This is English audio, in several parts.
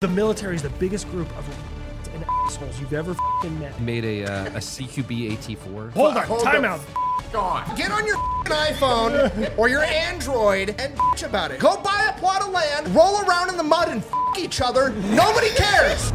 The military is the biggest group of and assholes you've ever fing met. Made a uh, a CQB AT4. Hold on, Hold time the out. on. Get on your iPhone or your Android and bitch about it. Go buy a plot of land, roll around in the mud and f each other. Nobody cares.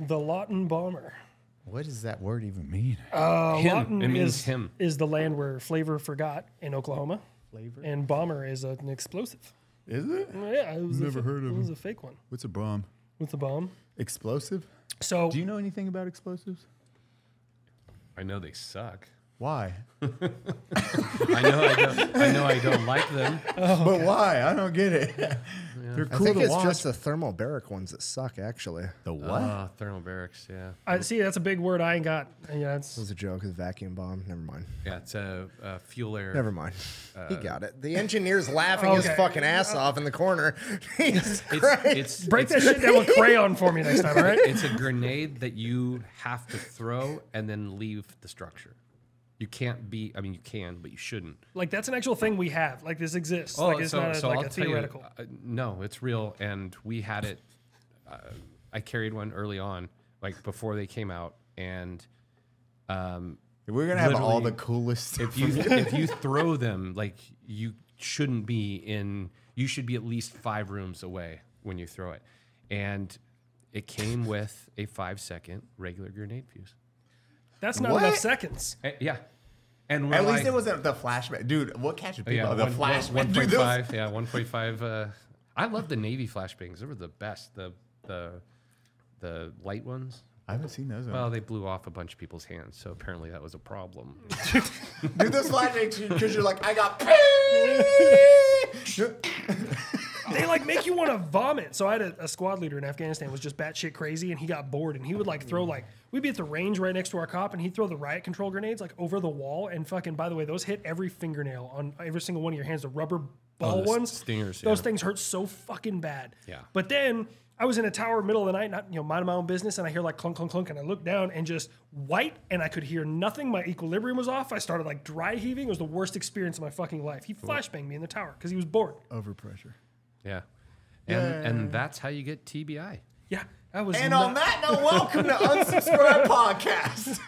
The Lawton Bomber. What does that word even mean? Uh, Him. Lawton It means is, him. is the land where Flavor forgot in Oklahoma. Flavor. And Bomber is an explosive. Is it? Oh, yeah, it was Never a, fa- heard of It It was him. a fake one What's a bomb? with the bomb. Explosive? So Do you know anything about explosives? I know they suck. Why? I know I don't. I know I don't like them. But why? I don't get it. They're I think to it's watch. just the thermobaric ones that suck, actually. The what? Uh, thermal barracks. Yeah. I see that's a big word I ain't got. Yeah, it's was a joke. It's a vacuum bomb. Never mind. Yeah. It's a, a fuel air. Never mind. he got it. The engineer's laughing his Okay. fucking ass off in the corner. Jesus It's, Christ. it's break it's, that shit down with crayon for me next time, all right? It's a grenade that you have to throw and then leave the structure. You can't be. I mean, you can, but you shouldn't. Like that's an actual thing we have. Like this exists. like it's not a, like a tell you, uh, no, it's real, and we had it. Uh, I carried one early on, like before they came out, and um, We're gonna have all the coolest. if you if you throw them, like you shouldn't be in. You should be at least five rooms away when you throw it, and it came with a five second regular grenade fuse. That's not What? enough seconds. Uh, yeah, and At we're least like- it wasn't the flashback, dude. What catches Oh, people? yeah, the one- one- flashback, dude. those- 1.5, yeah, 1.5. Uh, I love the Navy flashbangs. They were the best. The the the light ones. I haven't seen those. Well, they blew off a bunch of people's hands, so apparently that was a problem. do those flashbacks because you're like, I got. They like make you want to vomit. So I had a, a squad leader in Afghanistan was just batshit crazy, and he got bored, and he would like throw like we'd be at the range right next to our cop, and he'd throw the riot control grenades like over the wall, and fucking by the way, those hit every fingernail on every single one of your hands. The rubber ball Oh, the ones, stingers, Those yeah. things hurt so fucking bad. Yeah. But then I was in a tower middle of the night, not you know minding my own business, and I hear like clunk clunk clunk, and I look down and just white, and I could hear nothing. My equilibrium was off. I started like dry heaving. It was the worst experience of my fucking life. He flashbanged me in the tower because he was bored. Overpressure. Yeah, and and that's how you get TBI. Yeah, that was. And not- on that note, welcome to Unsubscribe Podcast.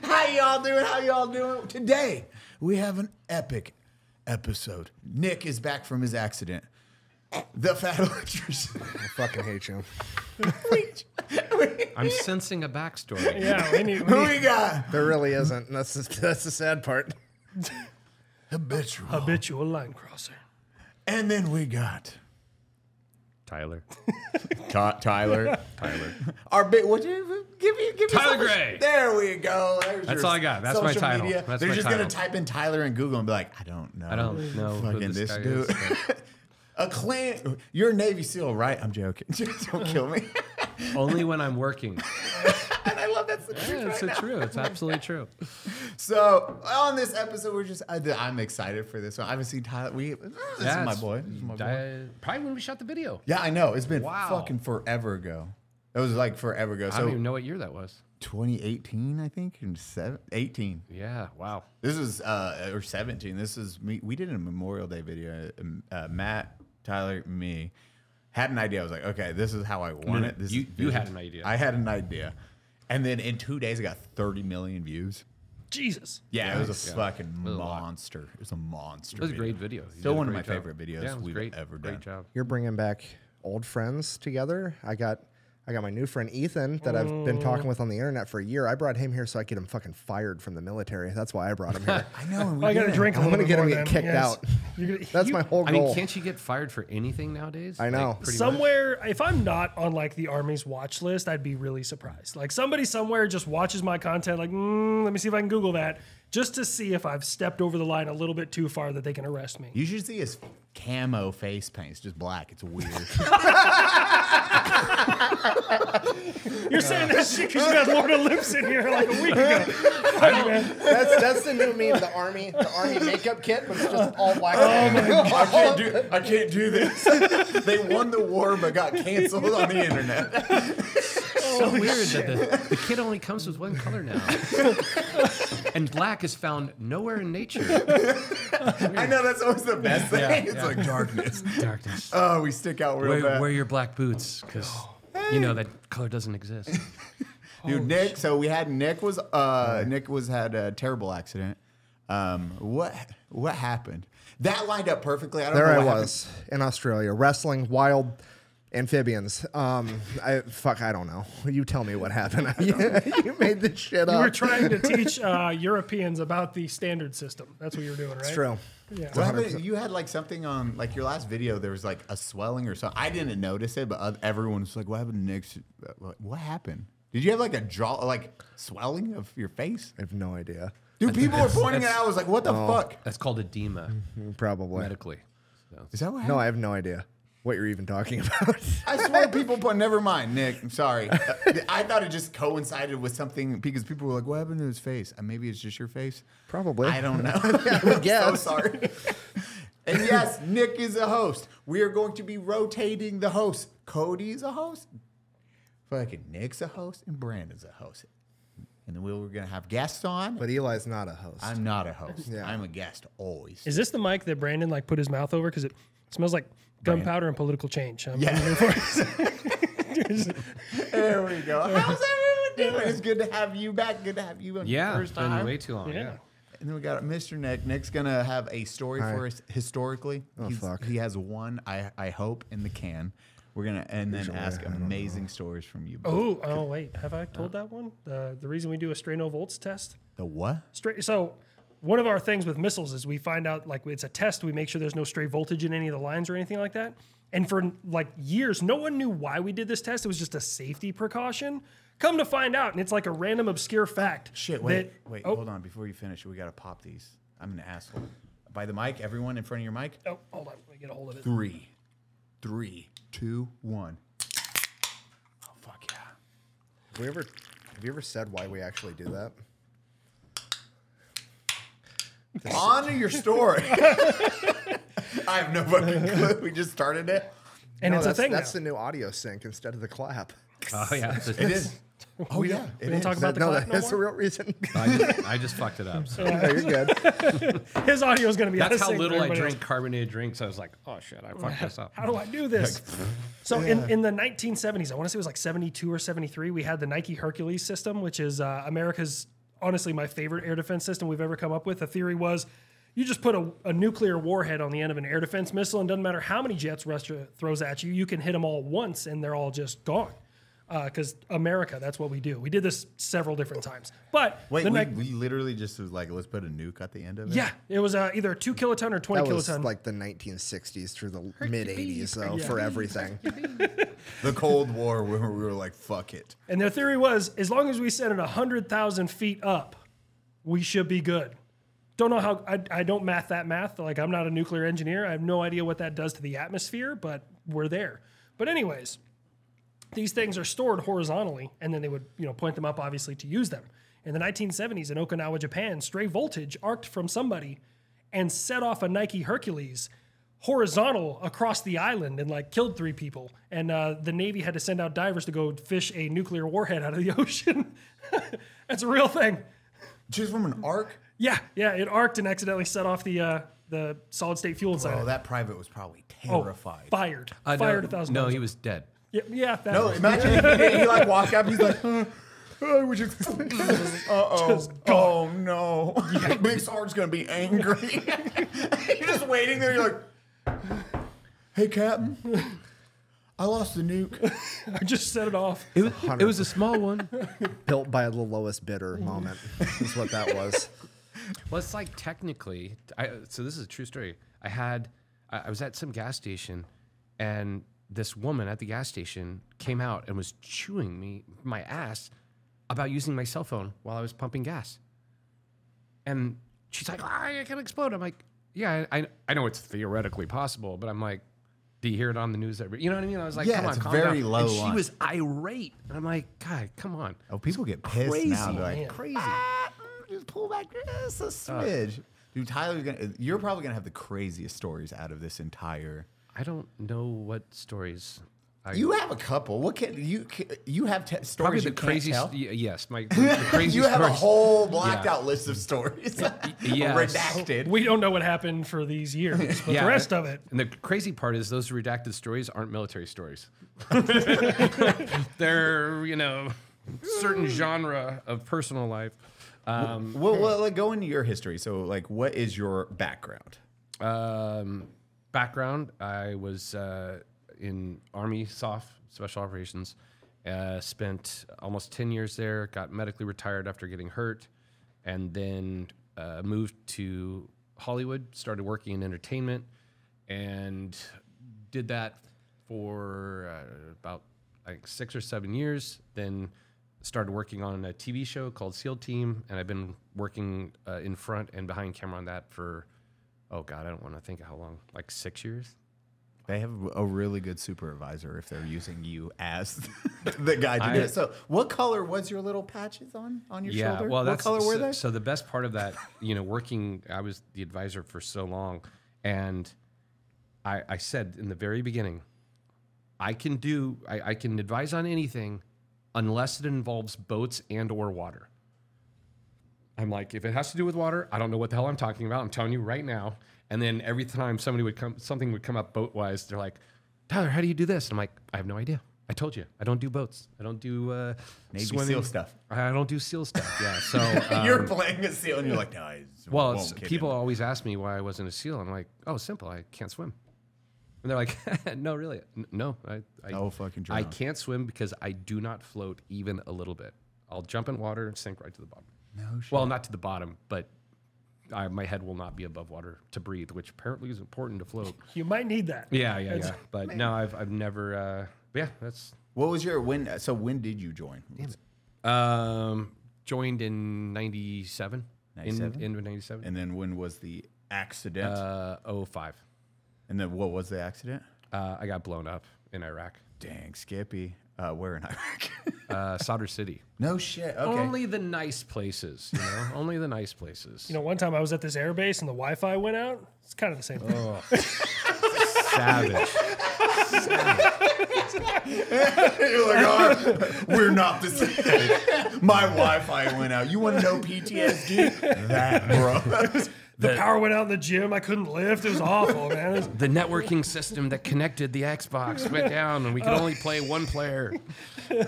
how y'all doing? How y'all doing? Today we have an epic episode. Nick is back from his accident. The fat electrician. I fucking hate you. I'm sensing a backstory. Yeah, we need, we Who we got? There really isn't. and That's the, that's the sad part. Habitual. habitual line crosser. And then we got Tyler, Tyler. Tyler. Our big, what you give me? Give me Tyler something- Grey. There we go. There's That's your all I got. That's my social title. media. That's They're my just gonna type in Tyler in Google and be like, I don't know. I don't know who Fucking this, this, guy dude. is. but- A clan. You're a Navy SEAL, right? I'm joking. Just don't kill me. Only when I'm working. and I love that's the truth Yeah, it's right true. It's absolutely true. So on this episode, we're just. I, I'm excited for this one. I haven't seen Tyler. We. This Yeah, is my boy. This is my boy. Probably when we shot the video. Yeah, I know. It's been Wow. fucking forever ago. It was like forever ago. So I don't even know what year that was. 2018, I think, and seven, 18. Yeah. Wow. This is uh or 17. This is me. We did a Memorial Day video. Uh, Matt, Tyler, me had an idea. I was like, okay, this is how I want minute. it. This You- is you had an idea. I had an idea, and then in two days, I got 30 million views. Jesus. Yeah, it was a Yeah. fucking was a monster. It was a monster. It was a video. great video. You Still one of my job. favorite videos Yeah, we've great. ever Great job. You're bringing back old friends together. I got I got my new friend Ethan that I've been talking with on the internet for a year. I brought him here so I could get him fucking fired from the military. That's why I brought him here. I know. and we I got to did. drink a I'm little gonna bit get him more get then. kicked Yes. out. You're gonna- That's you- my whole I goal. mean, can't you get fired for anything nowadays? I know. pretty much? Somewhere, if I'm not on like the Army's watch list, I'd be really surprised. Like somebody somewhere just watches my content, like, mm, let me see if I can Google that, just to see if I've stepped over the line a little bit too far that they can arrest me. You should see his camo face paint. It's just black. It's weird. You're saying that shit because you had Lord of Lips in here like a week ago. Hey, man. That's that's the new meme, the army, the army makeup kit, but it's just all black. Oh I can't do. I can't do this. they won the war but got canceled on the internet. so weird that the, the kit only comes with one color now. and black is found nowhere in nature. I know that's always the best thing. it's yeah. like darkness. Darkness. Oh, we stick out real Wear, bad. wear your black boots because you know that color doesn't exist. Dude, Nick. So we had Nick was uh Nick was had a terrible accident. Um, what what happened? That lined up perfectly. I don't There know I what happened. was in Australia wrestling wild amphibians. Um, I fuck, I don't know. You tell me what happened. you made this shit up. You were trying to teach uh, Europeans about the standard system. That's what you were doing, right? It's true. Yeah. What happened? You had like something on like your last video. There was like a swelling or something. I didn't notice it, but oth- everyone was like, "What happened to Nick's? What, what happened? Did you have like a jaw, like swelling of your face?" I have no idea. Dude, people were pointing it out. I was like, "What the fuck?" That's called edema Probably. medically. So. Is that what No. I have no idea what you're even talking about. I swear people put. Never mind, Nick. I'm sorry. I thought it just coincided with something because people were like, "What happened to his face?" Uh, maybe it's just your face. Probably. I don't know. I'm so guess. sorry. and yes, Nick is a host. We are going to be rotating the host. Cody's a host. Fucking Nick's a host, and Brandon's a host. And then we were gonna have guests on. But Eli's not a host. I'm not a host. Yeah. I'm a guest always. Is this the mic that Brandon like put his mouth over because it smells like gunpowder and political change? I'm, Yeah. I'm here for it. there we go. How's everyone doing? It's good to have you back. Good to have you on Yeah, your it's first been time. way too long. Yeah. Yeah. And then we got Mr. Nick. Nick's gonna have a story for us historically. Oh, He's- fuck. He has one, I I hope, in the can. We're gonna and then Usually, ask I don't amazing stories from you. both. oh, oh wait, have I told that one? The the reason we do a strain no volts test. The what? Straight. So one of our things with missiles is we find out like it's a test. We make sure there's no stray voltage in any of the lines or anything like that. And for like years, no one knew why we did this test. It was just a safety precaution. Come to find out, and it's like a random obscure fact. Shit, wait, that- wait, oh, hold on. Before you finish, we gotta pop these. I'm an asshole. By the mic, everyone in front of your mic. Oh, hold on. Let me get a hold of it. Three, three, two, one. Oh fuck yeah! Have we ever have you ever said why we actually do that? On to your story. I have no fucking clue. We just started it. And No, it's a that's, thing That's now. the new audio sync instead of the clap. Oh yeah. It's- It is. Oh We yeah, we it don't talk about the no, clap no that's the more? real reason. I, just, I just fucked it up. So. no, you're good. His audio is going to be. out That's of how sync for little I everybody drink else. carbonated drinks. I was like, oh shit, I fucked this up. How do I do this? So in, in the 1970s, I want to say it was like 72 or 73, we had the Nike Hercules system, which is uh, America's honestly my favorite air defense system we've ever come up with. The theory was you just put a, a nuclear warhead on the end of an air defense missile, and doesn't matter how many jets Russia throws at you, you can hit them all once, and they're all just gone. Because America, that's what we do. We did this several different times. But Wait, we, Nike- we literally just was like, let's put a nuke at the end of it. yeah, it was uh, either a two kiloton or 20 That was kiloton. like the 1960s through the mid 80s, though, for everything. the Cold War, where we were like, fuck it. And their theory was as long as we send it 100,000 feet up, we should be good. Don't know how, I, I don't math that math. Like, I'm not a nuclear engineer. I have no idea what that does to the atmosphere, but we're there. But, anyways, these things are stored horizontally, and then they would, you know, point them up, obviously, to use them. In the 1970s in Okinawa, Japan, stray voltage arced from somebody and set off a Nike Hercules horizontal across the island and like killed three people. And uh, the Navy had to send out divers to go fish a nuclear warhead out of the ocean. That's a real thing. Just from an arc? Yeah, yeah, it arced and accidentally set off the uh, the solid state fuel inside. Oh, it. that private was probably Oh, terrified. fired, Uh, fired no, a thousand. no, he was dead. Yeah, yeah. That no, was- imagine if he, he like walked up, he's like, uh oh, uh-oh. oh no. Big Sarge's gonna be angry. you're just waiting there, you're like, hey, Captain, I lost the nuke. I just set it off. It was, it was a small one. Built by the lowest bidder moment is what that was. Well, it's like technically. I, so this is a true story. I had, I, I was at some gas station, and this woman at the gas station came out and was chewing me my ass about using my cell phone while I was pumping gas. And she's like, "Ah, "I can explode." I'm like, yeah, I, I know it's theoretically possible, but I'm like, do you hear it on the news every? You know what I mean? I was like, Yeah, come on, it's calm very down. low And she line. was irate, and I'm like, God, come on. Oh, people get pissed Crazy, now. They're like. Crazy. "Ah, just pull back just a smidge. Dude, Tyler's gonna. You're probably gonna have the craziest stories out of this entire. I don't know what stories. I, You have a couple. What can you? You have te- probably stories the you can't tell? y- Yes, my the, the craziest. You have a whole blacked Yeah. out list of stories, yes. redacted. We don't know what happened for these years, but Yeah, the rest of it. And the crazy part is those redacted stories aren't military stories. They're you know certain genre of personal life. Um, well, well, like go into your history. So, like, what is your background? Um, background: I was uh, in Army SOF Special Operations. Uh, spent almost ten years there. Got medically retired after getting hurt, and then uh, moved to Hollywood. Started working in entertainment, and did that for uh, about like six or seven years. Then started working on a TV show called SEAL Team, and I've been working uh, in front and behind camera on that for oh god, I don't want to think how long, like six years. They have a really good supervisor if they're using you as the guy to do it. So, what color was your little patches on on your yeah, shoulder? well, what that's color were so, they? So the best part of that, you know, working, I was the advisor for so long, and I, I said in the very beginning, I can do, I, I can advise on anything, unless it involves boats and or water. I'm like, if it has to do with water, I don't know what the hell I'm talking about. I'm telling you right now. And then every time somebody would come, something would come up boat wise, they're like, Tyler, how do you do this? And I'm like, I have no idea. I told you, I don't do boats. I don't do uh, Navy swimming SEAL stuff. I don't do SEAL stuff. Yeah. So um, you're playing a seal, and you're like, no, I well, won't kid people him." always ask me why I wasn't a SEAL. I'm like, oh, simple. I can't swim. And they're like, no, really, N- no. I, I, No fucking I can't swim because I do not float even a little bit. I'll jump in water and sink right to the bottom. No shit. Well, not to the bottom, but I, my head will not be above water to breathe, which apparently is important to float. You might need that. Yeah, yeah, yeah. But no, I've, I've never. Uh, yeah, that's What was your when? So when did you join? um, joined in '97. In 97? in '97. And then when was the accident? Uh, 05. and then what was the accident? Uh, I got blown up in Iraq. Dang, Skippy. Uh, where in Iraq? Uh, Sadr City. no shit. Okay. Only the nice places, you know. Only the nice places. You know, one time I was at this air base and the Wi-Fi went out. It's kind of the same thing. savage. You're like, oh, we're not the same. My Wi-Fi went out. You want to know PTSD? That, bro. The power went out in the gym. I couldn't lift. It was awful, man. Was- The networking system that connected the Xbox went down, and we could only play one player.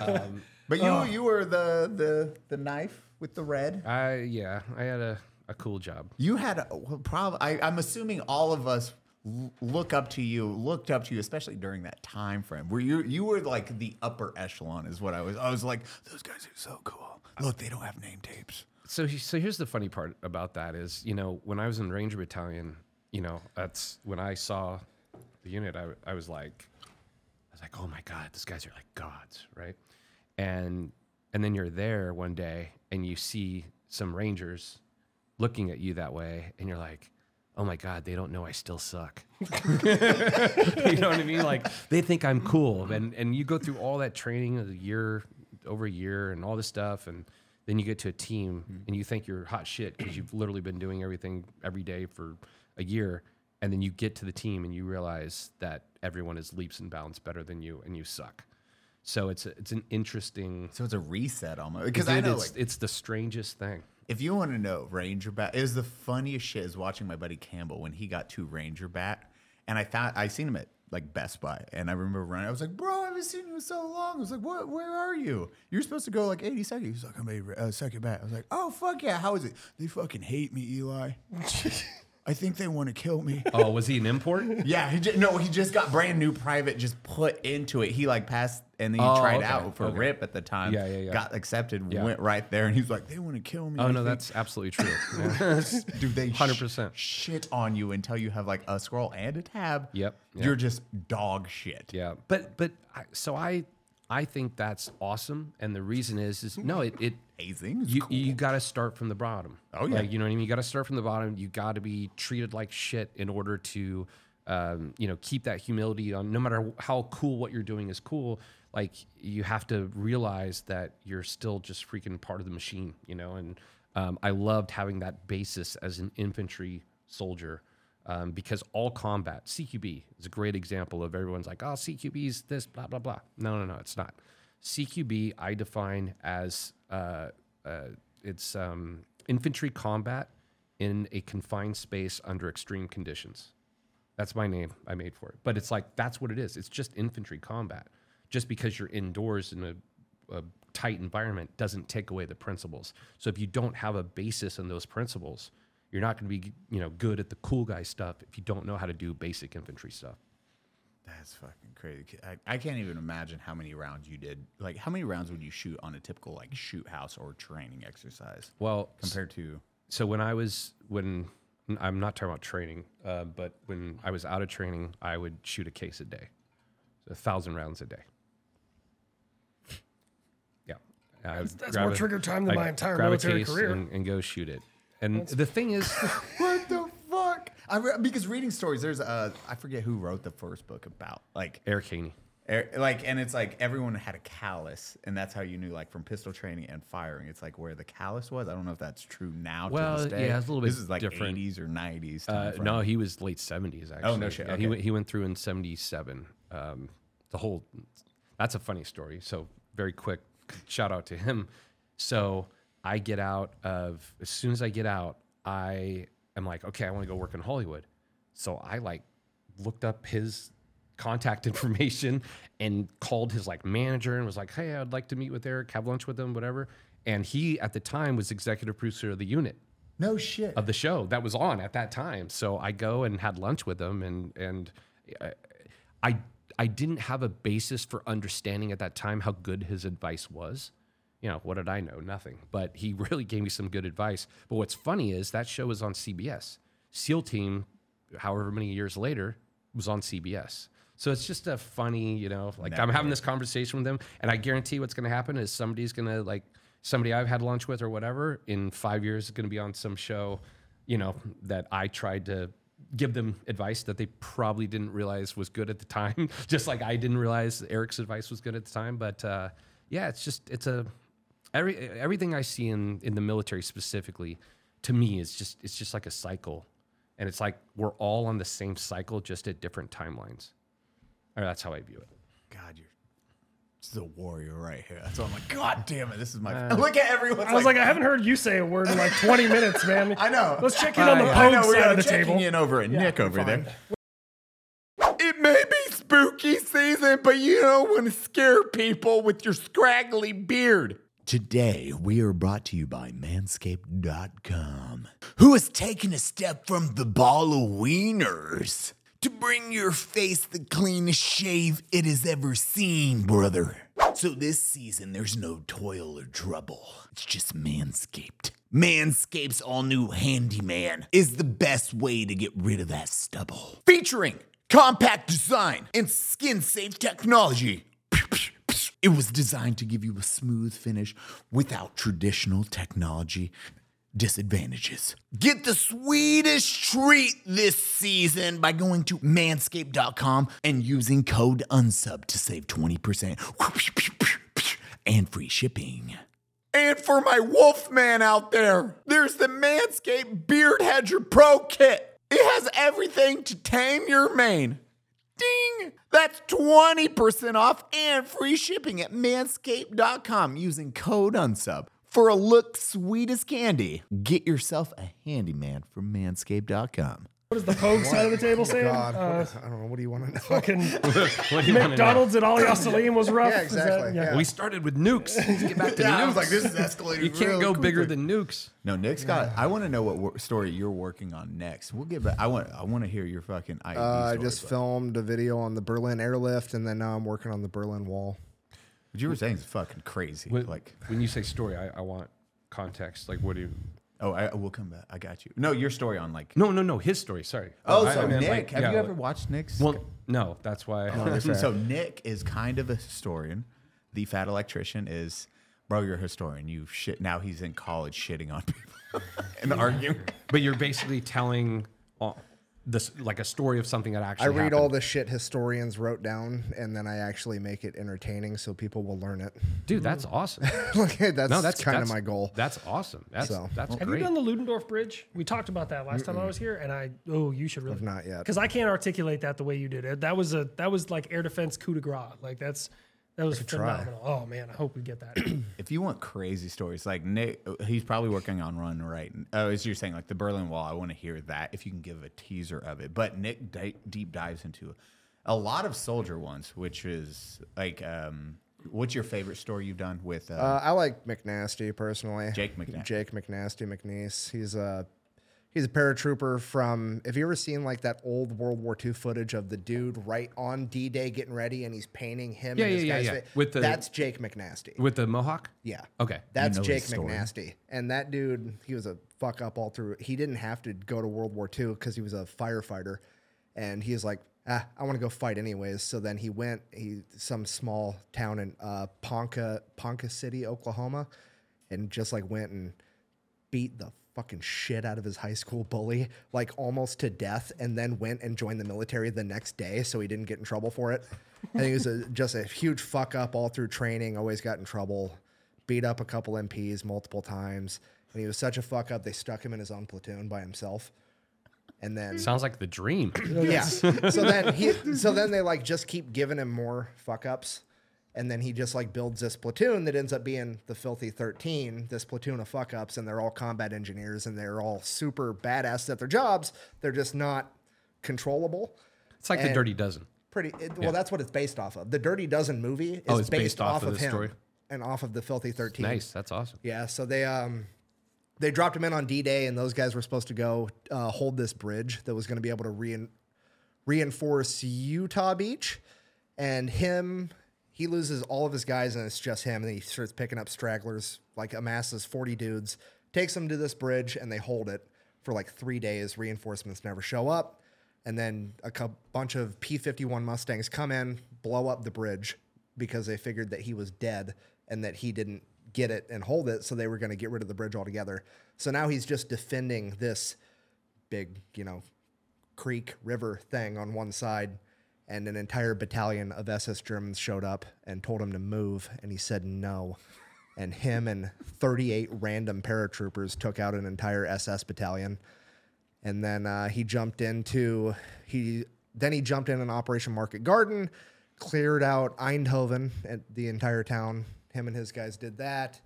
Um, but you, oh. you were the the the knife with the red. I yeah, I had a, a cool job. You had a well, prob- I, I'm assuming all of us look up to you, looked up to you, especially during that time frame where you you were like the upper echelon, is what I was. I was like, those guys are so cool. Look, they don't have name tapes. So he- so here's the funny part about that is you know when I was in Ranger Battalion, you know that's when I saw the unit, I I was like, I was like, oh my god, these guys are like gods, right? And and then you're there one day and you see some Rangers looking at you that way, and you're like. Oh my God! They don't know I still suck. you know what I mean? Like they think I'm cool, and and you go through all that training of a year, over a year, and all this stuff, and then you get to a team hmm. and you think you're hot shit because you've literally been doing everything every day for a year, and then you get to the team and you realize that everyone is leaps and bounds better than you, and you suck. So it's a, it's an interesting So it's a reset almost. Because I know, it's, like, it's the strangest thing. if you want to know Ranger Bat, it was the funniest shit is watching my buddy Campbell when he got to Ranger Bat, and I thought I seen him at like Best Buy, and I remember running. I was like, "Bro, haven't seen you in so long." I was like, "What? Where are you? You're supposed to go like 80 seconds." He's like, "I'm a uh, second bat." I was like, "Oh fuck yeah! How is it? They fucking hate me, Eli. I think they want to kill me." Oh, was he an import? Yeah, he just, no, he just got brand new private, just put into it. He like passed and then he Oh, tried okay, out for okay. RIP at the time. Yeah, yeah, yeah. Got accepted, Yeah. went right there, and he's like, "They want to kill me." Oh I no, think." that's absolutely true. Yeah. dude, they 100%. shit on you until you have like a scroll and a tab. Yep, you're just dog shit. Yeah, but but I, so I I think that's awesome. And the reason is, is no, it, it Hazing you, cool. you got to start from the bottom. Oh, yeah. Like, you know what I mean? You got to start from the bottom. You got to be treated like shit in order to, um, you know, keep that humility on. No matter how cool what you're doing is cool. Like you have to realize that you're still just freaking part of the machine. You know, and um, I loved having that basis as an infantry soldier. Um, because all combat, CQB is a great example of everyone's like, oh, CQB is this, blah, blah, blah. No, no, no, it's not. CQB I define as uh, uh, it's um, infantry combat in a confined space under extreme conditions. That's my name I made for it. But it's like that's what it is. It's just infantry combat. Just because you're indoors in a, a tight environment doesn't take away the principles. So if you don't have a basis in those principles, you're not going to be you know good at the cool guy stuff if you don't know how to do basic infantry stuff. That's fucking crazy. I, I can't even imagine how many rounds you did. Like, how many rounds would you shoot on a typical like shoot house or training exercise Well, compared to? so when I was when I'm not talking about training, uh, but when I was out of training, I would shoot a case a day, a thousand rounds a day. Yeah, I would that's grab more trigger time than I'd my entire military career. and, and go shoot it. And the thing is, What the fuck? I re- because reading stories, there's a I forget who wrote the first book about like Eric Haney. er, like, and it's like everyone had a callus, and that's how you knew like from pistol training and firing. It's like where the callus was. I don't know if that's true now. Well, to this day. yeah, it's a little bit This is like different. 80s or 90s. Uh, time frame. no, he was late seventies. Actually. Oh, no shit, Yeah, he okay. went, he went through in seventy seven. Um, the whole that's a funny story. So very quick shout out to him. So I get out of as soon as I get out, I am like, okay, I want to go work in Hollywood. So I like looked up his contact information and called his like manager and was like, hey, I'd like to meet with Eric, have lunch with him, whatever. And he at the time was executive producer of the unit no shit. of the show that was on at that time. So I go and had lunch with him, and and uh, I I didn't have a basis for understanding at that time how good his advice was. You know, what did I know? Nothing. But he really gave me some good advice. But what's funny is that show was on CBS. SEAL Team, however many years later, was on CBS. So it's just a funny, you know, like I'm having this conversation with him, and I guarantee what's going to happen is somebody's going to like somebody I've had lunch with or whatever in five years is going to be on some show, you know, that I tried to give them advice that they probably didn't realize was good at the time, just like I didn't realize Eric's advice was good at the time. But uh, yeah, it's just it's a every everything I see in in the military specifically to me is just it's just like a cycle, and it's like we're all on the same cycle, just at different timelines. Or that's how I view it. God, you're this is a warrior right here. That's why I'm like, God damn it, this is my. Uh, Look at everyone. I was like, I haven't heard you say a word in like 20 minutes, man. I know. Let's check in on the I know we side are of the checking table. in over at Nick over fine. there. It may be spooky season, but you don't want to scare people with your scraggly beard. Today, we are brought to you by Manscaped.com, who has taken a step from the ball of wieners to bring your face the cleanest shave it has ever seen, brother. So this season, there's no toil or trouble. It's just Manscaped. Manscaped's all new Handyman is the best way to get rid of that stubble. Featuring compact design and skin safe technology. It was designed to give you a smooth finish without traditional technology disadvantages. Get the sweetest treat this season by going to manscaped.com and using code UNSUB to save 20% and free shipping. And for my Wolfman out there, there's the Manscaped Beard Hedger Pro Kit. It has everything to tame your mane. Ding! That's 20% off and free shipping at manscaped.com using code UNSUB. For a look sweet as candy, get yourself a handyman from manscaped.com. What is the Pogue side of the table saying? God, Uh, what- I don't know. What do you want to know? fucking What do you wanna know? McDonald's at Ali Salim was rough. Yeah, Is that- exactly, yeah. We started with nukes. Let's get back to the nukes. like is escalating. you can't go bigger than nukes. No, Nick's got. I want to know what wor- story you're working on next. We'll get back. I want. I want to hear your fucking IED Uh, I story, just but- filmed a video on the Berlin airlift, and then now I'm working on the Berlin Wall. What you were saying is fucking crazy. When, like, when you say story, I, I want context. Like, what do you? Oh, I will come back. I got you. No, your story on like. No, no, no. His story. Sorry. Oh, I- so I meant, Nick, like, have yeah, you ever like- watched Nick's? Well, no. That's why. so Nick is kind of a historian. the fat electrician is, bro, you're a historian. You shit. Now he's in college shitting on people and arguing. But you're basically telling uh, this like a story of something that actually. I actually. read all the shit historians wrote down, and then I actually make it entertaining so people will learn it. Dude, that's mm. awesome. okay, that's, No, that's kind of my goal. That's awesome. That's So- that's Have great. you done the Ludendorff Bridge? We talked about that last time I was here, and I oh, you should really I've not yet. because I can't articulate that the way you did it. That was a that was like air defense coup de grace. Like that's that was try. phenomenal. Oh man, I hope we get that. If you want crazy stories, like Nick, he's probably working on Run right. Oh, as you're saying, like the Berlin Wall, I want to hear that. If you can give a teaser of it, but Nick di- deep dives into a lot of soldier ones, which is like, um, what's your favorite story you've done with? Uh, Uh, I like McNasty personally. Jake McNasty. Jake McNasty McNiece. He's a he's a paratrooper from. Have you ever seen like that old World War II footage of the dude right on D Day getting ready and he's painting him? Yeah, and his yeah, yeah, guy's yeah. fa- With the- that's Jake McNasty. with the mohawk? Yeah. Okay. That's know Jake. McNasty. And that dude, he was a fuck up all through. He didn't have to go to World War II because he was a firefighter. And he's like, ah, I want to go fight anyways. So then he went, he some small town in uh, Ponca, Ponca City, Oklahoma, and just like went and beat the fucking shit out of his high school bully, like almost to death, and then went and joined the military the next day so he didn't get in trouble for it. I think he was a, just a huge fuck up all through training, always got in trouble, beat up a couple MPs multiple times. And he was such a fuck up, they stuck him in his own platoon by himself. And then Sounds like the dream. yeah. So then he so then they like just keep giving him more fuck ups. And then he just like builds this platoon that ends up being the Filthy 13, this platoon of fuck ups, and they're all combat engineers and they're all super badass at their jobs. They're just not controllable. It's like the Dirty Dozen. Pretty it, well, that's what it's based off of. The Dirty Dozen movie is Oh, based, based off, off of of, him story? and off of the Filthy 13. Nice. That's awesome. Yeah, so they um they dropped him in on D Day, and those guys were supposed to go uh, hold this bridge that was going to be able to rein- reinforce Utah Beach. And him, he loses all of his guys, and it's just him. And he starts picking up stragglers, like amasses forty dudes, takes them to this bridge, and they hold it for like three days. Reinforcements never show up, and then a cou- bunch of P fifty one Mustangs come in, blow up the bridge because they figured that he was dead and that he didn't get it and hold it, so they were going to get rid of the bridge altogether. So now he's just defending this big, you know, creek river thing on one side, and an entire battalion of SS Germans showed up and told him to move, and he said no. And him and 38 random paratroopers took out an entire SS battalion. And then uh, he jumped into he then he jumped in an Operation Market Garden, cleared out Eindhoven and the entire town. Him and his guys did that,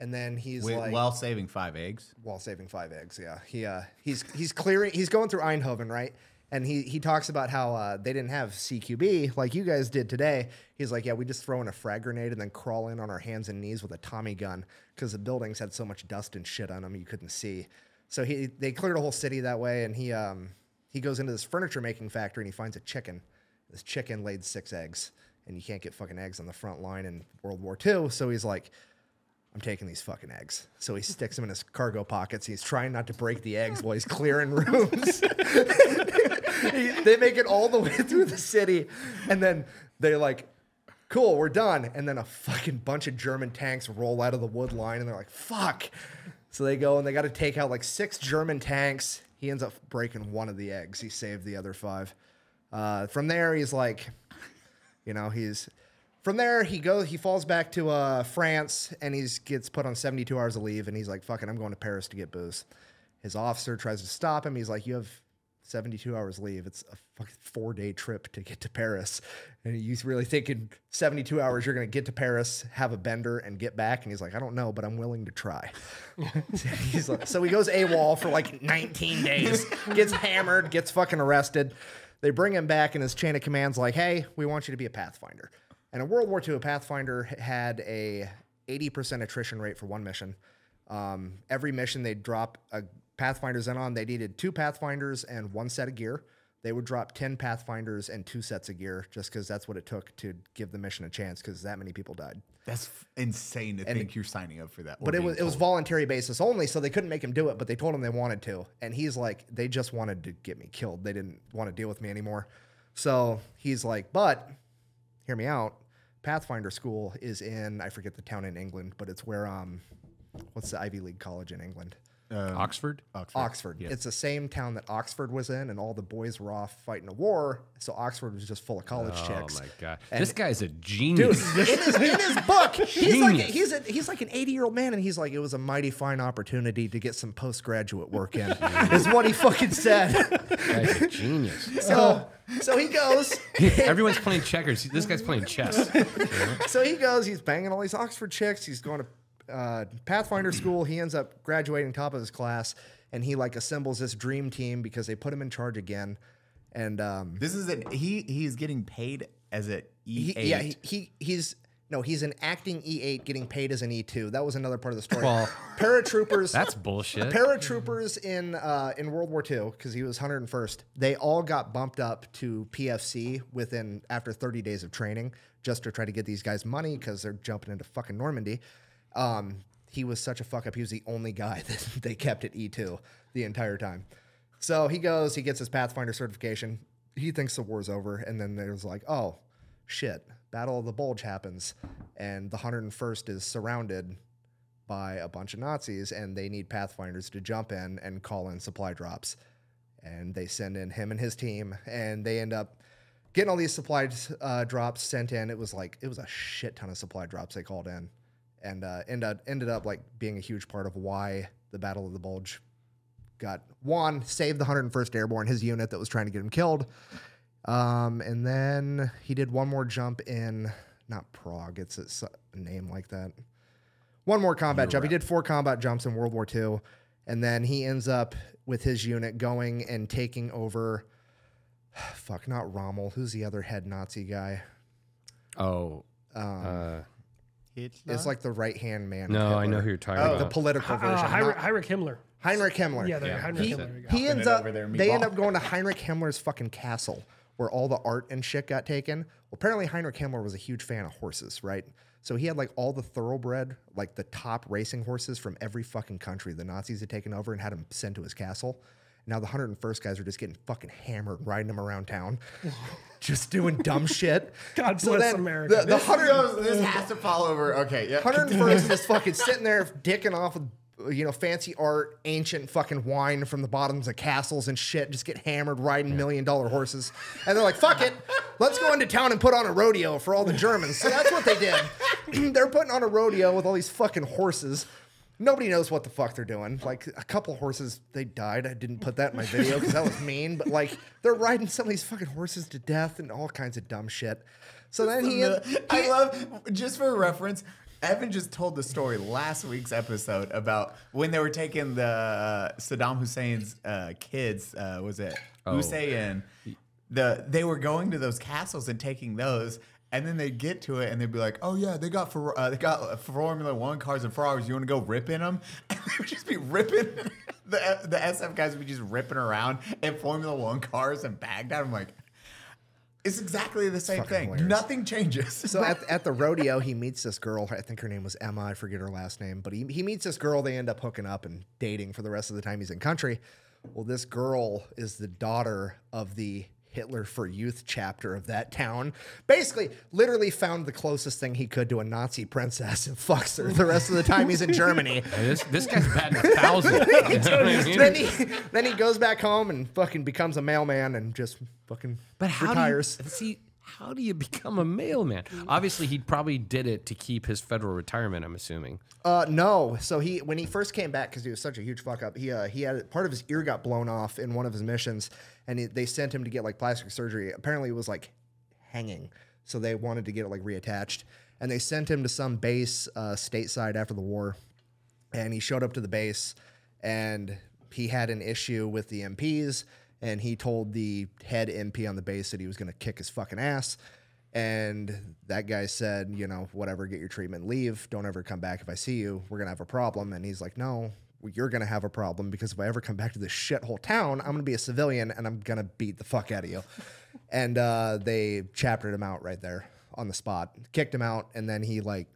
and then he's wi- like while saving five eggs. while saving five eggs. Yeah, he uh, he's he's clearing. He's going through Eindhoven, right? And he he talks about how uh, they didn't have CQB like you guys did today. He's like, yeah, we just throw in a frag grenade and then crawl in on our hands and knees with a Tommy gun because the buildings had so much dust and shit on them you couldn't see. So he they cleared a whole city that way, and he um he goes into this furniture making factory and he finds a chicken. This chicken laid six eggs, and you can't get fucking eggs on the front line in World War II. So he's like, I'm taking these fucking eggs. So he sticks them in his cargo pockets. He's trying not to break the eggs while he's clearing rooms. He- they make it all the way through the city, and then they're like, "Cool, we're done." And then a fucking bunch of German tanks roll out of the wood line, and they're like, "Fuck!" So they go and they got to take out like six German tanks. He ends up breaking one of the eggs. He saved the other five. Uh, from there, he's like, you know, he's from there he goes he falls back to uh, France and he's gets put on 72 hours of leave and he's like, fucking, I'm going to Paris to get booze. His officer tries to stop him. He's like, You have 72 hours leave. It's a fucking four day trip to get to Paris. And you really think in 72 hours you're gonna get to Paris, have a bender, and get back? And he's like, I don't know, but I'm willing to try. he's like, so he goes AWOL for like 19 days, gets hammered, gets fucking arrested. They bring him back, and his chain of command's like, "Hey, we want you to be a Pathfinder." And in World War II, a Pathfinder had a 80% attrition rate for one mission. Um, every mission they'd drop a Pathfinders in on, they needed two Pathfinders and one set of gear. They would drop 10 Pathfinders and two sets of gear just because that's what it took to give the mission a chance because that many people died. That's f- insane to think you're signing up for that. But it was it was voluntary basis only, so they couldn't make him do it. But they told him they wanted to, and he's like, they just wanted to get me killed. They didn't want to deal with me anymore. So he's like, but hear me out. Pathfinder school is in I forget the town in England, but it's where um, what's the Ivy League college in England? Um, oxford? Oxford. oxford It's the same town that Oxford was in, and all the boys were off fighting a war. So Oxford was just full of college Oh chicks. Oh my god. And- this guy's a genius. in his, in his book, he's like he's a, he's like an 80 year old man, and he's like, it was a mighty fine opportunity to get some postgraduate work in, is what he fucking said. guy's a genius. So so he goes, Everyone's playing checkers. This guy's playing chess. so he goes, he's banging all these Oxford chicks. He's going to uh, Pathfinder school. He ends up graduating top of his class, and he like assembles this dream team because they put him in charge again. And um, This is an he. He's getting paid as a E he, eight. yeah, he, he he's no, he's an acting E8 getting paid as an E2. That was another part of the story. Well, paratroopers. That's bullshit. paratroopers in uh, in World War II because he was 101st. They all got bumped up to PFC within after 30 days of training just to try to get these guys money because they're jumping into fucking Normandy. Um, he was such a fuck up. He was the only guy that they kept at E2 the entire time. So he goes, he gets his Pathfinder certification. He thinks the war's over, and then there's like, oh shit, Battle of the Bulge happens, and the 101st is surrounded by a bunch of Nazis, and they need Pathfinders to jump in and call in supply drops. And they send in him and his team, and they end up getting all these supply uh, drops sent in. It was like it was a shit ton of supply drops they called in, and uh, ended up, ended up like being a huge part of why the Battle of the Bulge got won saved the 101st Airborne, his unit that was trying to get him killed. Um, and then he did one more jump in not Prague, it's a name like that. One more combat jump. He did four combat jumps in World War II, and then he ends up with his unit going and taking over. Fuck, not Rommel. Who's the other head Nazi guy? Oh. uh, It's like the right hand man. no, I know who you're talking about. The about. political Uh, version. Heinrich, not- Heinrich Himmler. Heinrich Himmler. Yeah, there, Yeah. Heinrich he, Himmler. There he ends it up over there, they end meatball. up going to Heinrich Himmler's fucking castle where all the art and shit got taken. Well, apparently Heinrich Himmler was a huge fan of horses, right? So he had like all the thoroughbred, like the top racing horses from every fucking country the Nazis had taken over and had them sent to his castle. Now the 101st guys are just getting fucking hammered, riding them around town, just doing dumb shit. God So bless then America. The, the This, 100, goes, this has to fall over. Okay, yeah. 101st is fucking sitting there dicking off with you know fancy art, ancient fucking wine from the bottoms of castles and shit. Just get hammered riding million dollar horses, and they're like, "Fuck it, let's go into town and put on a rodeo for all the Germans." So that's what they did. they're putting on a rodeo with all these fucking horses. Nobody knows what the fuck they're doing. Like a couple horses, they died. I didn't put that in my video because that was mean. But like they're riding some of these fucking horses to death and all kinds of dumb shit. So then he, I love just for reference. Evan just told the story last week's episode about when they were taking the uh, Saddam Hussein's uh, kids. Uh, was it Hussein? The they were going to those castles and taking those, and then they'd get to it and they'd be like, "Oh yeah, they got for uh, they got Formula One cars and Ferraris. You want to go rip in them?" And they would just be ripping. The the SF guys would be just ripping around in Formula One cars and Baghdad. I'm like. It's exactly the same thing. hilarious. Nothing changes. So at, at the rodeo, he meets this girl. I think her name was Emma. I forget her last name, but he, he meets this girl. They end up hooking up and dating for the rest of the time he's in country. Well, this girl is the daughter of the Hitler for Youth chapter of that town. Basically, literally found the closest thing he could to a Nazi princess and fucks her the rest of the time he's in Germany. This this guy's batting a thousand. You know what I mean? then he then he goes back home and fucking becomes a mailman and just fucking But how retires. do you see? How do you become a mailman? Obviously, he probably did it to keep his federal retirement. I'm assuming. Uh, no. So he when he first came back because he was such a huge fuck up, he uh, he had part of his ear got blown off in one of his missions, and he, they sent him to get like plastic surgery. Apparently, it was like hanging, so they wanted to get it like reattached, and they sent him to some base uh, stateside after the war, and he showed up to the base, and he had an issue with the MPs, and he told the head MP on the base that he was going to kick his fucking ass. And that guy said, you know, whatever, get your treatment, leave. Don't ever come back if I see you. We're going to have a problem. And he's like, no, you're going to have a problem because if I ever come back to this shithole town, I'm going to be a civilian and I'm going to beat the fuck out of you. and uh, they chaptered him out right there on the spot, kicked him out. And then he, like,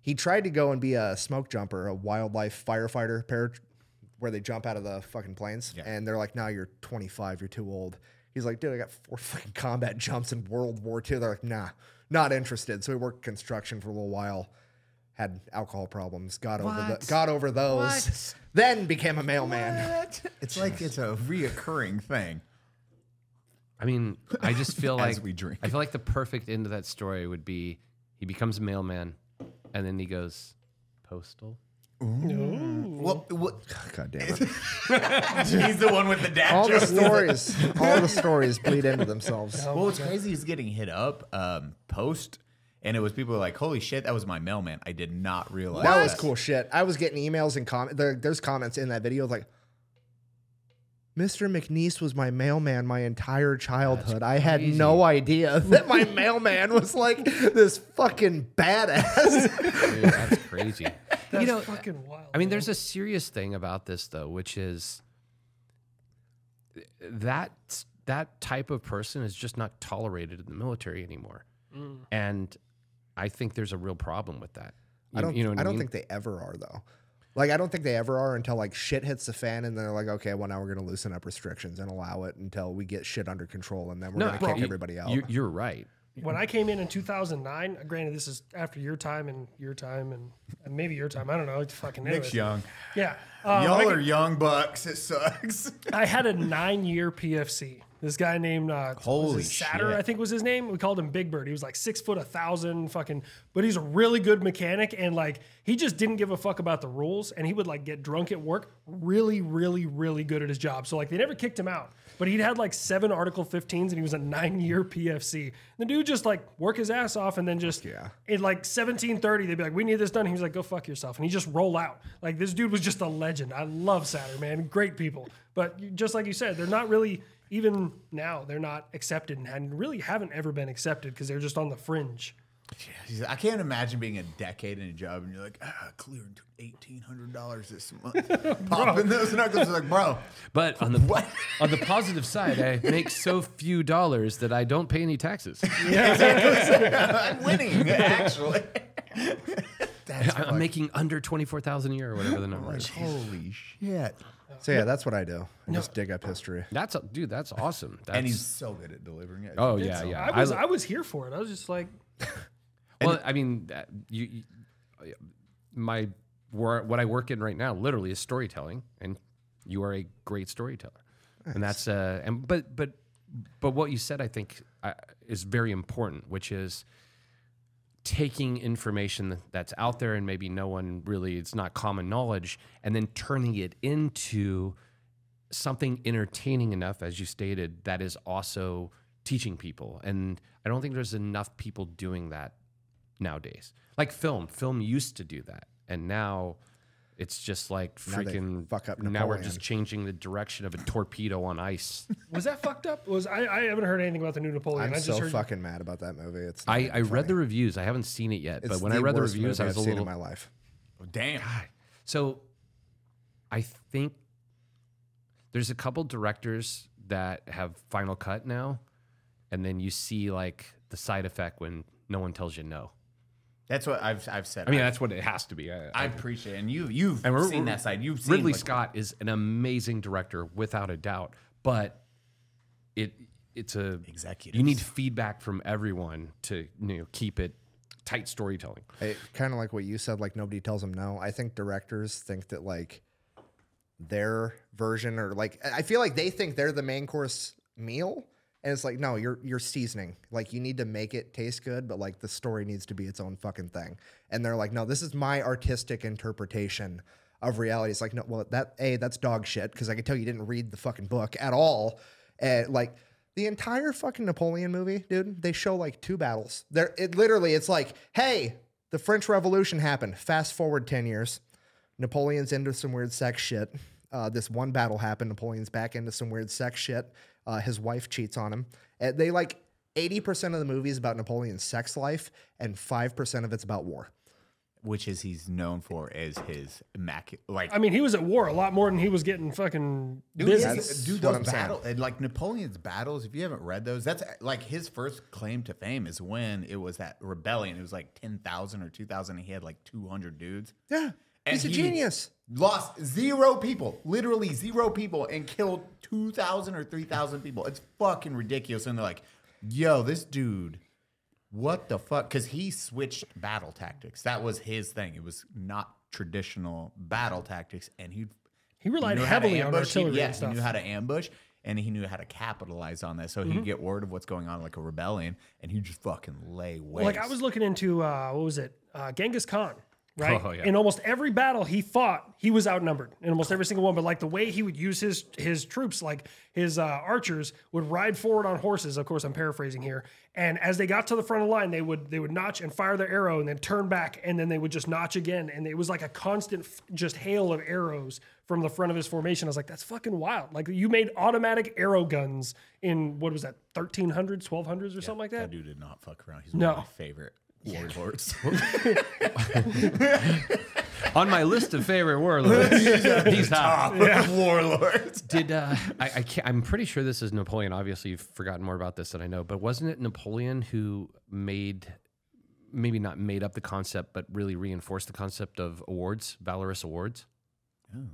he tried to go and be a smoke jumper, a wildlife firefighter, para- where they jump out of the fucking planes. And they're like, no, you're 25, you're too old. He's like, dude, I got four fucking combat jumps in World War II. They're like, nah, not interested. So he worked construction for a little while, had alcohol problems, got over the, got over those, What? then became a mailman. What? It's like it's a reoccurring thing. I mean, I just feel As like we drink. I feel like the perfect end of that story would be he becomes a mailman, and then he goes postal. Well, what? God damn it. He's the one with the dad All the jokes. stories, all the stories bleed into themselves. Well, what's crazy is getting hit up um, post, and it was people were like, "Holy shit, that was my mailman." I did not realize That was cool shit. I was getting emails and comment. There, there's comments in that video like, Mr. McNiece was my mailman my entire childhood. I had crazy. no idea that my mailman was like this fucking badass. Dude, that's crazy. That's you know, fucking wild. I mean, there's a serious thing about this though, which is that that type of person is just not tolerated in the military anymore, Mm. and I think there's a real problem with that. You, I don't. you know what I don't mean? think they ever are though. Like I don't think they ever are until like shit hits the fan and they're like, okay, well now we're gonna loosen up restrictions and allow it until we get shit under control and then we're gonna kick you- everybody out. You're, you're right. when I came in in 2009, granted this is after your time and your time and, and maybe your time. I don't know. It's fucking Nick's anyways. young. Yeah. Um, Y'all I, are young bucks. It sucks. I had a nine year PFC. This guy named uh, Holy Satter, shit. I think was his name. We called him Big Bird. He was like six foot, a thousand, fucking. But he's a really good mechanic, and like he just didn't give a fuck about the rules, and he would like get drunk at work. Really, really, really good at his job. So like they never kicked him out, but he'd had like seven Article 15s, and he was a nine year PFC. The dude just like work his ass off, and then just yeah. in like 1730, they'd be like, "We need this done." He was like, "Go fuck yourself," and he just roll out. Like this dude was just a legend. I love Satter, man. Great people, but just like you said, they're not really even now. They're not accepted and really haven't ever been accepted because they're just on the fringe. Jeez, I can't imagine being a decade in a job and you're like, ah, cleared eighteen hundred dollars this month. Popping those knuckles, like, bro, But on the on the positive side, I make so few dollars that I don't pay any taxes. Yeah. I'm winning actually. That's I- I'm making under twenty four thousand a year or whatever the number is. holy shit. So yeah, that's what I do. I just dig up history. That's a, dude. That's awesome. That's, And he's so good at delivering it. oh yeah yeah. I was I- I, was here for it. I was just like, Well, I mean, that- you, you my wor- what I work in right now literally is storytelling, and you are a great storyteller, and that's uh, and but but but what you said I think uh, is very important, which is taking information that's out there and maybe no one really it's not common knowledge, and then turning it into something entertaining enough, as you stated, that is also teaching people. And I don't think there's enough people doing that nowadays. Like film, film used to do that, and now it's just like Now they freaking. fuck up now we're Napoleon. just changing the direction of a torpedo on ice. was that fucked up? Was I? I haven't heard anything about the new Napoleon. I'm I just so heard fucking mad about that movie. It's I, not I read funny. the reviews. I haven't seen it yet, It's but when I read the worst reviews, I was I've a seen little. in my life. Oh, Damn. So I think there's a couple directors that have Final Cut now, and then you see like the side effect when no one tells you no. That's what I've I've said. I mean, I, that's what it has to be. I, I appreciate it. And you you've And seen we're- that side. You've seen Ridley like, Scott is an amazing director without a doubt, but it it's a Executives. You need feedback from everyone to you know keep it tight storytelling. kind of like what you said, like nobody tells them no. I think directors think that like their version or like I feel like they think they're the main course meal. And it's like, no, you're you're seasoning. Like you need to make it taste good, but like the story needs to be its own fucking thing. And they're like, no, this is my artistic interpretation of reality. It's like, no, well, that a that's dog shit because I can tell you didn't read the fucking book at all. And like the entire fucking Napoleon movie, dude, they show like two battles. There, it literally, it's like, hey, the French Revolution happened. Fast forward ten years, Napoleon's into some weird sex shit. Uh, this one battle happened. Napoleon's back into some weird sex shit. Uh, his wife cheats on him. And they like eighty percent of the movie is about Napoleon's sex life, and five percent of it's about war. which is he's known for as his immaculate like I mean, he was at war a lot more than he was getting fucking Dude, business. dude, those battles, and like Napoleon's battles. If you haven't read those, that's like his first claim to fame is when it was that rebellion. It was like ten thousand or two thousand. He had like two hundred dudes. Yeah. And He's a he genius. Lost zero people, literally zero people, and killed 2,000 or 3,000 people. It's fucking ridiculous. And they're like, yo, this dude, what the fuck? Because he switched battle tactics. That was his thing. It was not traditional battle tactics. And he, He relied to heavily on. He- artillery yeah, he knew how to ambush. And he knew how to capitalize on that. So Mm-hmm. he'd get word of what's going on, like a rebellion, and he'd just fucking lay waste. Like I was looking into uh, what was it? Uh, Genghis Khan, right? Oh, yeah. In almost every battle he fought, he was outnumbered in almost every single one. But like the way he would use his his troops, like his uh, archers would ride forward on horses. Of course, I'm paraphrasing here. And as they got to the front of the line, they would they would notch and fire their arrow, and then turn back, and then they would just notch again. And it was like a constant f- just hail of arrows from the front of his formation. I was like, that's fucking wild. Like you made automatic arrow guns in what was that, 1300s, 1200s, or something like that. That dude did not fuck around. He's No. one of my favorite warlords. On my list of favorite warlords, he's top. warlords. Did uh, I? I can't, I'm pretty sure this is Napoleon. Obviously, you've forgotten more about this than I know. But wasn't it Napoleon who made, maybe not made up the concept, but really reinforced the concept of awards, valorous awards?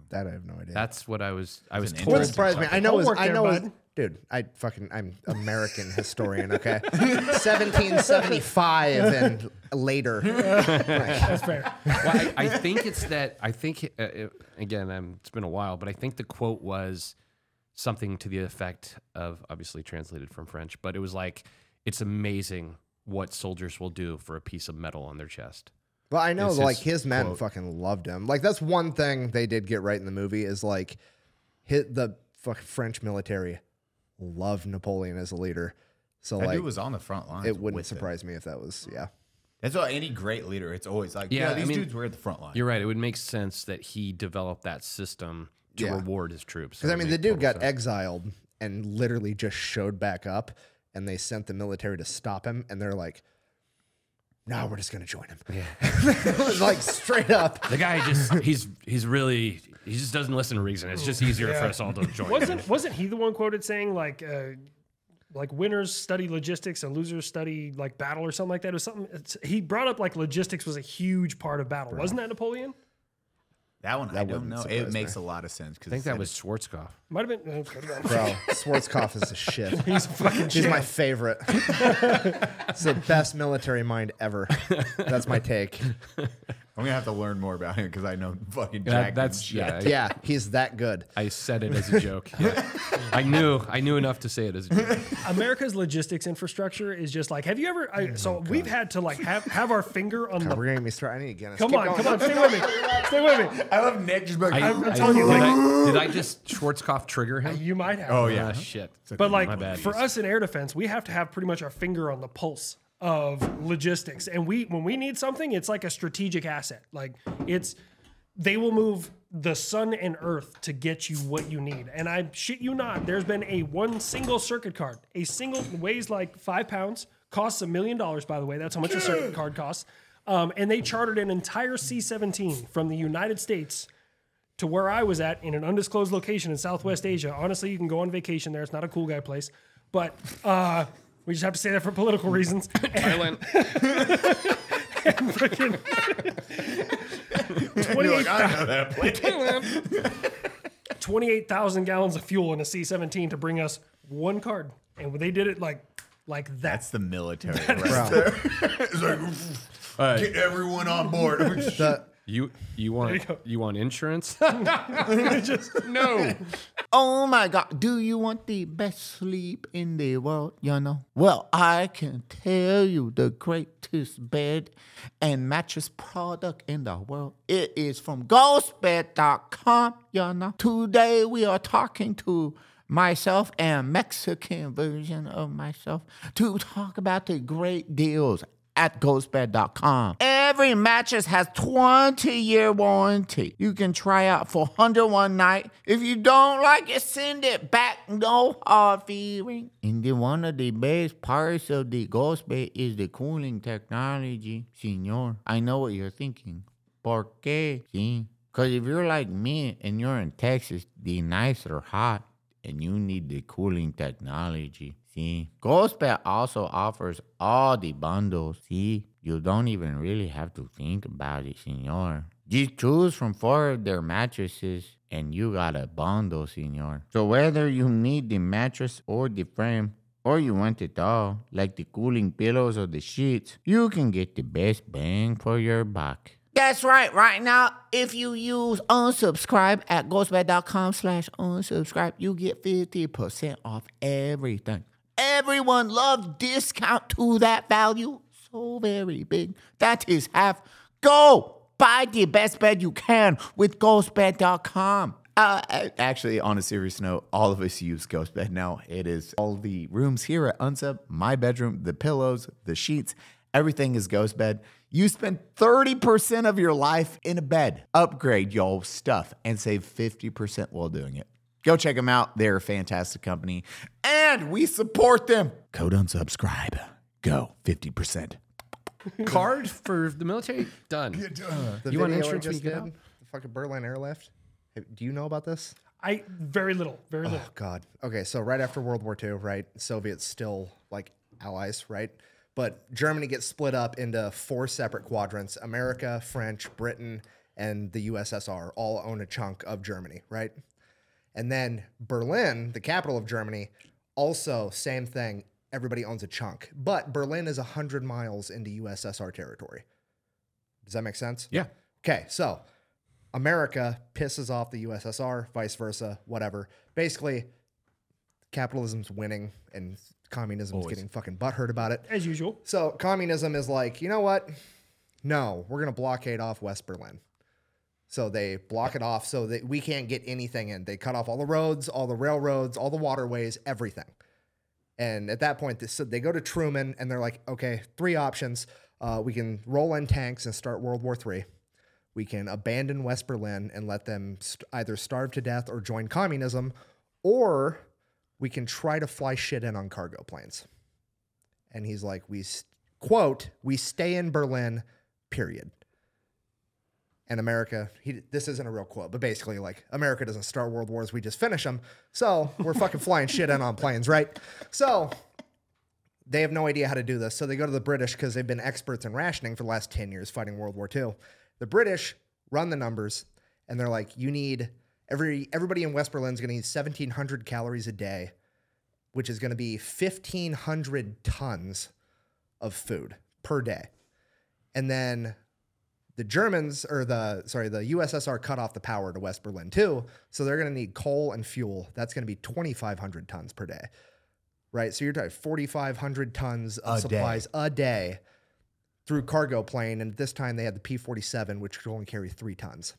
That I have no idea. That's what I was. I was an told. Wouldn't surprise me. I know. It was, Homework I there, know. it was- bud. Dude, I fucking I'm American historian. Okay, 1775 and later. That's fair. well, I, I think it's that. I think uh, it, again, um, it's been a while, but I think the quote was something to the effect of, obviously translated from French, but it was like, "It's amazing what soldiers will do for a piece of metal on their chest." Well, I know, It's like his his men quote. fucking loved him. Like that's one thing they did get right in the movie is like, hit the fucking French military loved Napoleon as a leader. So That like, dude was on the front line. it wouldn't with them. surprise me if that was yeah. That's why any great leader, it's always like, yeah, Yeah, I these mean, dudes were at the front line. You're right. It would make sense that he developed that system to Yeah. reward his troops. Because I mean, the dude got sense. exiled and literally just showed back up, and they sent the military to stop him, and they're like, "No, we're just gonna join him." Yeah, like straight up. The guy just he's he's really he just doesn't listen to reason. It's just easier for us all to join. wasn't wasn't he the one quoted saying like uh, like winners study logistics and losers study like battle or something like that? It was something it's, he brought up like logistics was a huge part of battle. Wasn't that Napoleon? that one, I don't wouldn't know. surprise It makes me. a lot of sense. because I think that was Schwarzkopf. Might have been. uh, could have been. Bro, Schwarzkopf is a shit. He's fucking. He's my favorite. it's the best military mind ever. That's my take. I'm gonna have to learn more about him because I know fucking That- Jack. that's shit. yeah. I- Yeah, he's that good. I said it as a joke. Yeah. I knew I knew enough to say it as a joke. America's logistics infrastructure is just like. Have you ever? I, so we've had to like have have our finger on God, the. we're gonna get me started. I need to get us. Come on, going. come on, stay with me, stay with me. I love Nick just like, I, I'm I- telling you, did, like- I, did I just Schwarzkopf trigger him? You might have. oh Ah, yeah, shit. But like for us in air defense, we have to have pretty much our finger on the pulse of logistics. And we when we need something, it's like a strategic asset. Like it's they will move the sun and earth to get you what you need. And I shit you not, there's been a one single circuit card, a single weighs like five pounds, costs a million dollars, by the way. That's how much a circuit card costs. Um, and they chartered an entire C-17 from the United States to where I was at in an undisclosed location in Southwest Asia. Honestly, you can go on vacation there. It's not a cool guy place, but uh, we just have to say that for political reasons. Thailand. And freaking You're like, I know that place. 28,000 gallons of fuel in a C-17 to bring us one card, and they did it like like that. That's the military right Bro, there. it's like, get everyone on board. the, You you want go. you, want insurance? no. Oh my God. Do you want the best sleep in the world? You know? Well, I can tell you the greatest bed and mattress product in the world. It is from ghostbed.com. You know? Today we are talking to myself and Mexican version of myself to talk about the great deals at ghostbed.com. Every mattress has 20 year warranty. You can try out for 101 night. If you don't like it, send it back. No hard feeling. And then one of the best parts of the ghost bed is the cooling technology, senor. I know what you're thinking. ¿Por qué? Sí. Because if you're like me and you're in Texas, the nights are hot and you need the cooling technology. See, Ghostbed also offers all the bundles. See, you don't even really have to think about it, senor. Just choose from four of their mattresses and you got a bundle, senor. So whether you need the mattress or the frame, or you want it all, like the cooling pillows or the sheets, you can get the best bang for your buck. That's right. Right now, if you use unsubscribe at ghostbed.com slash unsubscribe, you get 50% off everything. Everyone loves discount to that value. So very big. That is half. Go buy the best bed you can with ghostbed.com. Uh, actually, on a serious note, all of us use Ghostbed now. It is all the rooms here at Unsub, my bedroom, the pillows, the sheets, everything is Ghostbed. You spend 30% of your life in a bed. Upgrade your stuff and save 50% while doing it. Go check them out. They're a fantastic company and we support them. Code unsubscribe. Go 50%. Card for the military done. Uh, the You want video I insurance when just you get did, out? The fucking Berlin airlift. Hey, Do you know about this? I very little, very oh, little. Oh God. Okay, so right after World War II, right? Soviets still like allies, right? But Germany gets split up into four separate quadrants. America, French, Britain, and the USSR all own a chunk of Germany, right? And then Berlin, the capital of Germany, also same thing. Everybody owns a chunk, but Berlin is hundred miles into USSR territory. Does that make sense? Yeah. Okay, so America pisses off the USSR, vice versa, whatever. Basically, capitalism's winning and communism's getting fucking butthurt about it. As usual. So communism is like, you know what? No, we're gonna blockade off West Berlin. So they block it off so that we can't get anything in. They cut off all the roads, all the railroads, all the waterways, everything. And at that point, so they go to Truman and they're like, okay, three options. Uh, we can roll in tanks and start World War III. We can abandon West Berlin and let them st- either starve to death or join communism, or we can try to fly shit in on cargo planes. And he's like, we, s- quote, we stay in Berlin, period. And America, he, this isn't a real quote, but basically, like, America doesn't start world wars, we just finish them. So we're fucking flying shit in on planes, right? So they have no idea how to do this. So they go to the British because they've been experts in rationing for the last 10 years fighting World War II. The British run the numbers and they're like, you need every everybody in West Berlin is going to need 1700 calories a day, which is going to be 1500 tons of food per day. And then the Germans or the sorry, the USSR cut off the power to West Berlin too. So they're going to need coal and fuel. That's going to be 2500 tons per day right? So you're talking 4,500 tons of A day. supplies a day through cargo plane. And this time they had the C 47, which could only carry three tons.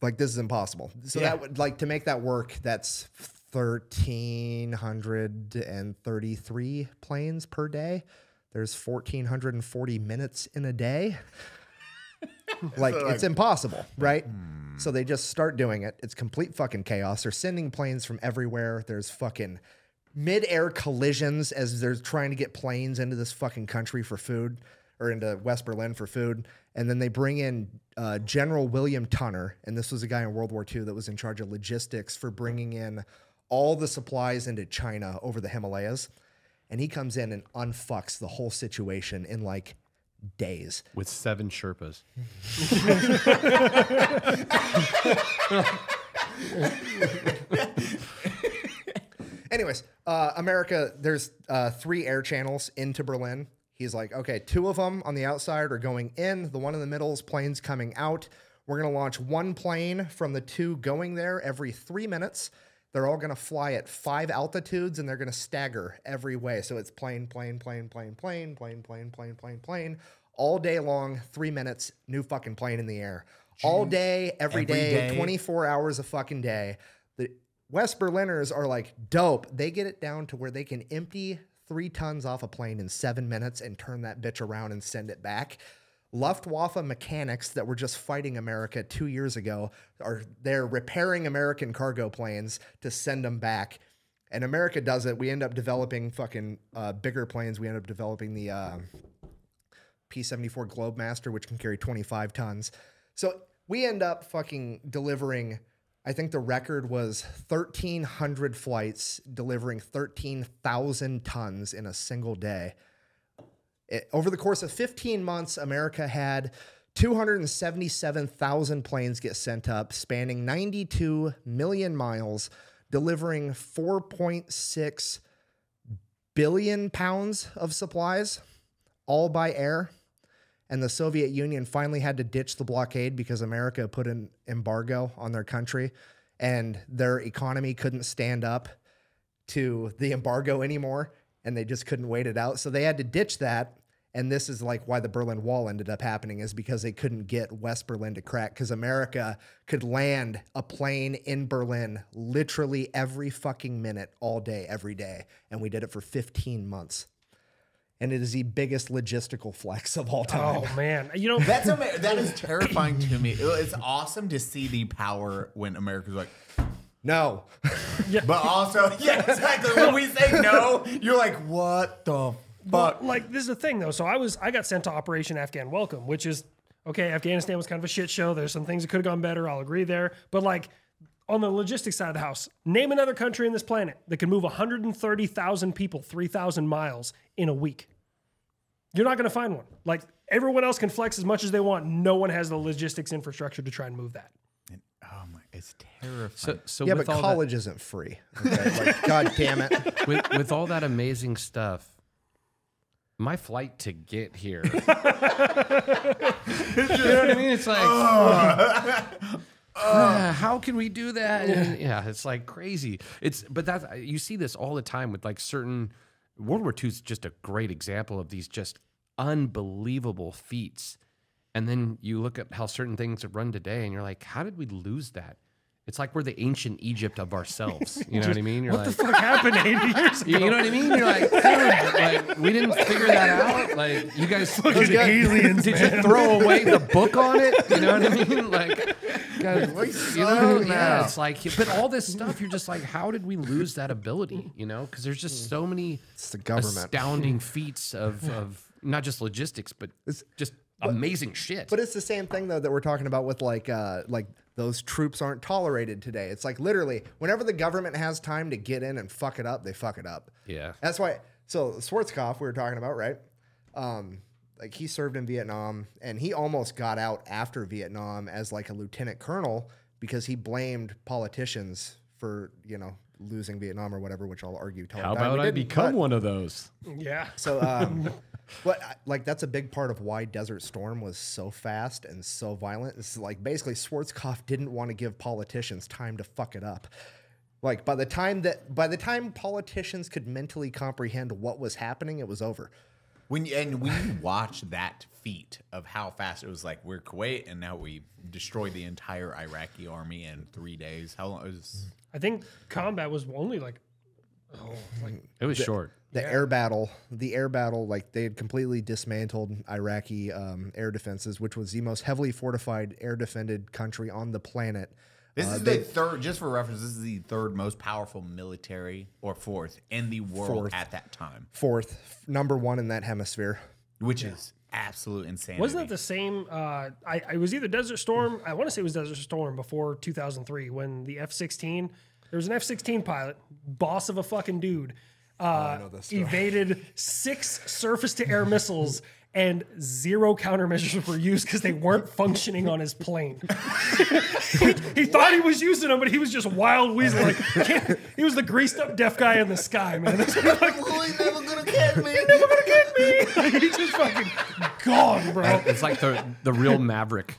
Like, this is impossible. So Yeah. that would, like, to make that work, that's 1,333 planes per day. There's 1,440 minutes in a day. like, it's impossible, right? So they just start doing it. It's complete fucking chaos. They're sending planes from everywhere. There's fucking mid-air collisions as they're trying to get planes into this fucking country for food or into West Berlin for food. And then they bring in uh, General William Tunner, and this was a guy in World War II that was in charge of logistics for bringing in all the supplies into China over the Himalayas. And he comes in and unfucks the whole situation in like days. With seven Sherpas. Anyways, uh, America, there's uh, three air channels into Berlin. He's like, okay, two of them on the outside are going in. The one in the middle is planes coming out. We're going to launch one plane from the two going there every three minutes. They're all going to fly at five altitudes and they're going to stagger every way. So it's plane, plane, plane, plane, plane, plane, plane, plane, plane, plane, plane, all day long, three minutes, new fucking plane in the air. All day, every Every day, day. 24 hours a fucking day. The West Berliners are like dope. They get it down to where they can empty three tons off a plane in seven minutes and turn that bitch around and send it back. Luftwaffe mechanics that were just fighting America two years ago are they're repairing American cargo planes to send them back. And America does it. We end up developing fucking uh, bigger planes. We end up developing the uh, C 74 Globemaster, which can carry 25 tons. So we end up fucking delivering, I think the record was 1,300 flights, delivering 13,000 tons in a single day. It- over the course of 15 months, America had 277,000 planes get sent up, spanning 92 million miles, delivering 4.6 billion pounds of supplies, all by air. And the Soviet Union finally had to ditch the blockade because America put an embargo on their country and their economy couldn't stand up to the embargo anymore and they just couldn't wait it out. So they had to ditch that. And this is like why the Berlin Wall ended up happening is because they couldn't get West Berlin to crack because America could land a plane in Berlin literally every fucking minute, all day, every day. And we did it for 15 months. And it is the biggest logistical flex of all oh, time. Oh man, you know That's ama- that is terrifying to me. It's awesome to see the power when America's like, No. but also, yeah, exactly. When we say no, you're like, what the Well, like this is the thing though. So I was I got sent to Operation Afghan Welcome, which is okay. Afghanistan was kind of a shit show. There's some things that could have gone better. I'll agree there. But like on the logistics side of the house, name another country in this planet that can move 130,000 people 3,000 miles in a week. You're not going to find one. Like everyone else can flex as much as they want. No one has the logistics infrastructure to try and move that. Oh my, it's terrifying. So, so yeah, with but all college isn't free. Okay? Like, God damn it. with, with all that amazing stuff, my flight to get here. you know what I mean? It's like, uh, how can we do that? And, yeah, it's like crazy. It's but that you see this all the time with like certain World War II is just a great example of these just unbelievable feats. And then you look at how certain things have run today, and you're like, how did we lose that? It's like we're the ancient Egypt of ourselves. You know what I mean? You're What like, the fuck happened 80 years ago? you you know what I mean? You're like, dude, like we didn't figure that out. Like you guys, Fucking aliens, did you throw away the book on it? You know what I mean? Like, guys, you know, yeah, it's like, but all this stuff, you're just like, how did we lose that ability? You know, because there's just so many the government. astounding feats of of not just logistics, but just amazing shit. But it's the same thing though that we're talking about with like uh like those troops aren't tolerated today. It's like literally whenever the government has time to get in and fuck it up, they fuck it up. Yeah. That's why so Schwarzkopf we were talking about, right? Um like he served in Vietnam and he almost got out after Vietnam as like a lieutenant colonel because he blamed politicians for, you know, losing Vietnam or whatever, which I'll argue till how about I become but- one of those? Yeah. so, um, but like that's a big part of why Desert Storm was so fast and so violent. It's like basically Schwarzkopf didn't want to give politicians time to fuck it up. Like by the time that by the time politicians could mentally comprehend what was happening, it was over. When you, and when you watch that feat of how fast it was, like we're Kuwait, and now we destroyed the entire Iraqi army in three days. How long it was? I think combat was only like oh, It was short. The air battle, the air battle, like they had completely dismantled Iraqi um, air defenses, which was the most heavily fortified air defended country on the planet. This Uh, is they- the third, just for reference, this is the third most powerful military or fourth in the world Fourth. at that time, fourth, f- number one in that hemisphere. which is absolute insanity. Wasn't that the same? Uh, I, I was either Desert Storm. I want to say it was Desert Storm before 2003 when the F 16. There was an F 16 pilot, boss of a fucking dude, uh, evaded six surface to air missiles. And zero countermeasures were used because they weren't functioning on his plane. he, he thought he was using them, but he was just wild weasel. Like he was the greased up deaf guy in the sky, man. That's like, Well, he's never gonna catch me. never gonna get me. He just fucking gone, bro. It's like the the real Maverick.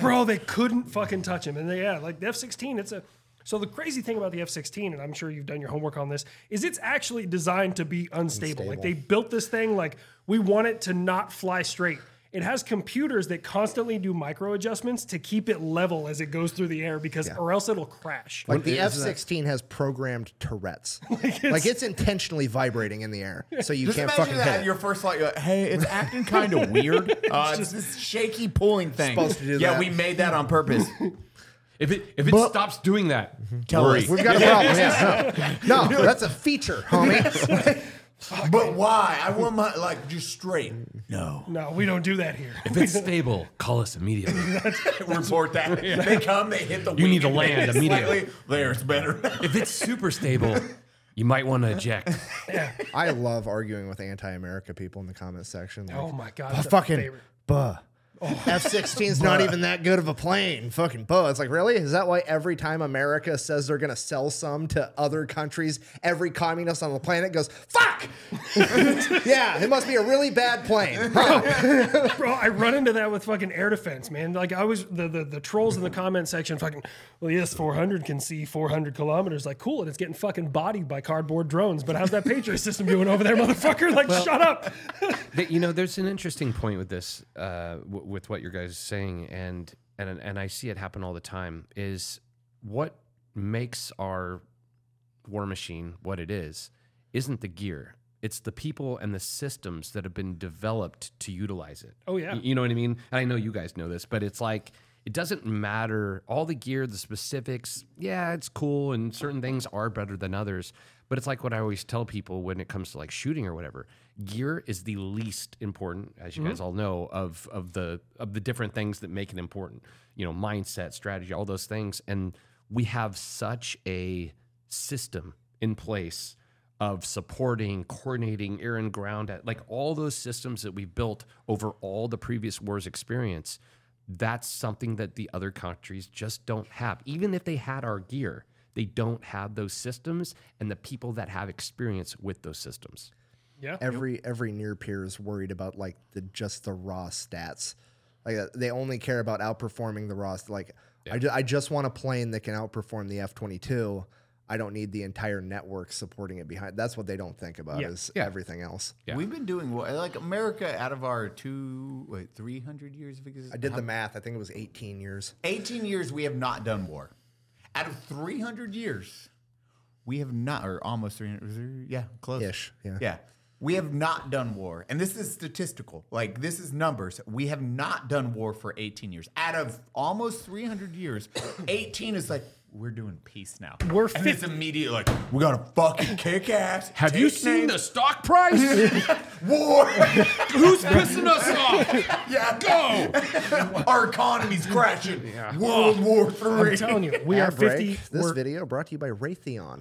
Bro, they couldn't fucking touch him. And they, yeah, like the F 16, it's a. So the crazy thing about the F 16, and I'm sure you've done your homework on this, is it's actually designed to be unstable. Like they built this thing like we want it to not fly straight. It has computers that constantly do micro adjustments to keep it level as it goes through the air because, or else it'll crash. Like the F sixteen has programmed Tourette's. like, it's, intentionally vibrating in the air, so you Just can't imagine fucking that hit at it. your first flight. You're like, hey, it's acting kind of weird. Uh, it's just this shaky pulling thing. Supposed to do yeah, that. we made that on purpose. If it if it stops doing that, mhm. Tell worry. us. We've got a problem. Yeah. No, no, that's a feature, homie. but why? I want my like just straight. No. No, we don't do that here. If it's stable, call us immediately. Report that. They come, they hit the You need to wing, land it's immediately. slightly- There, it's better. if it's super stable, you might want to eject. I love arguing with anti-America people in the comment section. Like, Oh my God. It's a fucking favorite. buh. F 16's not even that good of a plane. Fucking Bo. It's like, really? Is that why every time America says they're going to sell some to other countries, every communist on the planet goes, fuck! yeah, it must be a really bad plane. Huh. Bro, I run into that with fucking air defense, man. Like I was the, the the trolls in the comment section fucking well yes, 400 can see 400 kilometers. Like cool, and it's getting fucking bodied by cardboard drones. But how's that Patriot system doing over there, motherfucker? Like shut up. That- you know, there's an interesting point with this, uh, w- with what your guys are saying, and and and I see it happen all the time. Is what makes our war machine what it is isn't the gear. It's the people and the systems that have been developed to utilize it. Oh, yeah. You know what I mean. And I know you guys know this, but it's like it doesn't matter all the gear, the specifics. Yeah, it's cool, and certain things are better than others. But it's like what I always tell people when it comes to like shooting or whatever. Gear is the least important, as you mm-hmm. guys all know, of of the of the different things that make it important. You know, mindset, strategy, all those things, and we have such a system in place of supporting, coordinating air and ground at like all those systems that we built over all the previous wars experience. That's something that the other countries just don't have. Even if they had our gear, they don't have those systems and the people that have experience with those systems. Yeah. every every near peer is worried about like the just the raw stats. Like uh, they only care about outperforming the raw. Like I, ju- I just want a plane that can outperform the F twenty two. I don't need the entire network supporting it behind. That's what they don't think about Yeah. is Yeah. everything else. Yeah. We've been doing well. Like America, out of our two, wait, 300 years of existence? I did the math. I think it was eighteen years. 18 years we have not done war. Out of 300 years, we have not, or almost 300, was yeah, close. Ish, yeah. Yeah. We have not done war. And this is statistical. Like, this is numbers. We have not done war for 18 years. Out of almost 300 years, 18 is like, we're doing peace now. We're and it's 50 immediately like, we got to fucking kick ass. Have you take seen the stock price? war? Who's pissing us off? yeah, go. Our economy's crashing. Yeah. World War Three. I'm telling you, we are Ad break. 50. This we're, video brought to you by Raytheon.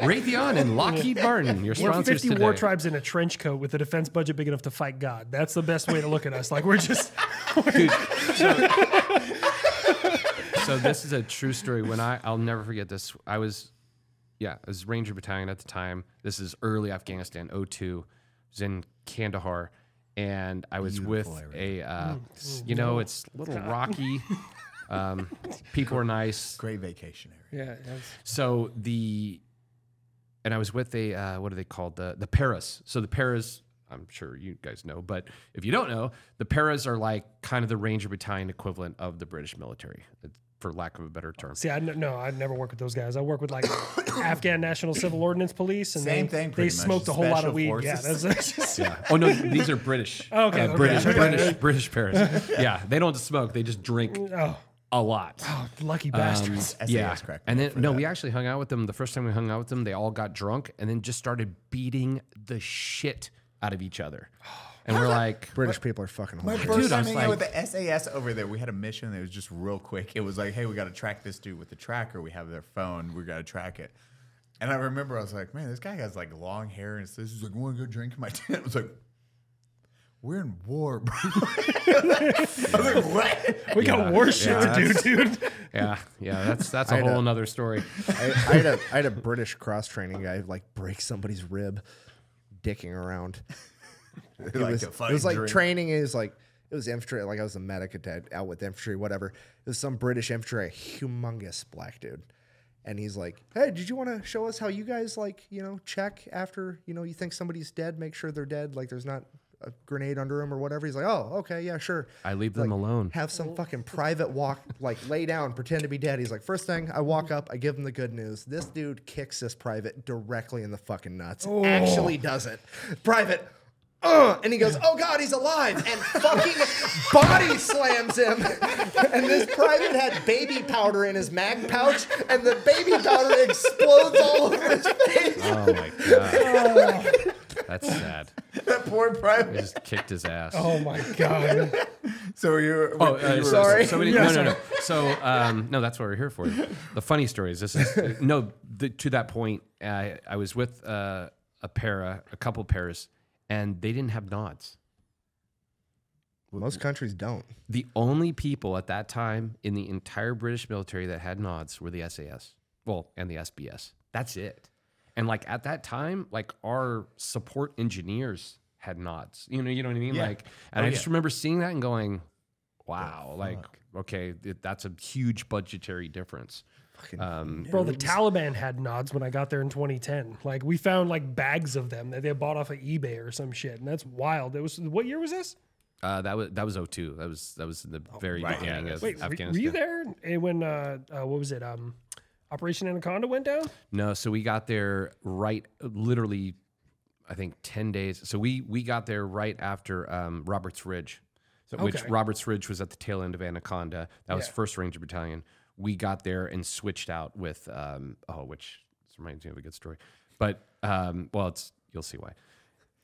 Raytheon and Lockheed Martin, your we're sponsors 50 today. war tribes in a trench coat with a defense budget big enough to fight God. That's the best way to look at us. Like we're just so this is a true story. When I, I'll never forget this. I was, yeah, I was Ranger Battalion at the time. This is early Afghanistan, 02. I was in Kandahar, and I was with a, uh, s- you know, it's a little rocky. Um, people are nice. Great vacation area. yeah. So the, and I was with a, uh, what are they called? The the paras. So the paras. I'm sure you guys know, but if you don't know, the paras are like kind of the Ranger Battalion equivalent of the British military, for lack of a better term. See, I n- no, I never work with those guys. I work with like Afghan National Civil Order Police, and Same they, thing, They pretty much. smoked a whole lot of weed. Yeah, that's, that's just, Yeah. Oh no, these are British. Oh, okay, Uh, okay. British, Okay. British, British paras. Yeah, they don't smoke; they just drink oh, a lot. Oh, lucky Um, bastards. SAS yeah, cracked and then no, that. we actually hung out with them. The first time we hung out with them, they all got drunk and then just started beating the shit out of each other. And we're like, British people are fucking My hilarious. first Dude, I time was hanging out like- with the SAS over there, we had a mission that was just real quick. It was like, hey, we got to track this dude with the tracker. We have their phone. We got to track it. And I remember I was like, man, this guy has like long hair and says, he's like, want to go drink in my tent? I was like, we're in war, bro. I was like, what? we got yeah, worse shit yeah, to do, dude. yeah, yeah, that's that's a whole a- another story. I, I had a I had a British cross training guy like break somebody's rib, dicking around. It like was, to it was like drink. training is like it was infantry. Like I was a medic at, out with infantry, whatever. It was some British infantry, a humongous black dude, and he's like, "Hey, did you want to show us how you guys like you know check after you know you think somebody's dead, make sure they're dead, like there's not." A grenade under him or whatever. He's like, oh, okay, yeah, sure. I leave them Like, alone. Have some fucking private walk, like lay down, pretend to be dead. He's like, first thing, I walk up, I give him the good news. This dude kicks this private directly in the fucking nuts. Oh. Actually does it. Private, uh, and he goes, oh God, he's alive, and fucking body slams him. and this private had baby powder in his mag pouch, and the baby powder explodes all over his face. Oh my god, that's sad. that poor He private. just kicked his ass. Oh my god. So you're, Oh, uh, you were- Sorry. So, many- Yeah, no, no, no. So, um, no, that's what we're here for. The funny story is this is no. The, to that point, uh, I was with uh, a para, a couple pairs, and they didn't have nods. Most countries don't. The only people at that time in the entire British military that had nods were the SAS. Well, and the SBS. That's it. And like at that time, like our support engineers had nods. You know, you know what I mean? Yeah. Like, and Oh, I just yeah. remember seeing that and going, "Wow!" Like, okay, th- that's a huge budgetary difference. Um, Bro, the Taliban had nods when I got there in 2010. Like we found like bags of them that they bought off of eBay or some shit, and that's wild. It was what year was this? uh, that was that was 02. That was that was in the very right, beginning yeah, of Wait, were, Afghanistan. were you there when uh, uh, what was it? Um, Operation Anaconda went down. No, so we got there right, literally, I think ten days. So we we got there right after um, Roberts Ridge, so, which Roberts Ridge was at the tail end of Anaconda. That was Yeah. First Ranger Battalion. We got there and switched out with um, oh, which reminds me of a good story, but um, well, it's you'll see why.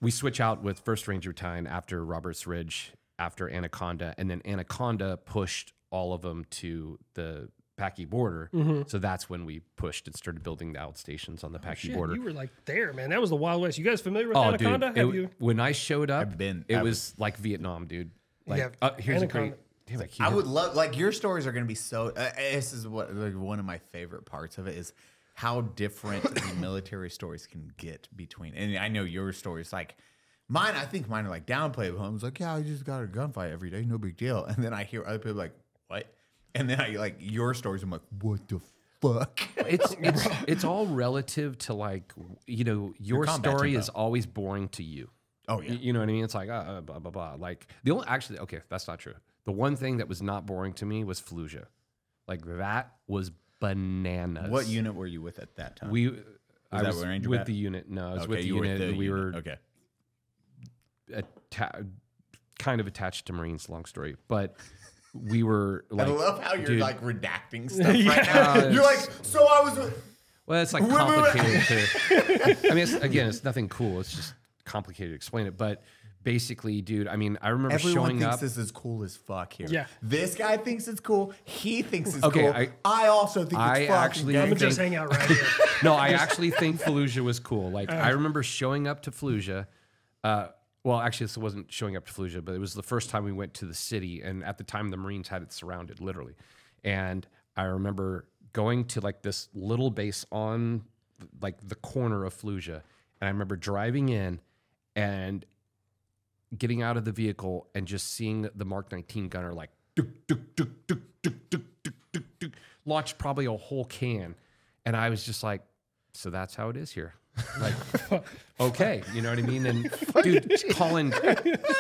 We switch out with First Ranger Time after Roberts Ridge, after Anaconda, and then Anaconda pushed all of them to the Paki border. So that's when we pushed and started building the outstations on the Paki Shit, border. you were like there, man. That was the Wild West. You guys familiar with Oh, Anaconda? dude! Have it- you? when I showed up, I've been- It I've- was like Vietnam, dude. Like, Yeah, uh, here's Anaconda- a great. Damn, I, I would love like your stories are going to be so. Uh, this is what like one of my favorite parts of it is how different the military stories can get between. And I know your stories like mine. I think mine are like downplayed. Homes like yeah, I just got a gunfight every day, no big deal. And then I hear other people like what, and then I like your stories. I'm like what the fuck. it's it's it's all relative to like you know your combat story is always boring to you. Oh, yeah. Y- you know what I mean. It's like uh, uh, blah blah blah. Like the only actually okay, that's not true. The one thing that was not boring to me was Fallujah. Like that was bananas. what unit were you with at that time? we? I that was with Bat? the unit. No, I was okay, with the unit. with the and we unit. were okay. atta- kind of attached to Marines. Long story, but we were like. I love how you're dude, like redacting stuff right now. Yeah. You're like, so I was. with-" Well, it's like complicated to. I mean, it's, again, it's nothing cool. It's just complicated to explain it. But basically, dude, I mean, I remember Everyone showing thinks up. this is cool as fuck here. Yeah. This guy thinks it's cool. He thinks it's Okay, cool. I- I, also think I it's fucking actually gay. I'm gonna just think- hang out right here. no, I actually think Fallujah was cool. Like, I remember showing up to Fallujah. Uh, well, actually, this wasn't showing up to Fallujah, but it was the first time we went to the city. And at the time, the Marines had it surrounded, literally. And I remember going to like this little base on like the corner of Fallujah. And I remember driving in and getting out of the vehicle and just seeing the Mark 19 gunner like launch probably a whole can. And I was just like, so that's how it is here. Like, okay, you know what I mean? And dude, calling,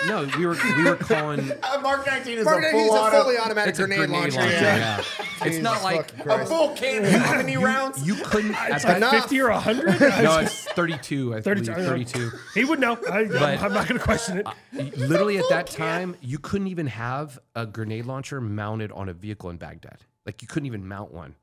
no, we were we were calling. Uh, Mark 19 is Mark, a he's full a auto. fully automatic It's a grenade, launcher. yeah. yeah. It's Jesus not like A Christ. full can. How many rounds? you couldn't. It's that, like Enough. 50 or 100. no, it's 32. I 32. believe, 32. He would know. I, But- I'm not gonna question it. Literally at that time, you couldn't even have a grenade launcher mounted on a vehicle in Baghdad. Like you couldn't even mount one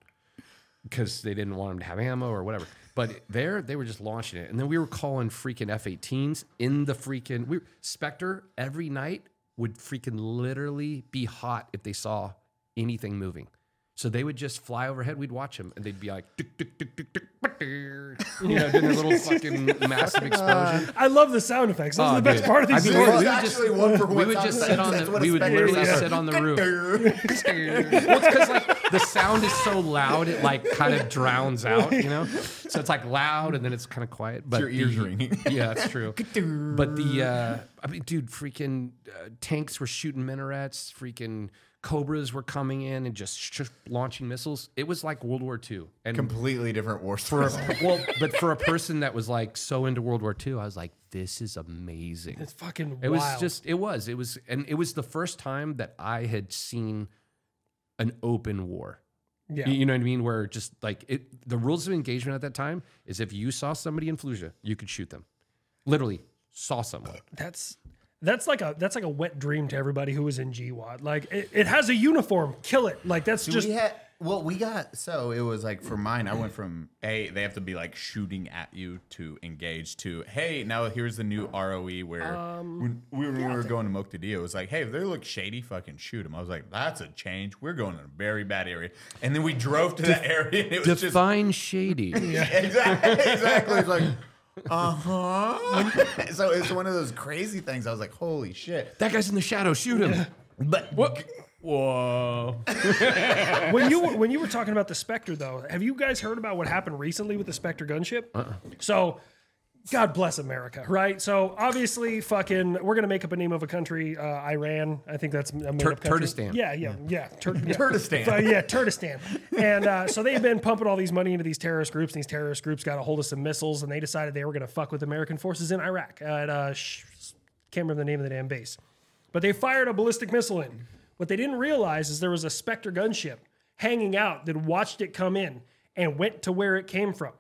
because they didn't want them to have ammo or whatever. But there, they were just launching it, and then we were calling freaking F-18s in the freaking. We Spectre every night would freaking literally be hot if they saw anything moving. So they would just fly overhead. We'd watch them, and they'd be like, "Tick, tick, tick, tick, tick, tick, tick," you know, doing their little fucking massive explosion. I love the sound effects. Those Oh, are the best dude. part of I these mean, stories. we would just- one for we would just sit on the we would literally sounds sit on the roof. well, it's because like the sound is so loud, it like kind of drowns out, you know. So it's like loud and then it's kind of quiet. But your ears the- ringing. Yeah, that's true. but the uh, I mean, dude, freaking uh, tanks were shooting minarets. Freaking cobras were coming in and just sh- launching missiles. It was like World War II. And Completely different war for a, well, but for a person that was like so into World War II, I was like, this is amazing. It's fucking It was just it was it was and it was the first time that I had seen an open war. yeah. You, you know what I mean? Where just like it, the rules of engagement at that time is if you saw somebody in Fallujah, you could shoot them. Literally saw someone. That's that's like a that's like a wet dream to everybody who was in GWOT. Like it, it has a uniform. Kill it. Like that's So just we had well, we got so it was like for mine. I went from a they have to be like shooting at you to engage to hey now here's the new ROE where when we, when we were going to Moctadillo, it was like hey if they look shady, fucking shoot them. I was like that's a change. We're going in a very bad area, and then we drove to that area and it was just Define shady. exactly exactly. It's like Uh huh. so it's one of those crazy things. I was like, holy shit. That guy's in the shadow. Shoot him. But what? Whoa. when you were, when you were talking about the Spectre, though, have you guys heard about what happened recently with the Spectre gunship? Uh-uh. So, God bless America, right? So obviously, fucking, we're gonna make up a name of a country, uh, Iran. I think that's a made Tur- up country. Turdistan. Yeah, yeah, yeah. Tur- yeah. Turdistan. Uh, yeah, Turdistan. And uh, so they've been pumping all these money into these terrorist groups. And these terrorist groups got a hold of some missiles, and they decided they were gonna fuck with American forces in Iraq. At uh, sh- can't remember the name of the damn base, but they fired a ballistic missile in. What they didn't realize is there was a Spectre gunship hanging out that watched it come in and went to where it came from.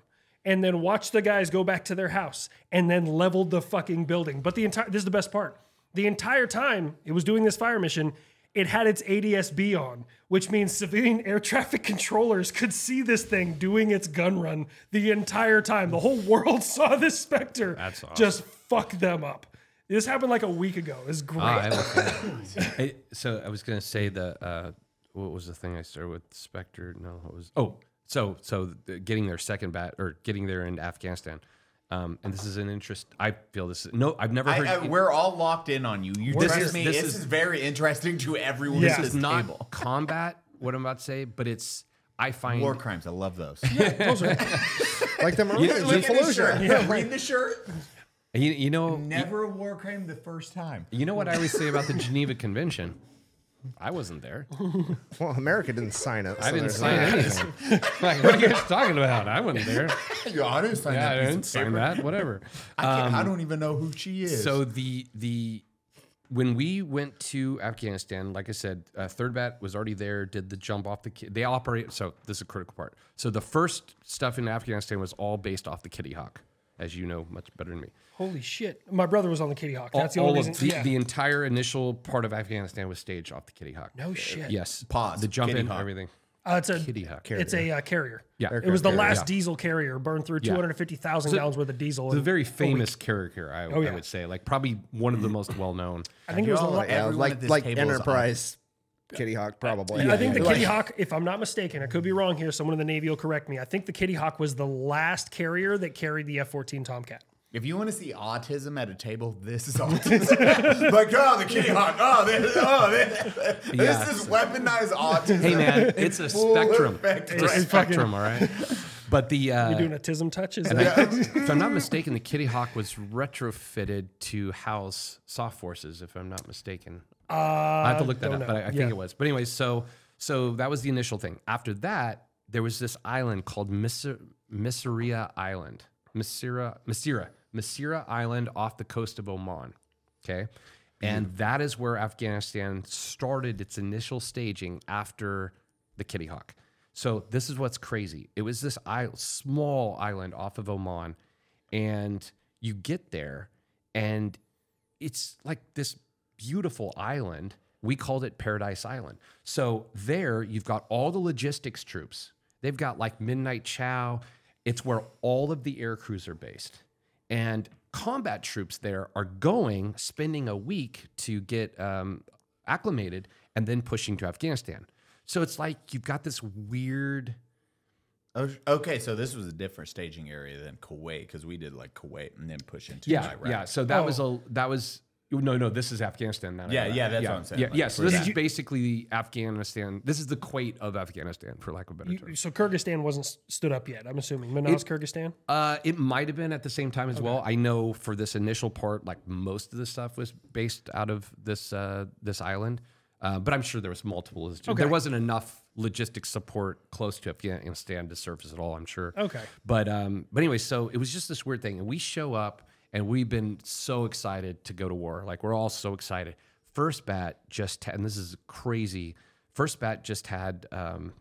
And then watched the guys go back to their house and then leveled the fucking building. But the entire this is the best part. The entire time it was doing this fire mission, it had its ADSB on, which means civilian air traffic controllers could see this thing doing its gun run the entire time. The whole world saw this Spectre That's awesome. just fuck them up. This happened like a week ago. It's great. Ah, I haven't seen it. Hey, so I was gonna say the uh, what was the thing I started with Spectre? No, what was oh so so the, getting their second bat or getting there in Afghanistan. Um, and this is an interest. I feel this is no. I've never I, heard. I, we're all locked in on you. You This trust is- me. this This, is- is, very interesting to everyone Yeah. at This this it's not table. combat. What I'm about to say, but it's I find War crimes. I love those. Like the Marines in Look at his shirt. Fallujah. Yeah, read the shirt. You, you know Never a war crime the first time. you know what I always say about the Geneva Convention. I wasn't there. Well, America didn't sign it. I didn't sign that. anything. like, what are you guys talking about? I wasn't there. Yeah, I didn't sign Yeah, I that piece didn't of sign paper. that. Whatever. I, can't, I don't even know who she is. So the the when we went to Afghanistan, like I said, uh, Third Bat was already there. Did the jump off the? ki- They operate. So this is a critical part. So the first stuff in Afghanistan was all based off the Kitty Hawk, as you know much better than me. Holy shit. My brother was on the Kitty Hawk. All, That's the all only of reason. the, yeah. the entire initial part of Afghanistan was staged off the Kitty Hawk. no shit. Yes. Pause. The jump Kitty in, Hawk. everything. Uh, it's a Kitty Hawk. It's a uh, carrier. Yeah. It was the carrier, last yeah. diesel carrier burned through 250,000 gallons worth of diesel. It's a in very a week. famous character, I, Oh, yeah. I would say. Like probably one of the most well known. I think it was the Y'all la- are- Yeah, Everyone like this like table is Enterprise Kitty Hawk, probably. I think the Like- Kitty Hawk, if I'm not mistaken, I could be wrong here. Someone in the Navy will correct me. I think the Kitty Hawk was the last carrier that carried the F-14 Tomcat. If you want to see autism at a table, this is autism. like, oh, the kitty hawk. Oh, this, oh, this, Yeah. this is weaponized autism. Hey man, it's a Full spectrum. effect. It's a spectrum, all right. But the uh, You're doing autism touches. touch? Is And that? I, if I'm not mistaken, the Kitty Hawk was retrofitted to house soft forces. If I'm not mistaken, Uh, I have to look that up, know. but I, I Yeah. think it was. But anyway, so so that was the initial thing. After that, there was this island called Misir- Misiria Island, Misira, Misira, Misira Island off the coast of Oman. Okay, mm-hmm. and that is where Afghanistan started its initial staging after the Kitty Hawk. So this is what's crazy. It was this isle, small island off of Oman, and you get there, and it's like this beautiful island. We called it Paradise Island. So there, you've got all the logistics troops. They've got like Midnight Chow. It's where all of the air crews are based. And combat troops there are going, spending a week to get um, acclimated, and then pushing to Afghanistan. So it's like you've got this weird. Oh, Okay, so this was a different staging area than Kuwait because we did like Kuwait and then push into Yeah, Iraq. yeah. So that was a that was no, no. This is Afghanistan. Not Yeah, Iraq. yeah, that's what I'm saying, Yeah, like, yeah. So for this that. is basically Afghanistan. This is the Kuwait of Afghanistan, for lack of a better term. You- so Kyrgyzstan wasn't stood up yet. I'm assuming Manas, Kyrgyzstan. Uh, it might have been at the same time as well. I know for this initial part, like most of the stuff was based out of this uh, this island, uh, but I'm sure there was multiple. Okay. There wasn't enough logistics support close to Afghanistan to surface at all. I'm sure. Okay. But um, but anyway, so it was just this weird thing, and we show up, and we've been so excited to go to war. Like we're all so excited. First bat just and this is crazy. First bat just had um,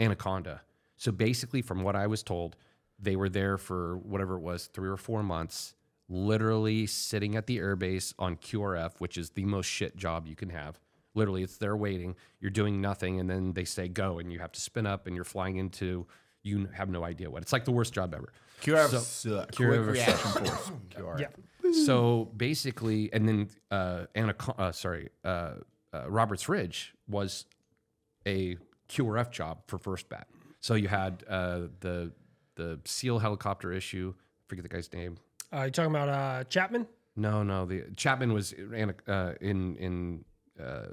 Anaconda. So basically, from what I was told, they were there for whatever it was, three or four months, literally sitting at the airbase on QRF, which is the most shit job you can have. Literally, it's there waiting. You're doing nothing, and then they say go, and you have to spin up, and you're flying into. You have no idea what. It's like the worst job ever. QRF So- suck. QRF Quick reaction force. QRF. Yeah. So basically, and then uh, Anaco- uh sorry, uh, uh, Roberts Ridge was a QRF job for First Bat. So you had uh, the the SEAL helicopter issue. Forget the guy's name. Uh, you talking about uh, Chapman? No, no. The Chapman was in uh, in in uh,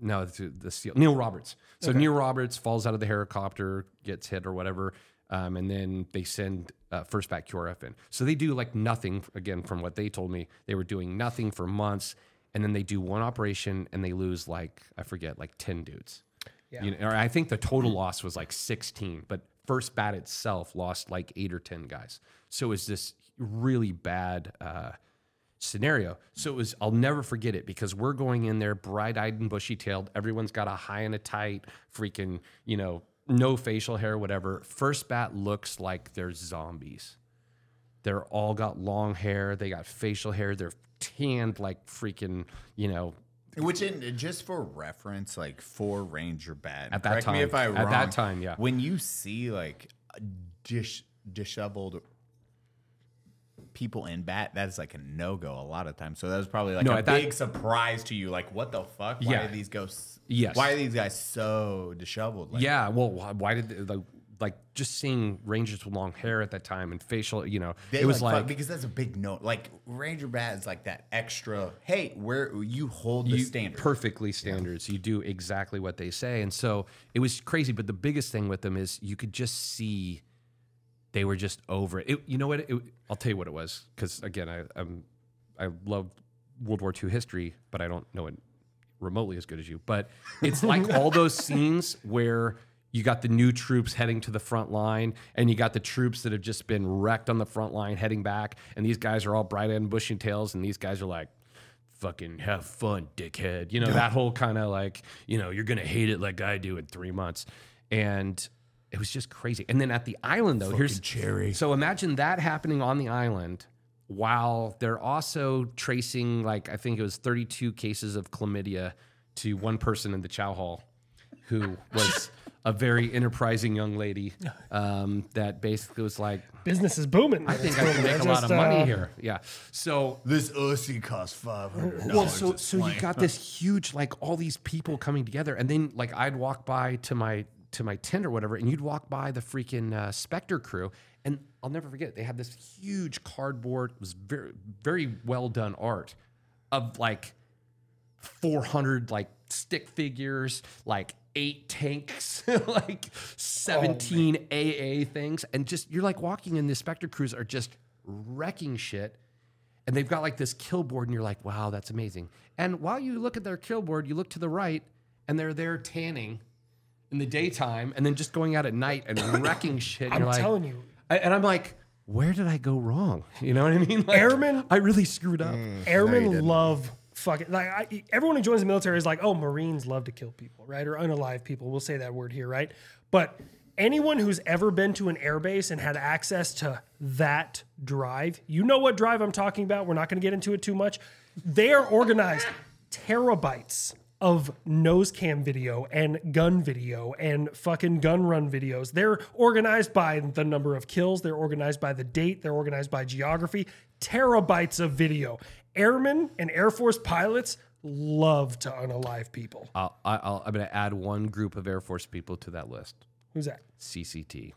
no the, the steel Neil Roberts. So Neil Roberts falls out of the helicopter, gets hit or whatever, um, and then they send uh, first back QRF in. So they do like nothing again from what they told me. They were doing nothing for months, and then they do one operation and they lose like I forget like ten dudes. Yeah. You know, or I think the total loss was like 16, but first bat itself lost like eight or 10 guys. So it was this really bad uh, scenario. So it was, I'll never forget it because we're going in there bright eyed and bushy tailed. Everyone's got a high and a tight, freaking, you know, no facial hair, whatever. First bat looks like they're zombies. They're all got long hair. They got facial hair. They're tanned like freaking, you know, Which, in, just for reference, like for Ranger Bat, At that correct me if time. I At that time, yeah. When you see like dish, disheveled people in bat, that's like a no go a lot of times. So that was probably like No, a big surprise to you. Like, what the fuck? Why Yeah. are these ghosts? Yes. Why are these guys so disheveled? Like, yeah, well, why, why did they, like like just seeing rangers with long hair at that time and facial, you know, it was like, like because that's a big note. Like Ranger Bat is like that extra. Hey, where you hold the you standard. perfectly standards. You do exactly what they say, and so it was crazy. But the biggest thing with them is you could just see they were just over it. it you know what? It, I'll tell you what it was because again, I, I'm I love World War II history, but I don't know it remotely as good as you. But it's like all those scenes where you got the new troops heading to the front line, and you got the troops that have just been wrecked on the front line heading back, and these guys are all bright and bushy tails, and these guys are like, fucking have fun, dickhead. You know, that whole kind of like, you know, you're gonna hate it like I do in three months. And it was just crazy. And then at the island though, here's cherry. So imagine that happening on the island while they're also tracing like I think it was 32 cases of chlamydia to one person in the chow hall who was a very enterprising young lady um, that basically was like, Business is booming. I think I can make a lot of money here. Yeah. So This Uzi costs five hundred dollars. well, so so you got this huge like all these people coming together, and then like I'd walk by to my to my tent or whatever, and you'd walk by the freaking uh, Spectre crew, and I'll never forget they had this huge cardboard. It was very very well done art of like four hundred like stick figures, like eight tanks, like seventeen AA things, and just you're like walking in the Spectre crews are just wrecking shit and they've got like this kill board, and you're like, wow, that's amazing. And while you look at their kill board, you look to the right, and they're there tanning in the daytime, and then just going out at night and wrecking shit. And I'm you're like, telling you. I- and I'm like, where did I go wrong? You know what I mean? Like, Airmen- I really screwed up. Mm. Airmen love fucking like I, everyone who joins the military is like, oh, Marines love to kill people, right? Or unalive people. We'll say that word here, right? But anyone who's ever been to an airbase and had access to that drive, you know what drive I'm talking about. We're not going to get into it too much. They are organized terabytes of nose cam video and gun video and fucking gun run videos. They're organized by the number of kills, they're organized by the date, they're organized by geography. Terabytes of video. Airmen and Air Force pilots love to unalive people. I'll, I'll, I'm going to add one group of Air Force people to that list Who's that? CCT.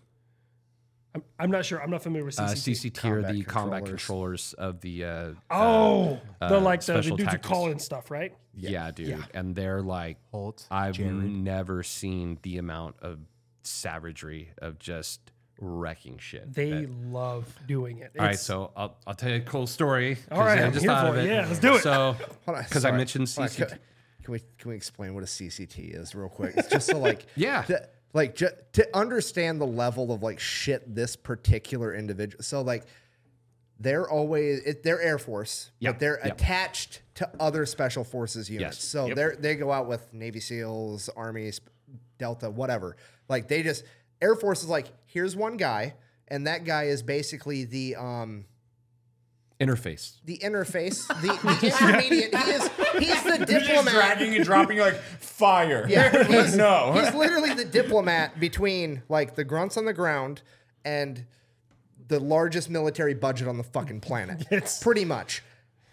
I'm, I'm not sure. I'm not familiar with Uh, CCT. CCT are Combat the combat controllers. controllers of the. Uh, oh, the like the, the special dudes who tactics. call in stuff, right? yeah, dude. And they're like, Holt, I've Jared. never seen the amount of savagery of just wrecking shit. They that- love doing it. all right, so I'll, I'll tell you a cool story. All right, I I'm just here thought for of it. Yeah, let's do it. So, because I mentioned Hold on, CCT. Can, can we can we explain what a CCT is real quick? It's just so like Yeah. to, like ju- to understand the level of like shit this particular individual. So like they're always it, they're Air Force, Yep, but they're yep. attached to other special forces units. Yes, So yep. they're they go out with Navy SEALs, Army, Delta, whatever. Like they just Air Force is like here's one guy, and that guy is basically the um Interface. the interface, the, the intermediate. He is he's the diplomat. dragging and dropping like fire. Yeah, he's, no. he's literally the diplomat between like the grunts on the ground and the largest military budget on the fucking planet. Yes. Pretty much.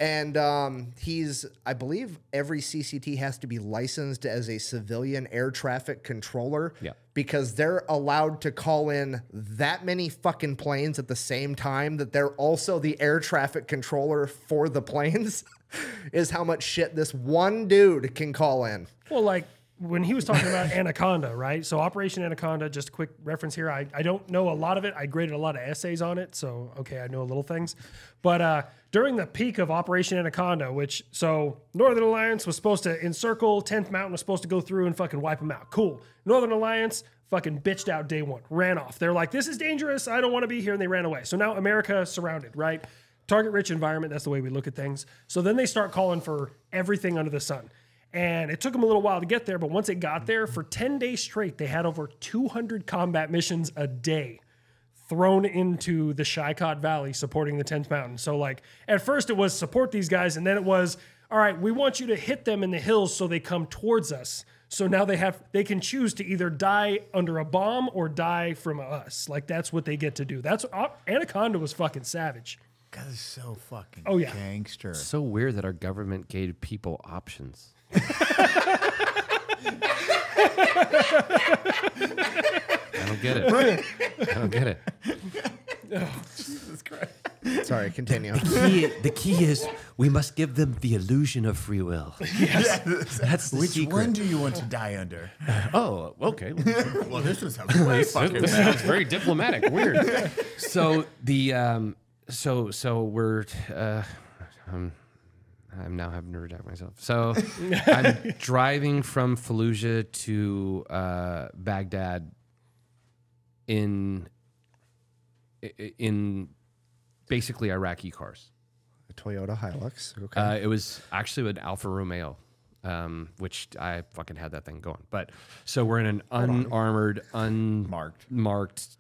And um, he's, I believe every CCT has to be licensed as a civilian air traffic controller Yeah. Because they're allowed to call in that many fucking planes at the same time that they're also the air traffic controller for the planes. is how much shit this one dude can call in. Well, like when he was talking about Anaconda, right? So Operation Anaconda, just a quick reference here. I, I don't know a lot of it. I graded a lot of essays on it. So, okay, I know a little things. But uh, during the peak of Operation Anaconda, which, so Northern Alliance was supposed to encircle, 10th Mountain was supposed to go through and fucking wipe them out. Cool. Northern Alliance fucking bitched out day one, ran off. They're like, this is dangerous. I don't want to be here. And they ran away. So now America surrounded, right? Target rich environment. That's the way we look at things. So then they start calling for everything under the sun. And it took them a little while to get there, but once it got there, for 10 days straight, they had over 200 combat missions a day thrown into the Shah-i-Kot Valley supporting the 10th Mountain. So, like, at first it was support these guys, and then it was, all right, we want you to hit them in the hills so they come towards us. So now they have they can choose to either die under a bomb or die from us. Like that's what they get to do. That's uh, Anaconda was fucking savage. God, it's so fucking Oh, yeah. gangster. So weird that our government gave people options. I don't get it. I don't get it. Jesus Christ. Sorry, continue. Key, the key is we must give them the illusion of free will. Yes. That's the Which secret. one do you want to die under? Oh, okay. well, this was a way fucking This sounds very diplomatic. Weird. So the um, so so we're uh, um, I'm now having to redact myself. So I'm driving from Fallujah to uh, Baghdad in in basically Iraqi cars. A Toyota Hilux. Okay. Uh, it was actually an Alfa Romeo, um, which I fucking had that thing going. But so we're in an unarmored, unmarked, marked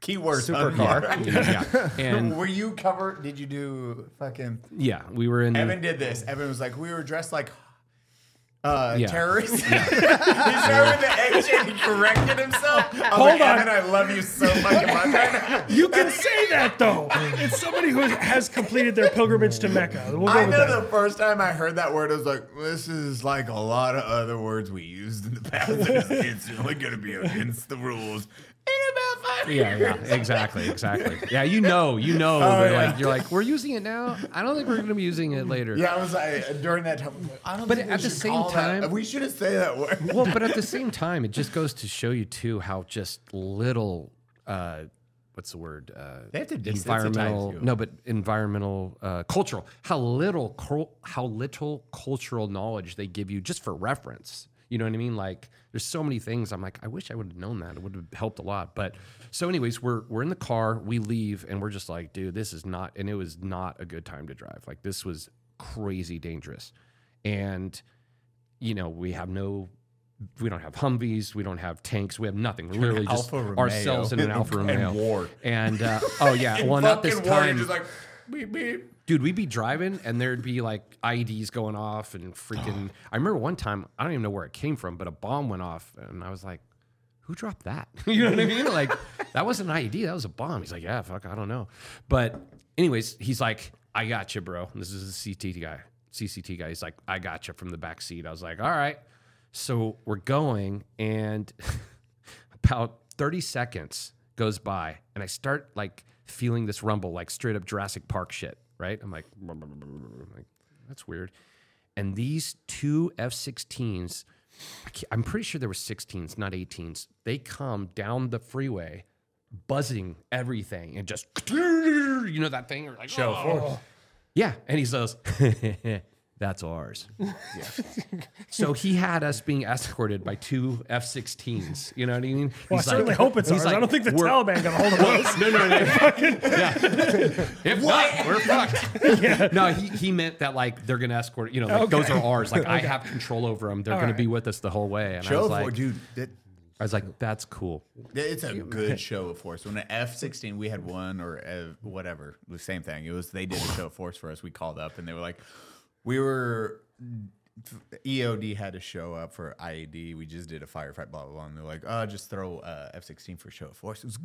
Keyword supercar. unmarked. yeah, and Were you covered? Did you do fucking? yeah, we were in. Evan did this. Evan was like, we were dressed like uh, Yeah. terrorists. He's driving the exit and he corrected himself. I was Hold like, on. Evan, I love you so much. You can say that though. It's somebody who has completed their pilgrimage to Mecca. We'll I know that. the first time I heard that word, I was like, this is like a lot of other words we used in the past. It's instantly going to be against the rules. In about five yeah, years. yeah, exactly, exactly. Yeah, you know, you know. Oh, yeah. like, you're like, we're using it now. I don't think we're going to be using it later. Yeah, I was like, during that time, I was like, I don't But think at the same call that- time- we shouldn't say that word. well, but at the same time, it just goes to show you too how just little, uh, what's the word? Uh, They have to desensitize environmental. you. No, but environmental, uh, cultural. How little, cul- how little cultural knowledge they give you just for reference. You know what I mean? Like, there's so many things. I'm like, I wish I would have known that. It would have helped a lot. But so, anyways, we're we're in the car. We leave, and we're just like, dude, this is not. And it was not a good time to drive. Like, this was crazy dangerous, and you know, we have no, we don't have Humvees, we don't have tanks, we have nothing. We're literally just Romeo ourselves in an Alfa and Romeo. war. And uh, oh yeah, well not this war, time, just like, beep, beep. Dude. We'd be driving and there'd be like IEDs going off and freaking. I remember one time, I don't even know where it came from, but a bomb went off, and I was like. Who dropped that? you know what I mean? Like that wasn't an IED, that was a bomb. He's like, yeah, fuck, I don't know. But anyways, he's like, I got you, bro. This is a CT guy, CCT guy. He's like, I got you from the back seat. I was like, all right. So we're going, and about 30 seconds goes by, and I start like feeling this rumble, like straight up Jurassic Park shit, right? I'm like, I'm like that's weird. And these two F 16s, I'm pretty sure there were 16s, not 18s. They come down the freeway, buzzing everything, and just, you know, that thing? Or like, show force. Oh. Yeah. And he says, that's ours. So he had us being escorted by two F 16s. You know what I mean? Well, I He's certainly like- hope it's he's ours. I don't think the "We're- Taliban got a hold of us. no, no, no. yeah. If not, we're fucked. No, he, he meant that like they're gonna escort. You know, like those are ours. Like I have control over them. They're All gonna be with us the whole way. And I Show was like, force, dude. That, I was like, that's cool. it's a good show of force. When an F sixteen, we had one or uh, whatever, the same thing. It was they did a show of force for us. We called up and they were like, we were. EOD had to show up for IED. We just did a firefight, blah blah blah. And they're like, "Oh, just throw uh, F sixteen for show of force." It was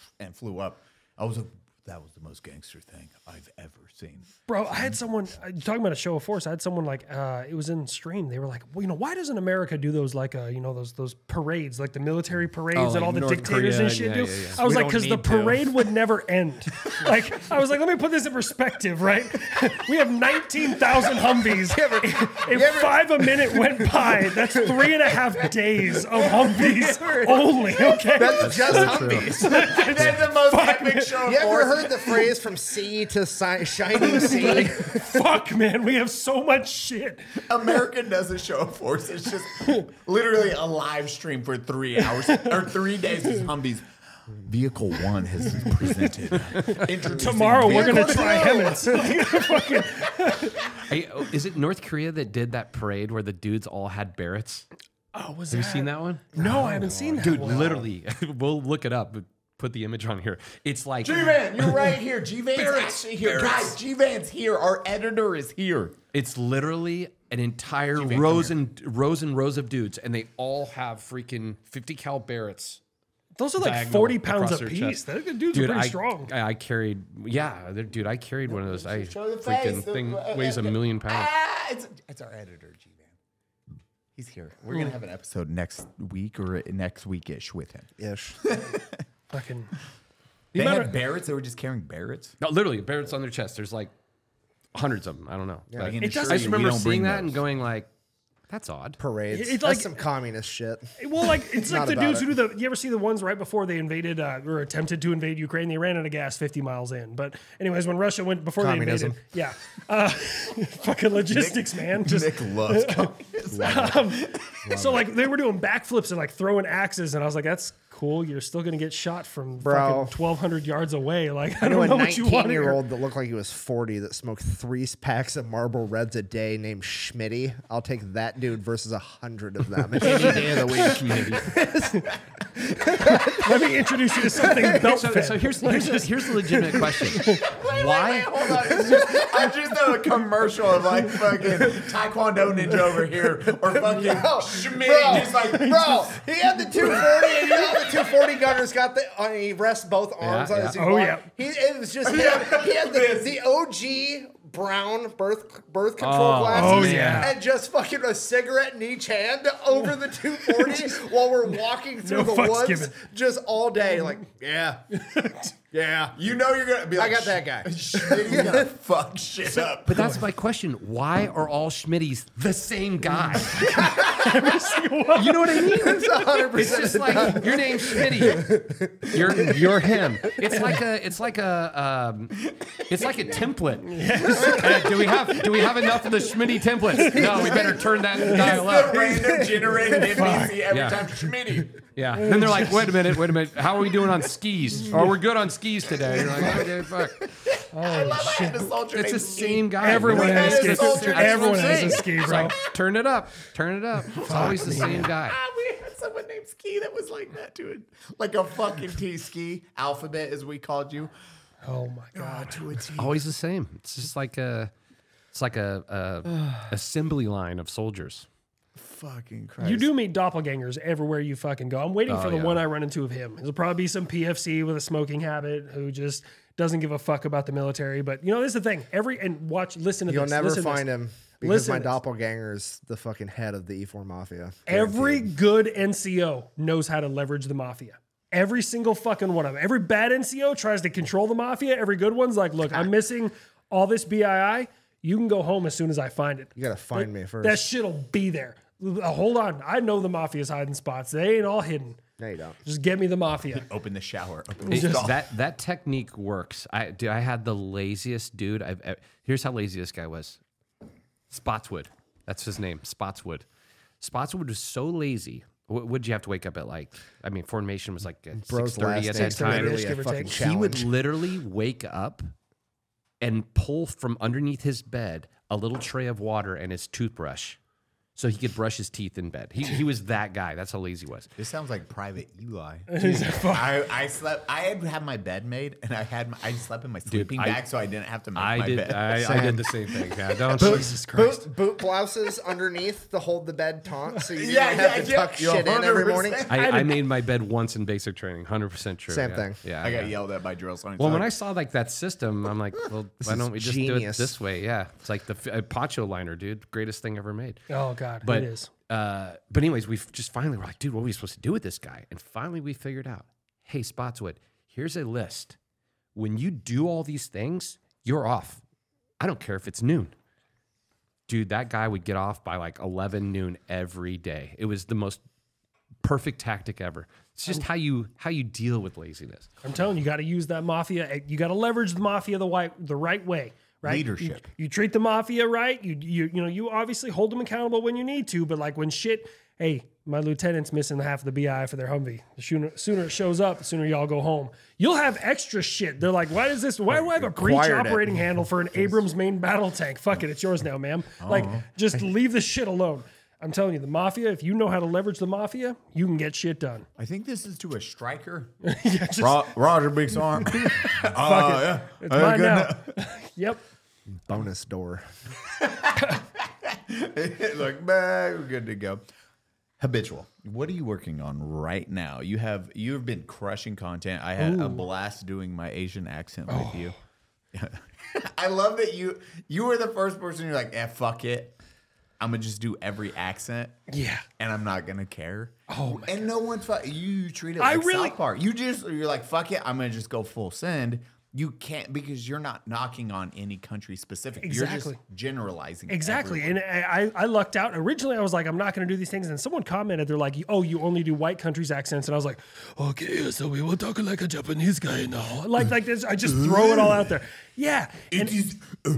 and flew up. I was like, that was the most gangster thing I've ever seen. Bro, I had someone talking about a show of force. I had someone like uh, it was in stream. They were like, well, you know, why doesn't America do those like uh, you know those those parades, like the military parades Oh, that like all the North dictators Korea, and shit yeah, do? yeah, yeah. I was We like, because the need to. parade would never end. like I was like, let me put this in perspective, right? we have nineteen thousand Humvees. if five a minute went by, that's three and a half days of Humvees only. Okay. That's just Humvees. That's the most epic show of You ever force. Heard the phrase from sea to si- shining sea? Fuck, man, we have so much shit. American does a show of force. It's just literally a live stream for three hours or three days of Humvees. Vehicle one has been presented. Introducing Tomorrow we're gonna try two. HEMTTs. Hey, oh, is it North Korea that did that parade where the dudes all had Barretts? Oh, was Have you seen that one? No, I haven't seen oh, that. Dude, one. literally, we'll look it up. but Put the image on here. It's like G-Van, you're right here. G-Van's actually here. Guys, G-Van's here. Our editor is here. It's literally an entire rows and rows and rows of dudes, and they all have freaking 50 cal Barretts. Those are like diagonal 40 pounds across a their piece. chest. Those dudes are pretty I, strong. I, I carried, yeah, they're- dude, I carried one of those. I Show the freaking face. thing Uh, weighs a million pounds. Ah, it's, it's our editor, G-Van. He's here. We're going to have an episode next week or next week-ish with him. Ish. Fucking. They amount had of- Barretts. They were just carrying Barretts. No, literally, Barrett's on their chest. There's like hundreds of them. I don't know. But I can I assure just you, we remember don't bring seeing that and those. going like, that's odd. Parades. It's That's like- some communist shit. Well, like it's like Not the about dudes it. who do the. You ever see the ones right before they invaded uh, or attempted to invade Ukraine? They ran out of gas 50 miles in. But anyways, when Russia went before Communism. they invaded, yeah, uh, fucking logistics, man. Just Nick loves communism. so like they were doing backflips and like throwing axes, and I was like, that's cool. You're still gonna get shot from Bro. fucking 1,200 yards away. Like I I don't a know what you 19 want year here. old that looked like he was 40 that smoked three packs of Marlboro Reds a day named Schmitty. I'll take that dude versus a hundred of them. Any day of the week, community. Let me introduce you to something belt So, fed. so here's here's, the- here's the legitimate question. Why? Hold on. It's just, I'm just a commercial of like fucking Taekwondo Ninja over here or fucking Schmidt bro, just like bro, he had the 240, and you know the 240 gunner's got the, uh, he rests both arms Yeah, on yeah. his Oh, walk. yeah. He, it was just, he had, he had the, the OG brown birth birth control Oh, glasses oh, yeah. and just fucking a cigarette in each hand over the 240 while we're walking through No the fucks woods given. just all day. Like, yeah, yeah. you know you're gonna be I got that guy. Schmitty's gonna fuck shit up. But that's my question. Why are all Schmitties the same guy? you know what I mean? It's 100% It's just like your name's Schmitty. You're you're him. It's like a it's like a um, it's like a template. Uh, do we have do we have enough of the Schmitty templates? No, we better turn that dial The up. random generated NPC every Yeah. time Schmitty. Yeah. Then they're like, wait a minute, wait a minute. How are we doing on skis? Oh, we're good on skis today. You're like, okay, fuck. I love I had a soldier It's the named same Ski. guy. Everyone Like, has a is ski. soldier. That's Everyone I'm has a saying. ski, bro. like, turn it up, turn it up. It's always the same guy. Ah, we had someone named Ski that was like that to it. Like a fucking T ski alphabet as we called you. Oh my god. Ah, to a T. Always the same. It's just like a, it's like a, a assembly line of soldiers. Fucking Christ. You do meet doppelgangers everywhere you fucking go. I'm waiting Oh, for the yeah. one I run into of him. It'll probably be some PFC with a smoking habit who just doesn't give a fuck about the military. But you know, this is the thing. Every and watch, listen to You'll this. never listen to find him because Listen my to this. doppelganger's the fucking head of the E4 Mafia. Every good NCO knows how to leverage the mafia. Every single fucking one of them. Every bad NCO tries to control the mafia. Every good one's like, look, I'm missing all this BII. You can go home as soon as I find it. You gotta find me first. That shit'll be there. Uh, Hold on. I know the mafia's hiding spots. They ain't all hidden. no, you don't. Just get me the mafia. Open the shower. Open the It- stall. that that technique works. I do. I had the laziest dude I've. ever Here's how lazy this guy was. Spotswood. That's his name. Spotswood. Spotswood was so lazy. What would you have to wake up at like? I mean, formation was like at Bro's six thirty last at day that is time. literally give a or fucking take. He would literally wake up and pull from underneath his bed a little tray of water and his toothbrush. So he could brush his teeth in bed. He, he was that guy. That's how lazy he was. This sounds like Private Eli. I, I slept. I had had my bed made, and I had my, I slept in my sleeping I- bag, so I didn't have to make I my did. bed. I, I did the same thing. Yeah, don't. Boot, boot blouses underneath to hold the bed taut, so you didn't Yeah, have yeah, to yeah. tuck shit in every morning. 100%. I, I made my bed once in basic training. Hundred percent true. Same yeah. thing. Yeah, I got yeah. yelled at by drill sergeants. Well, when I saw like that system, I'm like, well, why don't we just do genius. it this way? Yeah, it's like the f- uh, poncho liner, dude. Greatest thing ever made. Oh God, But it is. uh, but anyways, we just finally were like, dude, what are we supposed to do with this guy? And finally, we figured out, hey, Spotswood, here's a list. When you do all these things, you're off. I don't care if it's noon. Dude, that guy would get off by like 11 noon every day. It was the most perfect tactic ever. It's just how you how you deal with laziness. I'm telling you, you got to use that mafia. eh, You got to leverage the mafia the right the right way. Right? Leadership. You, you treat the mafia right. You you you know you obviously hold them accountable when you need to, but like when shit, hey, my lieutenant's missing half of the BII for their Humvee. The sooner, sooner it shows up, the sooner y'all go home. You'll have extra shit. They're like, why does this? Why do I have a breach Acquired it. operating handle for an Abrams main battle tank? Fuck it, it's yours now, ma'am. Oh, like, just leave the shit alone. I'm telling you, the mafia. If you know how to leverage the mafia, you can get shit done. I think this is to a Stryker. yeah, just, Ro- Roger Big Arm. Fuck oh, it. yeah. It's mine now. yep. Bonus door. like, man, we're good to go. Habitual. What are you working on right now? You have you've been crushing content. I had a blast doing my Asian accent with you. I love that you you were the first person. You're like, eh, fuck it. I'm gonna just do every accent. Yeah. and I'm not gonna care. Oh and no one's fu- you treat it I like really- South Park. You just you're like fuck it. I'm gonna just go full send. You can't because you're not knocking on any country specific. You're just generalizing. Exactly. everyone. And I, I I lucked out. Originally, I was like, I'm not going to do these things. And someone commented, they're like, oh, you only do white countries accents. And I was like, okay, so we will talk like a Japanese guy now. Like, like this, I just throw it all out there. Yeah. And It is uh,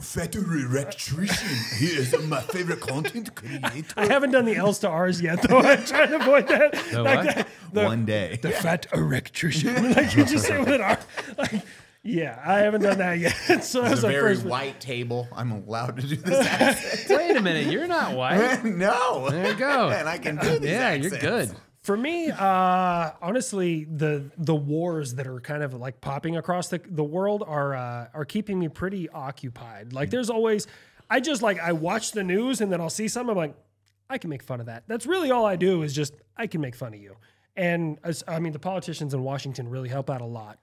federal electrician. He is my favorite content creator. I haven't done the L's to R's yet, though. I'm trying to avoid that. The Like what? the, One day. the fat electrician. like, you just say with an R. Like, yeah, I haven't done that yet. so that It's a very first. white table. I'm allowed to do this. Wait a minute, you're not white. no. There you go. And I can do these yeah, you're good. For me, uh, honestly, the the wars that are kind of like popping across the, the world are uh, are keeping me pretty occupied. Like, there's always, I just like I watch the news and then I'll see something. I'm like, I can make fun of that. That's really all I do is just I can make fun of you. And I mean, the politicians in Washington really help out a lot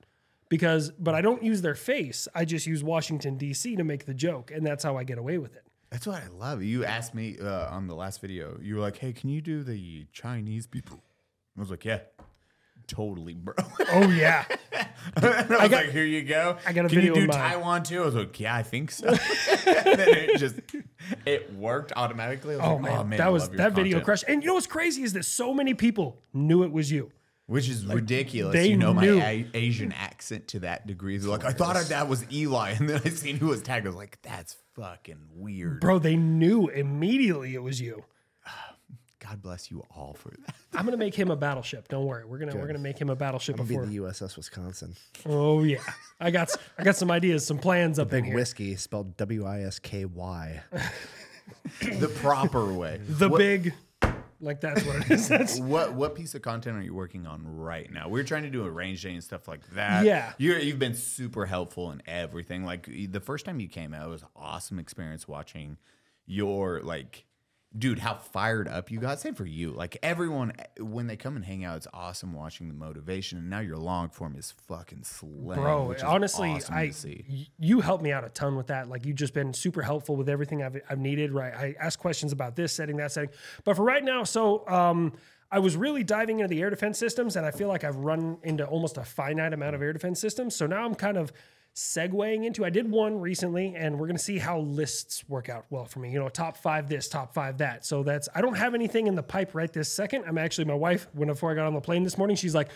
because, but I don't use their face. I just use Washington D.C. to make the joke, and that's how I get away with it. That's what I love. You asked me uh, on the last video. You were like, "Hey, can you do the Chinese people?" I was like, "Yeah, totally, bro." Oh yeah, and I was got- like, "Here you go." I got a Can video you do. Taiwan too? I was like, "Yeah, I think so." and then it just it worked automatically. I was oh like, oh, man, I that was love your that video content." crushed. And you know what's crazy is that so many people knew it was you. Which is ridiculous. they You know knew. my a- Asian accent to that degree. They're like, I thought that was Eli, and then I seen who was tagged. I was like, that's fucking weird. Bro, they knew immediately it was you. God bless you all for that. I'm gonna make him a battleship. Don't worry, we're gonna we're gonna make him a battleship It'll be the USS Wisconsin. Oh yeah, I got s- I got some ideas, some plans up in Big here. whiskey spelled W I S K Y. the proper way. The what, big, like that's what it is. That's What what piece of content are you working on right now? We're trying to do a range day and stuff like that. Yeah. you you've been super helpful in everything. Like the first time you came out, it was an awesome experience watching your like. Dude, how fired up you got. Same for you. Like everyone, when they come and hang out, it's awesome watching the motivation. And now your long form is fucking slim. bro. Honestly, awesome I you helped me out a ton with that. Like you've just been super helpful with everything I've, I've needed. Right, I asked questions about this setting, that setting. But for right now, so um, I was really diving into the air defense systems, and I feel like I've run into almost a finite amount of air defense systems. So now I'm kind of segueing into. I did one recently, and we're gonna see how lists work out well for me. You know, top five this, top five that. So that's I don't have anything in the pipe right this second. I'm actually my wife. When before I got on the plane this morning, she's like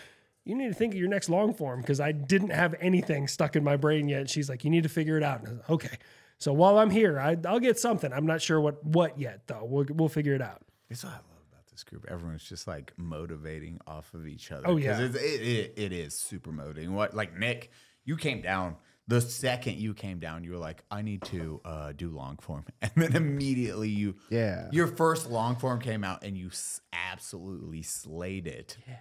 you need to think of your next long form because I didn't have anything stuck in my brain yet. She's like, you need to figure it out. And I was like, okay. So while I'm here, I, I'll get something. I'm not sure what what yet though. We'll we'll figure it out. That's what I love about this group. Everyone's just like motivating off of each other. Oh yeah. it's, it, it, it is super motivating. What like Nick, you came down The second you came down, you were like, I need to uh, do long form. And then immediately you, Yeah. your first long form came out and you s- absolutely slayed it. Yeah.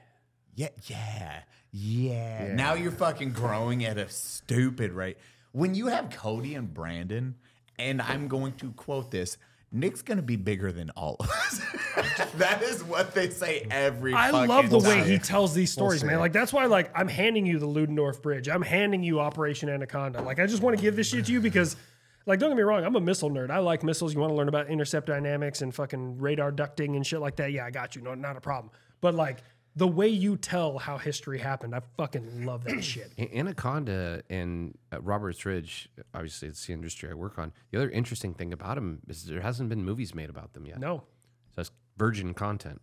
Yeah. Yeah. Yeah. Now you're fucking growing at a stupid rate. When you have Cody and Brandon, and I'm going to quote this, Nick's gonna be bigger than all of us. that is what they say every. I fucking love the way he tells these stories, see. man. Like that's why, like, I'm handing you the Ludendorff Bridge. I'm handing you Operation Anaconda. Like, I just want to give this shit to you because, like, don't get me wrong, I'm a missile nerd. I like missiles. You want to learn about intercept dynamics and fucking radar ducting and shit like that. Yeah, I got you. No, not a problem. But like the way you tell how history happened, I fucking love that shit. Anaconda and uh, Roberts Ridge, obviously, it's the industry I work on. The other interesting thing about them is there hasn't been movies made about them yet. No, So it's virgin content.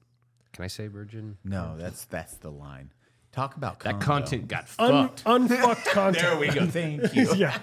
Can I say virgin? No, that's that's the line. Talk about That condo. content got Un- fucked. unfucked content. There we go. Thank you. yeah,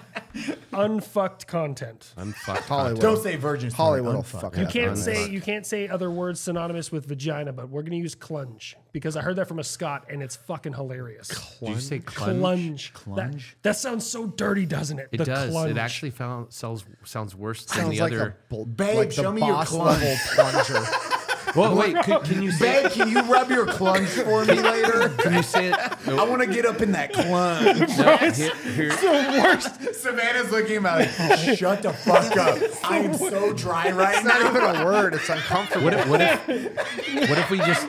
unfucked content. Unfucked Hollywood. Don't say virgin. story, Hollywood will unfuck fuck it. You up. can't on say you can't say other words synonymous with vagina, but we're gonna use clunge because I heard that from a Scot and it's fucking hilarious. Did you say clunge? Clunge. Clunge? That, that sounds so dirty, doesn't it? It The does. Clunge. It actually found, sells, sounds worse than Sounds the like other. a bl- Babe, like the show me your boss clunge. level plunger. well, wait, can, can you say? Babe, can you rub your clunge for me later? Can you say it? I want to get up in that clunge. Here- here- Savannah's looking at me like, shut the fuck up. I am so dry right now. It's not now. even a word. It's uncomfortable. What if, what if what if we just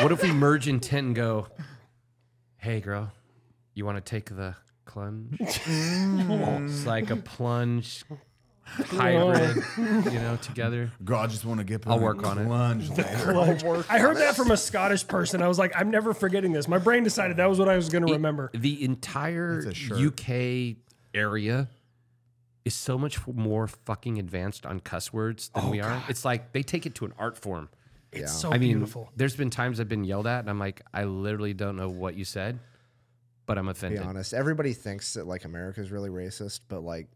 what if we merge intent and go, hey girl, you want to take the plunge? Mm. It's like a plunge hybrid, you know, together. God, I just want to get. I'll work on it. Clunge later. I heard that from a Scottish person. I was like, I'm never forgetting this. My brain decided that was what I was gonna remember. The entire That's a shirt. UK area is so much more fucking advanced on cuss words than oh, we are. It's like they take it to an art form. It's so I mean, beautiful. there's been times I've been yelled at and I'm like, I literally don't know what you said, but I'm be offended. honest. Everybody thinks that like America's really racist, but like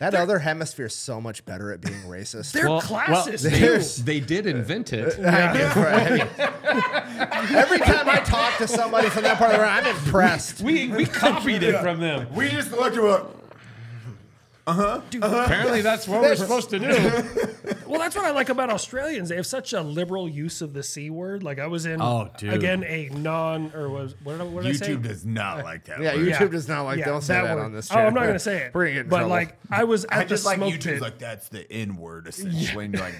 that other hemisphere is so much better at being racist. They're classist they, too. they did invent it. I get it. Every time I talk to somebody from that part of the world, I'm impressed. we we copied it from them. We just looked at it. Uh-huh, uh-huh. Apparently, that's what we're supposed to do. Well, that's what I like about Australians. They have such a liberal use of the c word. Like I was in Oh, dude. again a non or was what did I, what did I say? YouTube does not like that. Yeah, word. YouTube does not like. Yeah, don't say that, word. on this. Oh, I'm not gonna say it. We're gonna get in but trouble. like I was at I the just like smoke YouTube's pit. like that's the N word essentially. And you're like,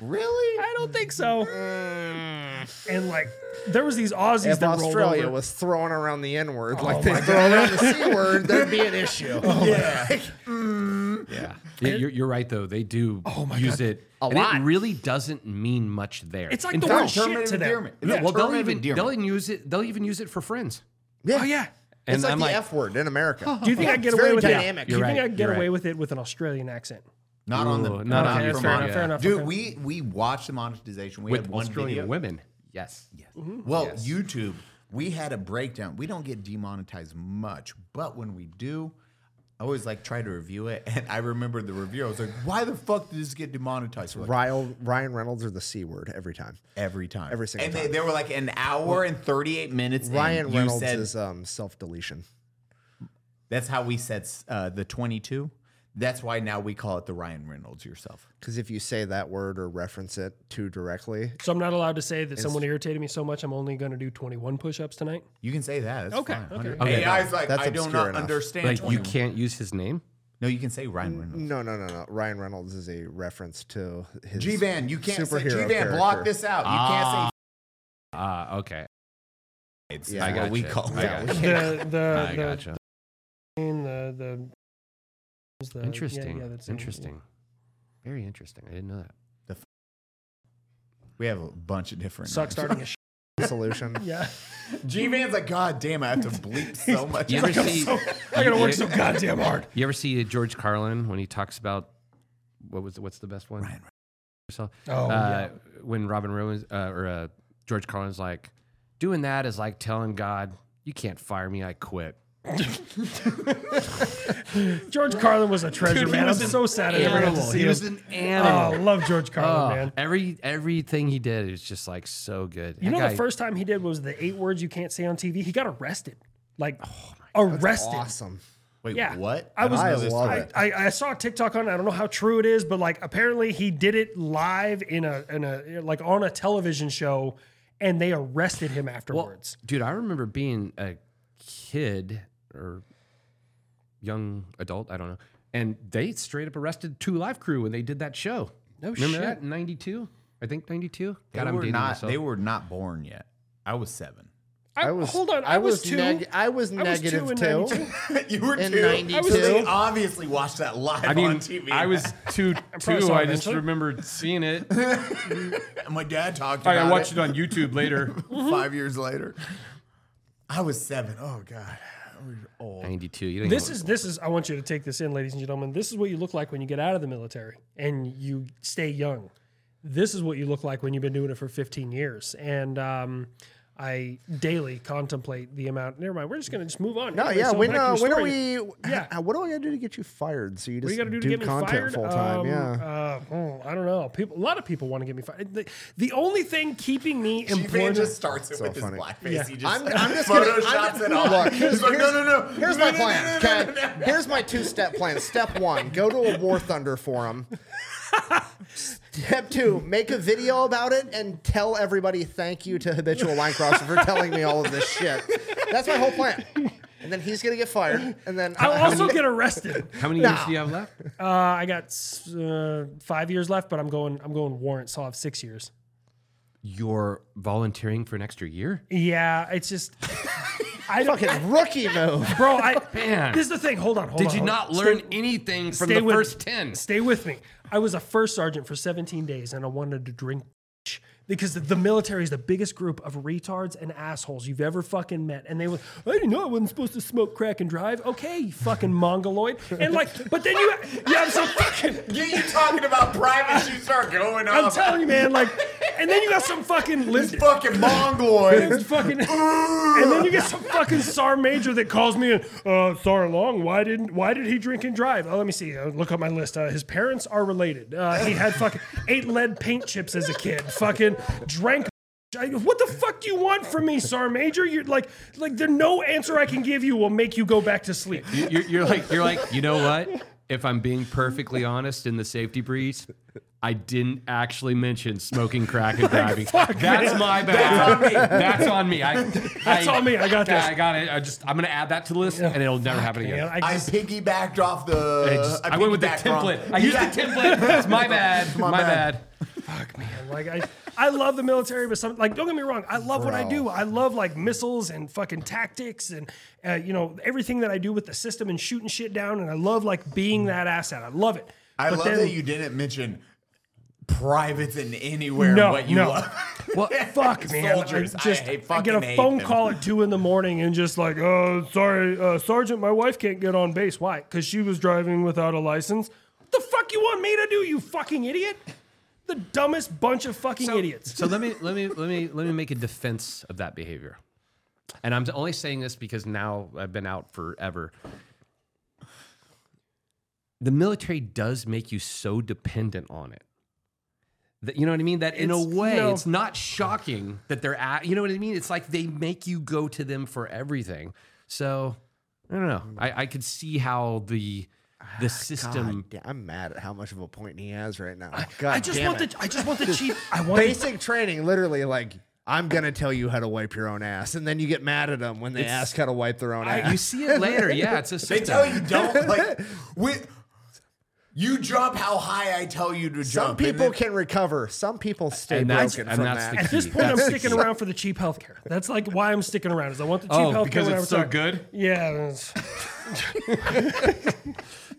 really? I don't think so. Mm. and like there was these Aussies if that rolled Australia over. was throwing around the N word like oh they throw around the C word, there'd be an issue. Oh yeah. Mm. Yeah, Yeah, you're, you're right though. They do oh use it A and lot. It really doesn't mean much there. It's like In the fact, word shit Terminator to them. endearment. Yeah, well, they'll terminative even they'll even use it. They'll even use it for friends. Yeah. Oh yeah. And it's like I'm the like, F word in America. Do you think I get It's away very with dynamic. it? Do you You're think right, I get you're away right. with it with an Australian accent? Not on the not Okay, on that's the fair enough. Fair enough. Dude, okay. we we watched the monetization. We with had one Australian video. women. Yes. Yes. Well, YouTube, we had a breakdown. We don't get demonetized much, but when we do, I always like try to review it. And I remember the review. I was like, "Why the fuck did this get demonetized?" We're like, Ryan, Ryan Reynolds or the C word every time. every time, Every single and time. They, they were like an hour and thirty eight minutes. in. Ryan You Reynolds said- is um, self deletion. That's how we said uh, the twenty two. That's why now we call it the Ryan Reynolds yourself. Because if you say that word or reference it too directly, So I'm not allowed to say that someone irritated me so much I'm only going to do 21 push-ups tonight. You can say that. That's Okay, fine. okay. Okay, AI's like, that's I do obscure not enough. understand. Like you 21. can't use his name. No, you can say Ryan Reynolds. no, no, no, no. Ryan Reynolds is a reference to his G Van, you can't say G superhero Van. Block character. this out. You can't say. Ah, okay. It's Yeah, I what got we you. call I it. got The you. the I the, gotcha. the the the Interesting. yeah, that's in- interesting. Very interesting. I didn't know that. We have a bunch of different. Suck names. starting a sh- solution. yeah. G Van's like, God damn, I have to bleep so much. You ever see? I gotta work so goddamn hard. You ever see George Carlin when he talks about what was what's the best one? Ryan. So, Oh, uh, when Robin Rowan uh, or uh, George Carlin's like, doing that is like telling God, "You can't fire me. I quit." George Carlin was a treasure, Dude, he man. I'm was an so sad I never got to Animal. see He him. was an Oh, animal. love George Carlin, Oh, man. every everything he did is just like so good. You That know, guy- the first time he did was the eight words you can't say on TV. He got arrested. like oh arrested. Awesome. Wait, Yeah. what? I was. don't I love story. it. I, I saw a TikTok on it. I don't know how true it is, but like apparently he did it live in a in a like on a television show, and they arrested him afterwards. Dude, I remember being a kid or young adult, I don't know, and they straight up arrested Two Live Crew when they did that show. No remember shit. that in '92? I think '92. They God, I'm were dating not. myself. They were not born yet. I was seven. I, I was hold on. I, was, two. neg- I was I was two two. you were In two. 92. So they obviously watched that live I mean, on TV. I was two, two. saw I just eventually. remember seeing it. And my dad talked to me. I watched it on YouTube later. five years later. I was seven. Oh God, I was old. '92. You didn't This know- is this is. I want you to take this in, ladies and gentlemen. This is what you look like when you get out of the military and you stay young. This is what you look like when you've been doing it for 15 years. And um, I daily contemplate the amount. Never mind. We're just gonna just move on. No, Anyway, yeah. so When, uh, when are we? Yeah. Yeah. What do I got to do to get you fired? So you What just do you got to do to do get me content fired? full time? Um, yeah. Uh, oh, I don't know. People, a lot of people want to get me fired. The, the only thing keeping me G-Van employed. just starts it So with funny. his blackface. Yeah. He just I'm, I'm just gonna, photoshops I'm, it all. Look, here's, He's like, no, no, no. Here's No, my no, plan. no, no, Okay, no, no. here's my two-step plan. Step one: go to a War Thunder forum. Step two: make a video about it and tell everybody thank you to habitual line crosser for telling me all of this shit. That's my whole plan. And then he's gonna get fired, and then I'll also get arrested. How many years do you have left? Uh, I got uh, five years left, but I'm going. I'm going warrant, so I'll have six years. You're volunteering for an extra year? Yeah, it's just. I don't, fucking rookie move. bro. I Man. this is the thing. Hold on. Hold on. Did on, you hold not on. learn Stay- anything from stay the with- first 10? Stay with me. I was a first sergeant for 17 days, and I wanted to drink because the, military is the biggest group of retards and assholes you've ever fucking met. And they were, I didn't know I wasn't supposed to smoke crack and drive. Okay, you fucking mongoloid. And like, but then you you have some fucking. Get you talking about privates, you start going I'm telling you, man. Like, and then you got some fucking This fucking mongoloid. It's fucking, and then you get some fucking SAR major that calls me, uh, Sar Long. Why didn't? Why did he drink and drive? Oh, let me see. Uh, look up my list. Uh, his parents are related. Uh, he had fucking ate lead paint chips as a kid. Fucking drank. I- What the fuck do you want from me, Sar Major? You're like, like, there no answer I can give you will make you go back to sleep. You- You're, you're like, you're like, you know what? If I'm being perfectly honest in the safety breeze, I didn't actually mention smoking crack and driving. That's my bad. That's on me. I, That's on me. I got this. I got it. I just, I'm gonna add that to the list, and it'll never happen again. Man, I I piggybacked off the. I, just- I went with the piggybacked wrong. template. I used the template. It's my bad. My, bad. bad. fuck, man. Like, I, I love the military, but some, like, don't get me wrong. I love what I do. I love like missiles and fucking tactics and, uh, you know, everything that I do with the system and shooting shit down. And I love like being that asset. I love it. I But love then- that you didn't mention privates in anywhere No, what you no. love. Well, fuck, man. Soldiers, I I just hate- I get a phone them. call at two in the morning and just like, oh, sorry, uh, Sergeant, my wife can't get on base. Why? Because she was driving without a license. What the fuck you want me to do, you fucking idiot? The dumbest bunch of fucking idiots. So let me let me let me let me make a defense of that behavior. And I'm only saying this because now I've been out forever. The military does make you so dependent on it. That you know what I mean? That in a way, no. it's not shocking that they're at. You know what I mean? It's like they make you go to them for everything. So I don't know. I, I could see how the the ah, system. God, damn, I'm mad at how much of a point he has right now. God I just damn want it. the I just want the cheap. I want the- basic training. Literally, like I'm gonna tell you how to wipe your own ass, and then you get mad at them when they It's- ask how to wipe their own ass. You see it later. Yeah, it's a system. They system. tell you don't like. We, you jump how high I tell you to Some jump. Some people then- can recover. Some people stay And that's- broken and from that's that. the At this key. point, I'm sticking key. around for the cheap healthcare. That's like why I'm sticking around. Is I want the cheap Oh, healthcare because I it's was so young. good? Yeah.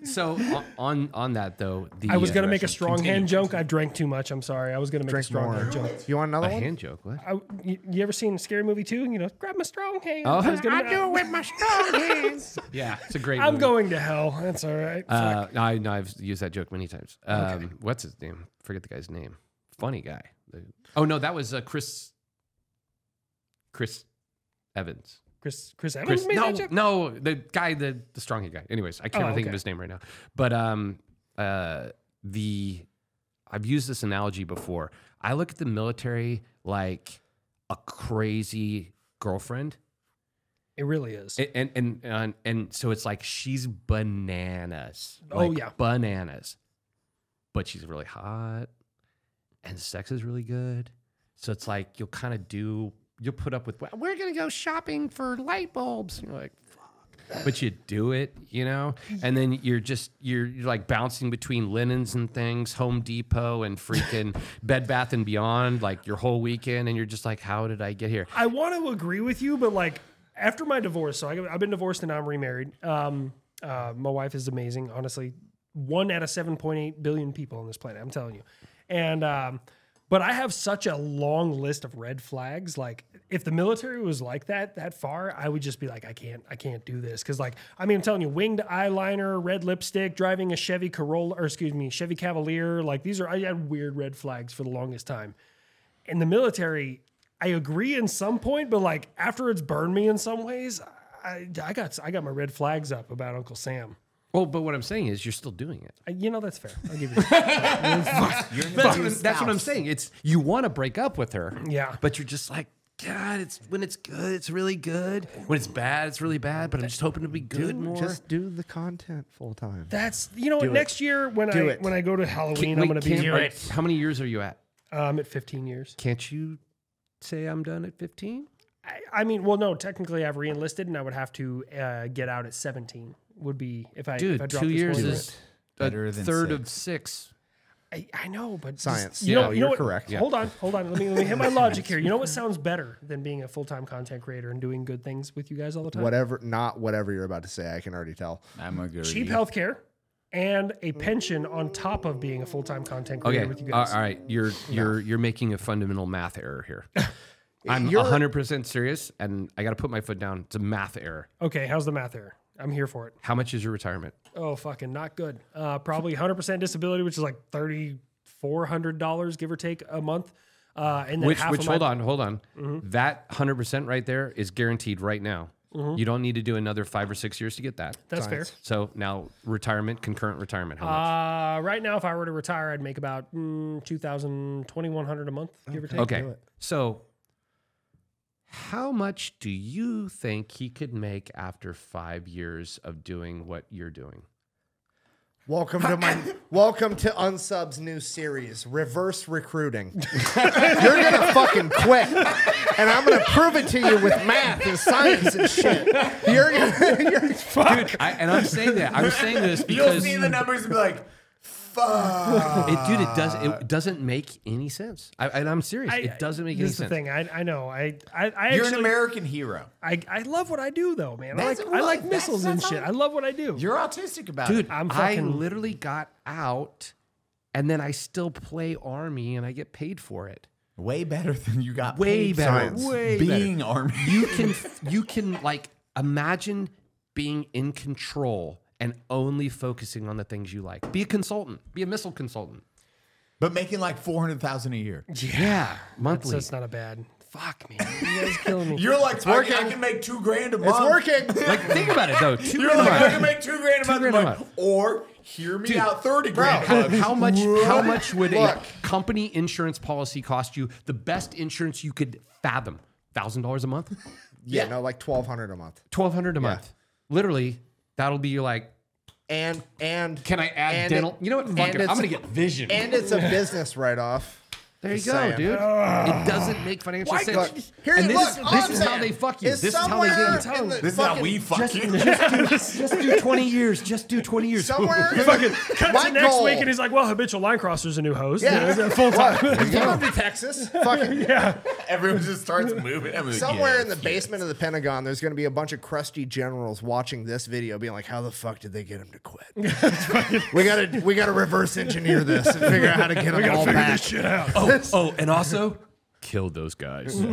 It's- So on- on on that though, the I was gonna uh, make a strong continue. hand joke. I drank too much. I'm sorry. I was gonna make a strong more. hand joke. You want another a one? hand joke. What? I, you, you ever seen a Scary Movie 2? You know, grab my strong hand. Oh. I was gonna, I do it with my strong hands. Yeah, it's a great. I'm movie. going to hell. That's all right. Uh, I know I've used that joke many times. Um, What's his name? Forget the guy's name. Funny guy. Oh no, that was uh, Chris. Chris Evans. Chris Chris Evans Chris, made no, that joke? no, the guy, the the strong guy. Anyways, I can't Oh, think of his name right now. But um, uh, the I've used this analogy before. I look at the military like a crazy girlfriend, It really is. A- and and and, and so it's like she's bananas. Oh, yeah. bananas. But she's really hot, and sex is really good. So it's like you'll kind of do. You'll put up with. "Well, We're gonna go shopping for light bulbs. And you're like, fuck. But you do it, you know, and then you're just you're, you're like bouncing between linens and things, Home Depot and freaking Bed Bath and Beyond, like your whole weekend, and you're just like, how did I get here? I want to agree with you, but like after my divorce, so I, I've been divorced and I'm remarried. Um, uh, my wife is amazing, honestly. One out of 7.8 billion people on this planet, I'm telling you. And, um, but I have such a long list of red flags. Like, if the military was like that, that far, I would just be like, I can't, I can't do this. Cause, like, I mean, I'm telling you, winged eyeliner, red lipstick, driving a Chevy Corolla, or excuse me, Chevy Cavalier. Like, these are, I had weird red flags for the longest time in the military, I agree in some point, but like after it's burned me in some ways, I, I got I got my red flags up about Uncle Sam. Well, but what I'm saying is you're still doing it. I, you know that's fair. I'll give you. That. You're That's, what, I'm- that's what I'm saying. It's you want to break up with her. Yeah. But you're just like, God, it's when it's good, it's really good. When it's bad, it's really bad. But I'm just hoping to be good more. Just do the content full time. That's you know what. Next year when Do I it. when I go to Halloween, Wait, I'm gonna be can't- like, How many years are you at? um, at 15 years. Can't you say I'm done at 15? I, I mean, well, no, technically I've re-enlisted and I would have to uh, get out at 17. Would be if I if I Dude, dropped two this years one. is Better a than third six. of six. I, I know, but just- Science. you Yeah, know, you you're know what- correct. Hold on, hold on. Let me let me hit my logic here. You know what sounds better than being a full time content creator and doing good things with you guys all the time? Whatever, not whatever you're about to say. I can already tell. I'm gonna go with Cheap healthcare and a pension on top of being a full time content creator Okay, with you guys. all right. You're you're you're making a fundamental math error here. I'm You're- 100 percent serious, and I got to put my foot down. It's a math error. Okay, how's the math error? I'm here for it. How much is your retirement? Oh, fucking not good. Uh, probably 100% disability, which is like $3,400, give or take, a month. Uh, and then Which, which, my, hold on, hold on. Mm-hmm. That 100% right there is guaranteed right now. You don't need to do another five or six years to get that. That's fair. So now retirement, concurrent retirement, how much? Uh, right now, if I were to retire, I'd make about mm, 2000 2100 a month, give or take. okay. So how much do you think he could make after five years of doing what you're doing? Welcome to my welcome to Unsub's new series, Reverse Recruiting. you're gonna fucking quit, and I'm gonna prove it to you with math and science and shit. You're gonna, you're, Dude, I, and I'm saying that. I'm saying this because You'll see the numbers and be like, "Fuck." it, dude, it does it doesn't make any sense. I, and I'm serious. I- it doesn't make any This is the sense. thing. I, I know. I I, I You're an actually, American hero. I, I love what I do though, man. I like That's I like what- missiles that's- and that's shit. all- I love what I do. You're autistic about it. Dude, it. I'm I fucking- literally got out and then I still play Army and I get paid for it. Way better than you got. Way paid better. Science. Way being army. You can you can like imagine being in control and only focusing on the things you like. Be a consultant. Be a missile consultant. but making like four hundred thousand a year. Yeah, So monthly. it's not a bad. Fuck man, you guys killing me. You're like, I, working. I can make two grand a month. it's working. like think about it though. Two You're grand a like, I can make two grand a month. grand a I'm like, month. Or hear me out, thirty grand. How, how much? How much would a company insurance policy cost you? The best insurance you could fathom. Thousand dollars a month. yeah, no, like twelve hundred a month, Twelve hundred a month. Literally, that'll be like. and and Can I add and dental? it- you know what? Fuck it. I'm gonna get vision. and it's a business write off. There you Just go, saying. dude. it doesn't make financial sense. Look, here, and this look, is all this I'm is how saying they fuck you. is This is how they somewhere get you. in the This is how fucking- we fuck Just, you. just, do, just do 20 years. Just do 20 years. Somewhere, Fucking cut to next goal- week, and he's like, "Well, habitual line crosser's a new host. Yeah. full time." What? You moved to Texas. Fucking Everyone just starts moving. I'm like, Somewhere in yes, the basement of the Pentagon, there's going to be a bunch of crusty generals watching this video, being like, "How the fuck did they get him to quit? we gotta, we gotta reverse engineer this and figure out how to get them all back." shit out. Oh, oh, and also killed those guys.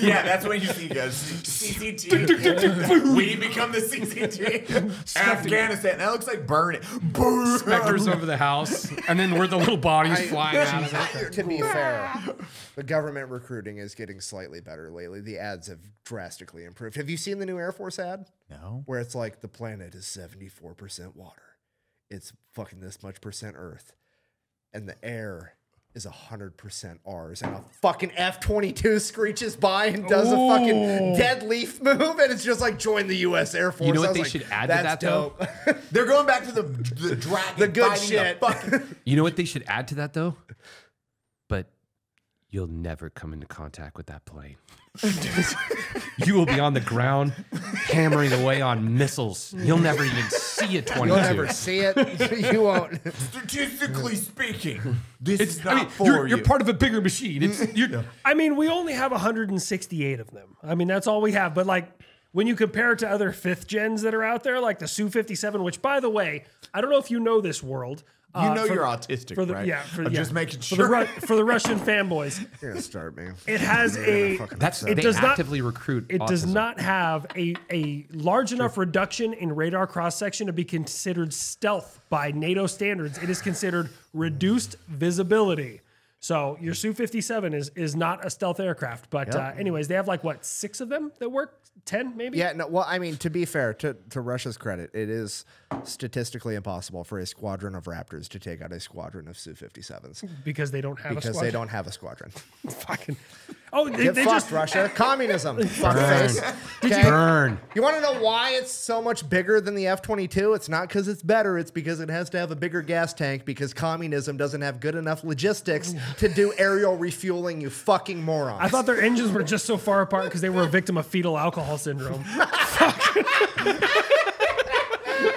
Yeah, that's when you see goes CCT. we become the CCT. Afghanistan. That looks like burn it. Burn. Specters over the house, and then we're the little bodies flying out of it. to be fair, the government recruiting is getting slightly better lately. The ads have drastically improved. Have you seen the new Air Force ad? No. Where it's like the planet is 74% water. It's fucking this much percent Earth. And the air is 100% ours. And a fucking F 22 screeches by and does a fucking dead leaf move. And it's just like, join the U.S. Air Force. You know what they like, should add to "That's that, though? dope." They're going back to the the dragon. The good shit. fucking- You know what they should add to that though? But you'll never come into contact with that plane. you will be on the ground hammering away on missiles. You'll never even see a 22. You'll never see it. you won't. Statistically speaking, this is not I mean, for you're, you. you're part of a bigger machine. It's, you're, I mean, we only have 168 of them. I mean, that's all we have. But like, when you compare it to other fifth gens that are out there, like the Su 57, which by the way, I don't know if you know this world. You uh, know for- you're autistic, for the, right? Yeah, for, I'm yeah. just making for sure. The, Ru- for the Russian fanboys, You're going to start me. it has a. that's It they does not- actively recruit. It does not have a, a large enough reduction in radar cross section to be considered stealth by NATO standards. It is considered reduced visibility. So your Su 57 is is not a stealth aircraft. But uh, anyways, they have like what six of them that work? Ten maybe? Yeah, no, well, I mean, to be fair, to, to Russia's credit, it is statistically impossible for a squadron of Raptors to take out a squadron of Su 57s Because they don't have a because squadron. they don't have a squadron. fucking. Oh, they, Get they fucked, just Russia. Communism. Fuckface. Okay? Burn. You want to know why it's so much bigger than the F 22? It's not because it's better, it's because it has to have a bigger gas tank because communism doesn't have good enough logistics to do aerial refueling, you fucking morons. I thought their engines were just so far apart because they were a victim of fetal alcohol syndrome.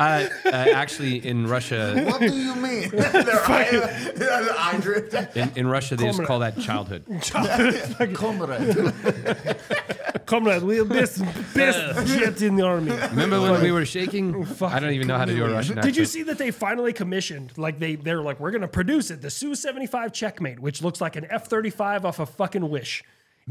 Uh, uh, actually, in Russia, what do you mean? Their eye, the eye drift. in, in Russia, they just call that childhood. Comrade. Comrade, we're best best jet in the army. Remember when we were shaking? I don't even know how to do a Russian accent. Did you see that they finally commissioned? Like they they're like, we're gonna produce it, the Su 75 Checkmate, which looks like an F 35 off a fucking wish.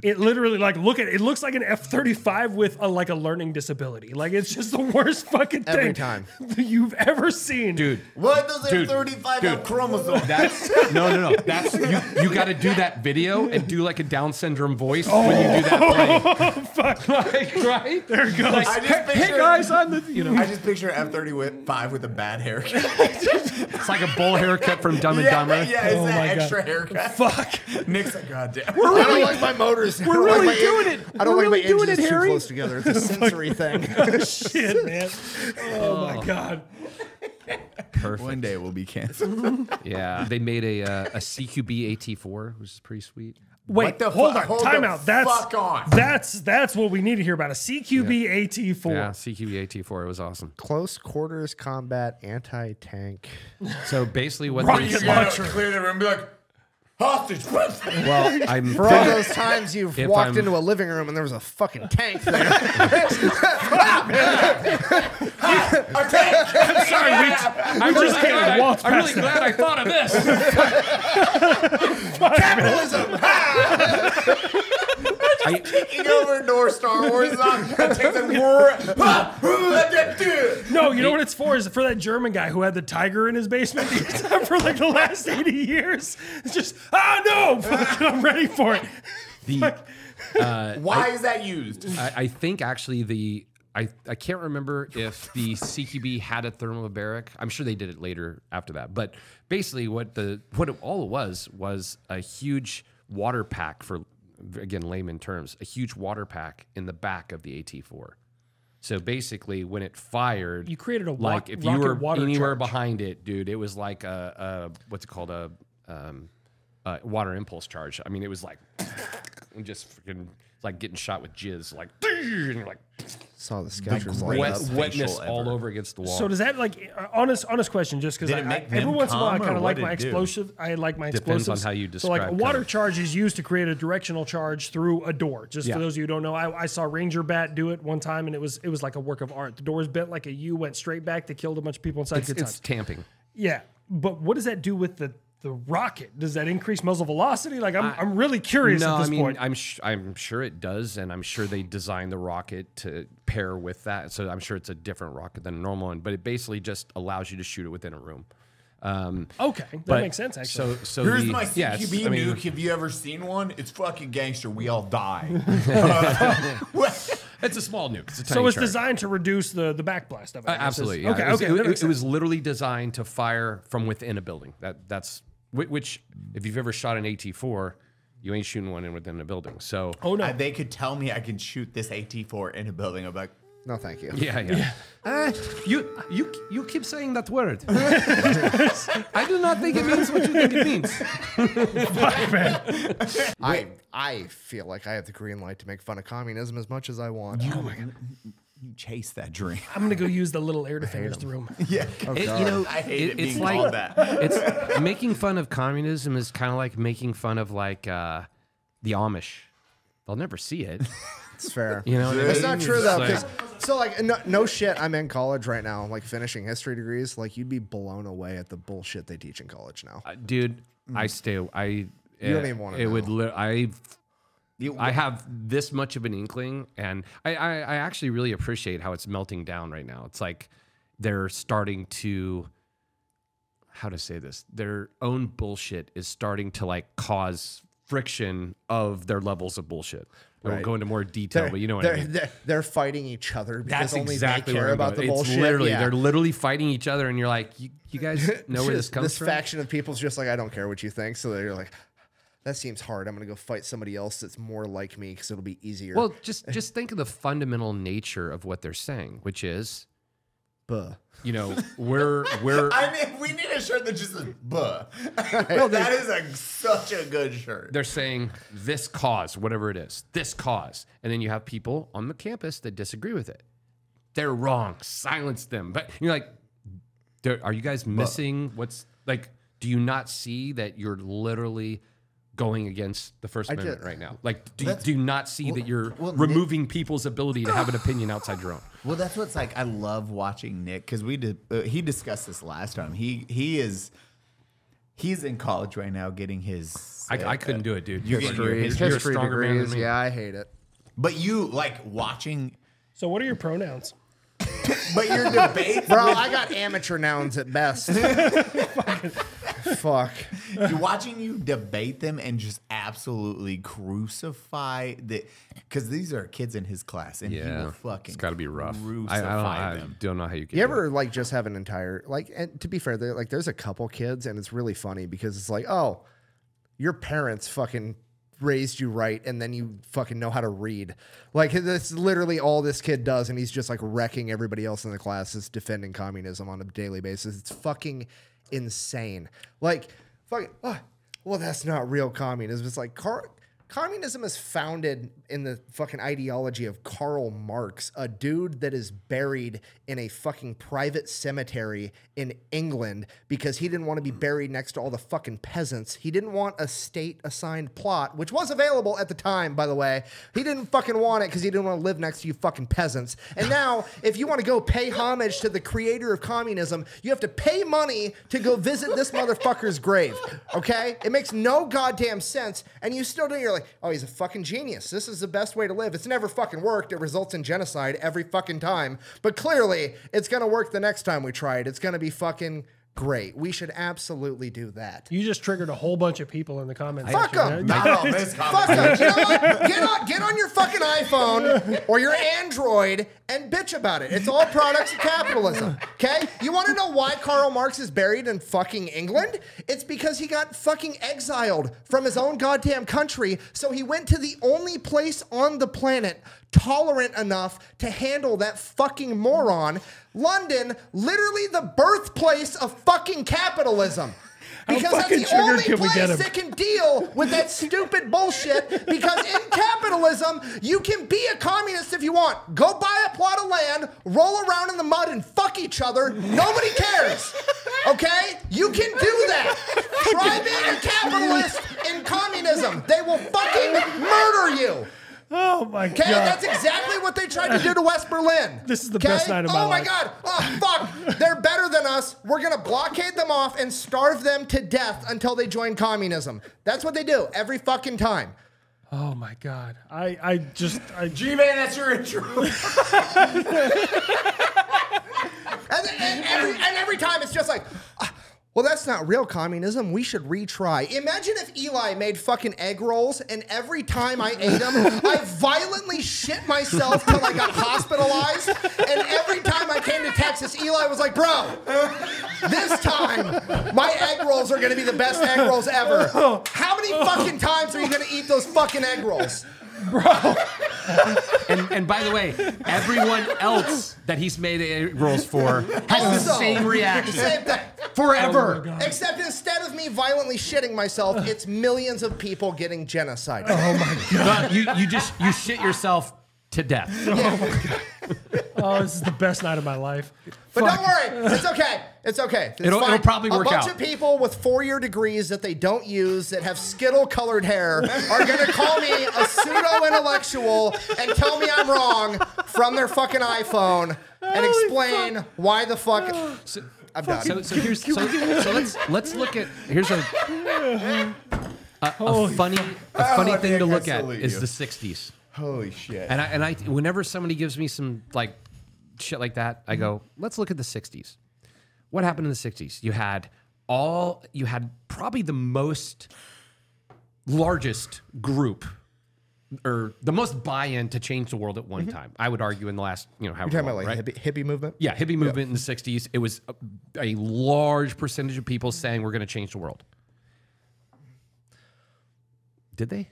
It literally like look at it looks like an F 35 with a like a learning disability. Like it's just the worst fucking thing Every time. you've ever seen. dude? What does Dude, a 35 dude. have chromosomes? That's no, no, no. That's you. You got to do that video and do like a Down syndrome voice when you do that oh. play. Fuck. Like, right there it goes. I just hey, hey picture- guys, I'm the you know. I just picture F 35 with a bad haircut. It's like a bowl haircut from Dumb and yeah, Dumber. yeah, it's Oh that my God. extra haircut. Fuck. Nick's like, God damn. I don't like my motors. I don't really like doing it. I don't We're like really my doing engines it, too Harry. close together. It's a sensory thing. Oh Shit, man. Oh, my god. Perfect. One day we'll be canceled. Yeah, they made a uh, a CQB AT4, which is pretty sweet. Wait, the hold fu- on. hold Time the out. That's fuck on. that's that's what we need to hear about a CQB AT4. Yeah, CQB AT4. It was awesome. Close quarters combat anti tank. So basically, what Rocket they launcher. launcher. Clear the room and be like, hostage. well, I'm For all those times you've If walked I'm- into a living room and there was a fucking tank there. Sorry, we, I'm just can't walk I'm really glad I thought of this. I, Kicking over North Star Wars on. That takes a whir. That dude. no, you know what it's for? Is for that German guy who had the tiger in his basement for like the last 80 years. It's just, ah, no, fuck, I'm ready for it. the, Why is that used? I, I think actually the I, I can't remember if the CQB had a thermobaric. I'm sure they did it later after that. But basically, what the what it, all it was was a huge water pack for again layman terms, a huge water pack in the back of the AT4. So basically, when it fired, You created a like if you were anywhere charge. behind it, dude, it was like a, a what's it called a um, uh, water impulse charge. I mean, it was like and just freaking like getting shot with jizz, like and you're like Saw the Skechers light wet, up. wetness facial all ever. over against the wall. So does that like uh, honest honest question? Just because Did I, it make every them once in a while I come, kind of what like did my it do? explosive. I like my explosive. Depends on explosives. how you describe it. So like a describe water coming. charge is used to create a directional charge through a door. Just Yeah. for those of you who don't know, I, I saw Ranger Bat do it one time, and it was it was like a work of art. The doors bent like a U, went straight back. They killed a bunch of people inside. it's, Good it's times. tamping. Yeah, but what does that do with the the rocket? Does that increase muzzle velocity? Like I'm I'm really curious No, at this I mean point. I'm sh- I'm sure it does, and I'm sure they designed the rocket to pair with that. So I'm sure it's a different rocket than a normal one, but it basically just allows you to shoot it within a room. Um, okay, that but- makes sense actually. So so Here's the, my yeah, it's- CQB I mean, nuke. Have you ever seen one? It's fucking gangster. We all die. It's a small nuke. It's a tiny so it's charge. designed to reduce the the backblast of it. Uh, absolutely. yeah. Okay. It was, okay. it, it- it was literally designed to fire from within a building. That that's Whi- Which, if you've ever shot an AT4, you ain't shooting one in within a building. So, Oh no. Uh, they could tell me I can shoot this AT4 in a building. I'm like, No, thank you. yeah, yeah. Uh, you you you keep saying that word. I do not think it means what you think it means. I I feel like I have the green light to make fun of communism as much as I want. oh my god, you chase that dream. I'm gonna go use the little air defenders room. yeah, It- you know, I hate it, it's being like called that. it's making fun of communism is kind of like making fun of like uh, the Amish. They'll never see it. It's fair. You know, what I It's mean? not true though, like- because so like no, no shit. I'm in college right now, like finishing history degrees. Like you'd be blown away at the bullshit they teach in college now. Uh, dude, I stay. I You don't uh, even wanna It would. know. Li- I You- I have this much of an inkling, and I, I, I actually really appreciate how it's melting down right now. It's like they're starting to, how to say this, their own bullshit is starting to like cause friction of their levels of bullshit. I won't go into more detail, but you know what they're, I mean. they're, they're fighting each other because That's only exactly they care about the It's bullshit. literally, yeah. they're literally fighting each other, and you're like, you, you guys know where this comes this from? This faction of people's just like I don't care what you think, so they're like, that seems hard. I'm gonna go fight somebody else that's more like me because it'll be easier. Well, just just think of the fundamental nature of what they're saying, which is, Buh. you know, we're we're I mean, we need a shirt that just says "buh." well, that is a such a good shirt. they're saying this cause, whatever it is, this cause, and then you have people on the campus that disagree with it. They're wrong. Silence them. But you're like, are you guys missing what's like? Do you not see that you're literally going against the First Amendment ju- right now? Like, do you, do you not see that you're well, removing people's ability to have an opinion outside your own? Well, that's what's like. I love watching Nick because we did. Uh, he discussed this last time. He he is. He's in college right now, getting his. I, I couldn't do it, dude. You're You're, getting your you're, history- a History stronger man than degrees, me. yeah, I hate it. But you like watching. So what are your pronouns? But your debate, Bro, I got amateur nouns at best. Fuck. You're watching you debate them and just absolutely crucify the because these are kids in his class and he Yeah, will fucking it's got to be rough. I, I don't, crucify I them. don't know how you can. You do ever like just have an entire like and to be fair, there like there's a couple kids and it's really funny because it's like, oh, your parents fucking raised you right and then you fucking know how to read. Like that's literally all this kid does and he's just like wrecking everybody else in the class is defending communism on a daily basis. It's fucking insane. Like fucking oh, well that's not real communism. It's like car Communism is founded in the fucking ideology of Karl Marx, a dude that is buried in a fucking private cemetery in England because he didn't want to be buried next to all the fucking peasants. He didn't want a state assigned plot, which was available at the time, by the way. He didn't fucking want it because he didn't want to live next to you fucking peasants. And now, if you want to go pay homage to the creator of communism, you have to pay money to go visit this motherfucker's grave. Okay? It makes no goddamn sense. And you still do, you're like, oh, he's a fucking genius. This is the best way to live. It's never fucking worked. It results in genocide every fucking time. But clearly, it's gonna work the next time we try it. It's gonna be fucking great. We should absolutely do that. You just triggered a whole bunch of people in the comments. Fuck section. 'em. Not on this Fuck them. You know? Get on, get on your fucking iPhone or your Android and bitch about it. It's all products of capitalism. Okay? You want to know why Karl Marx is buried in fucking England? It's because he got fucking exiled from his own goddamn country. So he went to the only place on the planet tolerant enough to handle that fucking moron. London, literally the birthplace of fucking capitalism. Because that's the only can place that can deal with that stupid bullshit because in capitalism, you can be a communist if you want. Go buy a plot of land, roll around in the mud, and fuck each other. Nobody cares. Okay? You can do that. Try being a capitalist in communism. They will fucking murder you. Oh my Okay, god. that's exactly what they tried to do to West Berlin. This is the Okay? best night of my Oh my life. god! Oh fuck! They're better than us. We're gonna blockade them off and starve them to death until they join communism. That's what they do every fucking time. oh my god. I I just I G man, that's your intro. And, and every, and every time it's just like, "Ah, Well, that's not real communism. We should retry. Imagine if Eli made fucking egg rolls and every time I ate them, I violently shit myself till I got hospitalized. And every time I came to Texas, Eli was like, bro, this time my egg rolls are gonna be the best egg rolls ever. How many fucking times are you gonna eat those fucking egg rolls? And, and by the way, everyone else that he's made egg rolls for has the Also, same reaction Same thing. forever. Oh except instead of me violently shitting myself, it's millions of people getting genocide. Oh no, you, you just you shit yourself to death. Oh, oh, this is the best night of my life. But Fuck. don't worry, it's okay. It's okay. It's It'll- it'll probably work A bunch out. of people with four-year degrees that they don't use that have skittle-colored hair are gonna call me a pseudo-intellectual and tell me I'm wrong from their fucking iPhone and explain why the fuck. I'm done. So, so here's so, so let's let's look at here's a a, a funny a funny Oh, thing Nick, to I look at salute is you. the '60s. Holy shit. And I and I whenever somebody gives me some like shit like that, I go, mm-hmm. let's look at the 60s. What happened in the 60s? You had all you had probably the most largest group or the most buy-in to change the world at one mm-hmm. time. I would argue in the last, you know, how You're talking about like hippie, hippie movement? yeah, hippie movement in the 60s. It was a, a large percentage of people saying we're going to change the world. Did they?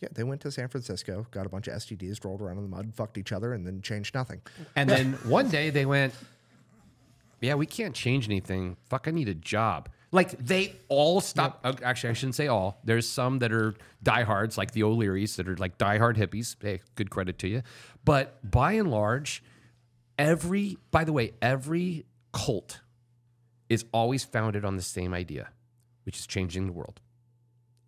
Yeah, they went to San Francisco, got a bunch of STDs, rolled around in the mud, fucked each other, and then changed nothing. And then one day they went, Yeah, we can't change anything. Fuck, I need a job. Like they all stop. uh, Actually, I shouldn't say all. There's some that are diehards, like the O'Learys, that are like diehard hippies. Hey, good credit to you. But by and large, every, by the way, every cult is always founded on the same idea, which is changing the world.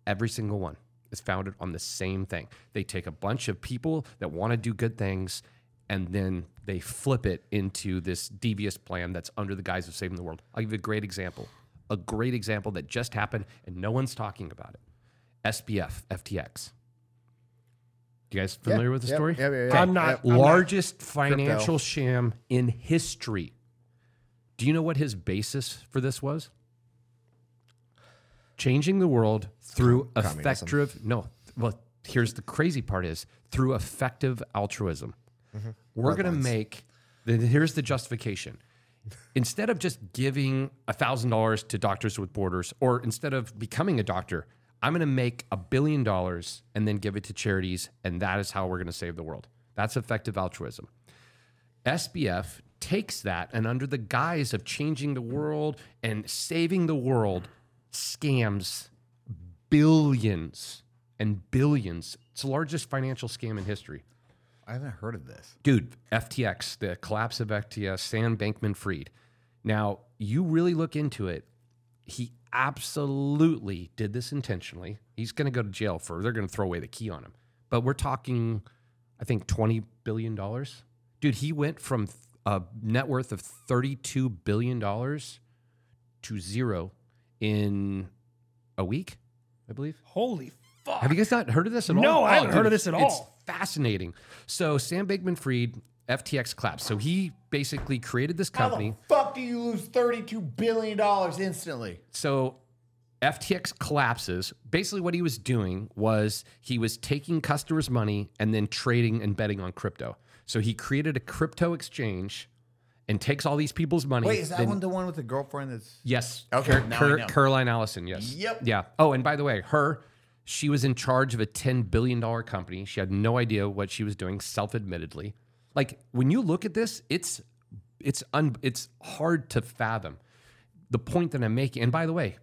Every single one is founded on the same thing. They take a bunch of people that want to do good things and then they flip it into this devious plan that's under the guise of saving the world. I'll give you a great example. A great example that just happened and no one's talking about it. SBF, FTX. You guys familiar with the Yep, story? yep, yep, yep. I'm not. Yep. I'm not- Largest financial sham in history. Do you know what his basis for this was? Changing the world through effective. No, well, here's the crazy part: is through effective altruism. Mm-hmm. We're going to make. then Here's the justification. Instead of just giving thousand dollars to Doctors with Borders, or instead of becoming a doctor, I'm going to make a billion dollars and then give it to charities, and that is how we're going to save the world. That's effective altruism. SBF takes that and, under the guise of changing the world and saving the world, scams billions and billions. It's the largest financial scam in history. I haven't heard of this. Dude, FTX, the collapse of FTX, Sam Bankman Fried. Now, you really look into it, he absolutely did this intentionally. He's going to go to jail for, they're going to throw away the key on him. But we're talking, I think, $20 billion. Dude, he went from a net worth of $32 billion to zero in a week, I believe. Holy fuck. Have you guys not heard of this at all? No, I haven't heard of this at all. It's all. fascinating. So Sam Bankman Fried, FTX collapsed. So he basically created this How company. the fuck do you lose $32 billion instantly? So FTX collapses. Basically, what he was doing was he was taking customers' money and then trading and betting on crypto. So he created a crypto exchange and takes all these people's money. Wait, is that then- one the one with the girlfriend that's. Yes. Okay, Car- now I know. Caroline Ellison. Yes. Yep. Yeah. Oh, and by the way, her, she was in charge of a $10 billion company. She had no idea what she was doing, self admittedly. Like when you look at this, it's it's un, it's hard to fathom. The point that I'm making, and by the way,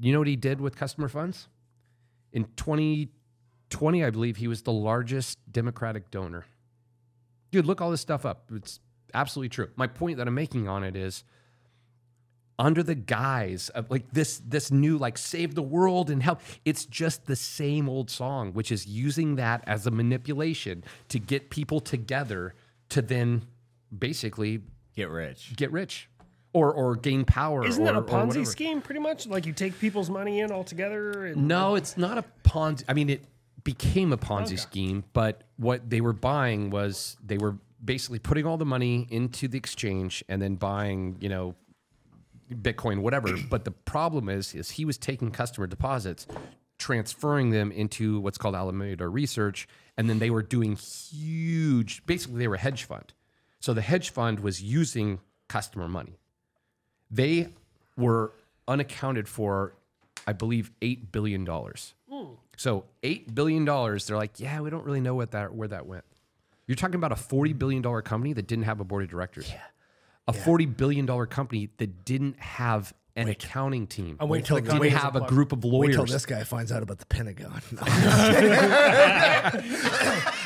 you know what he did with customer funds? In 2020, I believe he was the largest Democratic donor. Dude, look all this stuff up. It's absolutely true. My point that I'm making on it is under the guise of like this this new like save the world and help it's just the same old song which is using that as a manipulation to get people together to then basically Get rich. get rich or or gain power Isn't or, that a Ponzi scheme pretty much? Like you take people's money in all together and No, it's not a Ponzi. I mean, it became a Ponzi scheme, but what they were buying was they were basically putting all the money into the exchange and then buying, you know, Bitcoin, whatever. but the problem is, is he was taking customer deposits, transferring them into what's called Alameda Research, and then they were doing huge. Basically, they were a hedge fund. So the hedge fund was using customer money. They were unaccounted for, I believe, eight billion dollars. Hmm. So eight billion dollars. They're like, yeah, we don't really know what that where that went. You're talking about a forty mm-hmm. billion dollar company that didn't have a board of directors. Yeah. A forty billion dollar company that didn't have an accounting team. Waiting till the didn't have a doesn't group of lawyers. Wait till this guy finds out about the Pentagon.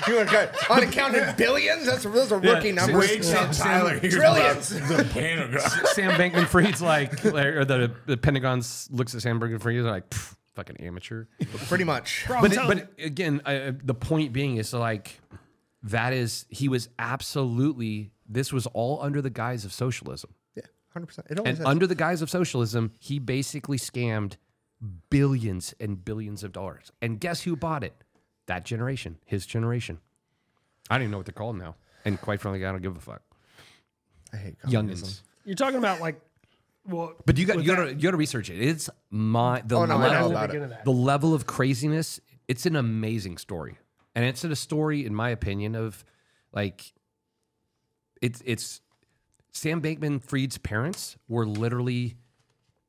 you want to unaccounted billions? That's those are rookie Yeah, numbers. Wait till Tyler hears Trillions. about the Pentagon. Sam Bankman Fried's like, or the, the Pentagon looks at Sam Bankman Fried, they're like, "Pff, fucking amateur. Pretty much. Bro, but telling but again, I, the point being is like that is he was absolutely this was all under the guise of socialism, Yeah, hundred percent. It and has. under the guise of socialism, he basically scammed billions and billions of dollars. And guess who bought it? That generation, his generation. I don't even know what they're called now, and quite frankly, I don't give a fuck. I hate communism. Youngins. You're talking about like, well, But you got you got to you got to research it. It's my the Oh, no, I know level, about Get it. the level of craziness. It's an amazing story, and it's a story, in my opinion, of like it's it's Sam Bankman Fried's parents were literally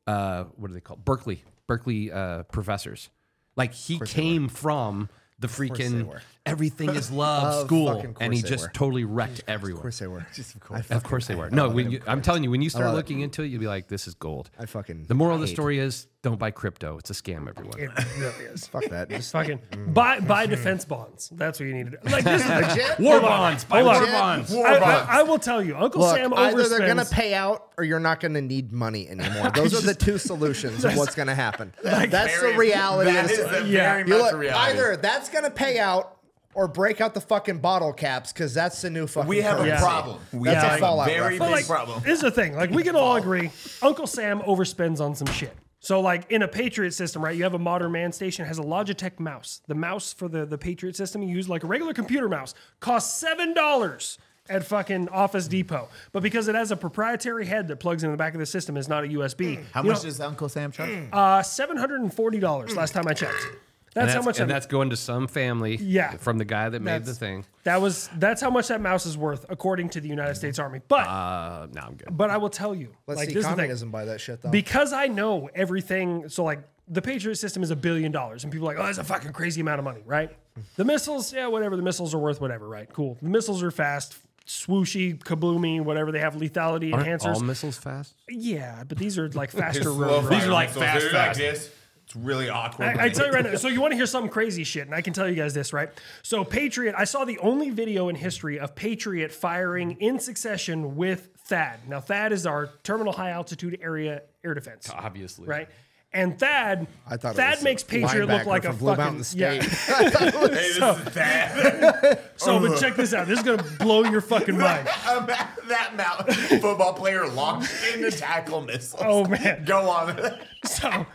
uh what are they called? Berkeley Berkeley uh, professors. Like he came from the freaking. Everything is love Of school, course and he they just were. totally wrecked everywhere. Of course they were. Just of course. Of course they were. No, when you, I'm telling you, when you start love it. looking into it, you'll be like, "This is gold." I fucking The moral of the hate- story is: don't buy crypto. It's a scam, everyone. It really is. Fuck that. Just Fucking mm. buy buy defense bonds. That's what you need to do. Like this is legit. War bonds. Buy Hold war on. bonds. War I, bonds. I, I will tell you, Uncle Look, Sam either they're gonna overspends. pay out or you're not gonna need money anymore. Those are the two solutions of what's gonna happen. that's the Very- reality. That of is the the Yeah. very You much look, a reality. either that's gonna pay out or break out the fucking bottle caps because that's the new fucking. we have a Yeah. problem. We That's have a Fallout very reference. big like, problem. is the thing: like we can all agree, Uncle Sam overspends on some shit. So, like in a Patriot system, right? You have a modern man station has a Logitech mouse. The mouse for the the Patriot system you use like a regular computer mouse costs seven dollars at fucking Office Depot. But because it has a proprietary head that plugs in the back of the system, is not a USB. How you much know, does Uncle Sam charge? uh, seven hundred and forty dollars last time I checked. And That's, that's, how much. and that- that's going to some family. Yeah. From the guy that made the thing. That was that's how much that mouse is worth according to the United States Army. But Uh, no, I'm good. but I will tell you, Let's like see this is the thing. communism by that shit though. because I know everything. So like the Patriot system is a billion dollars, and people are like, oh, that's a fucking crazy amount of money, right? The missiles, yeah, whatever. The missiles are worth whatever, right? Cool. The missiles are fast, swooshy, kabloomy, whatever. They have lethality Aren't enhancers. all missiles fast? yeah, but these are like faster. Slow road- These are like missiles. fast, They're this. It's really awkward. I, I tell you right now. So you want to hear something crazy shit, and I can tell you guys this, right? So Patriot, I saw the only video in history of Patriot firing in succession with THAAD. Now THAAD is our Terminal High Altitude Area Air Defense, Obviously. right? And THAAD, I thought THAAD was makes Patriot look linebacker like a from Blue fucking Mountain yeah. State. hey, this is that. So, but check this out. This is gonna blow your fucking mind. that mountain football player launched into tackle missiles. Oh man. Go on. So,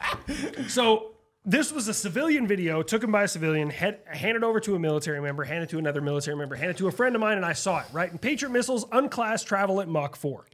so this was a civilian video, took him by a civilian, head, handed over to a military member, handed to another military member, handed to a friend of mine, and I saw it, right? And Patriot missiles unclassed travel at Mach 4.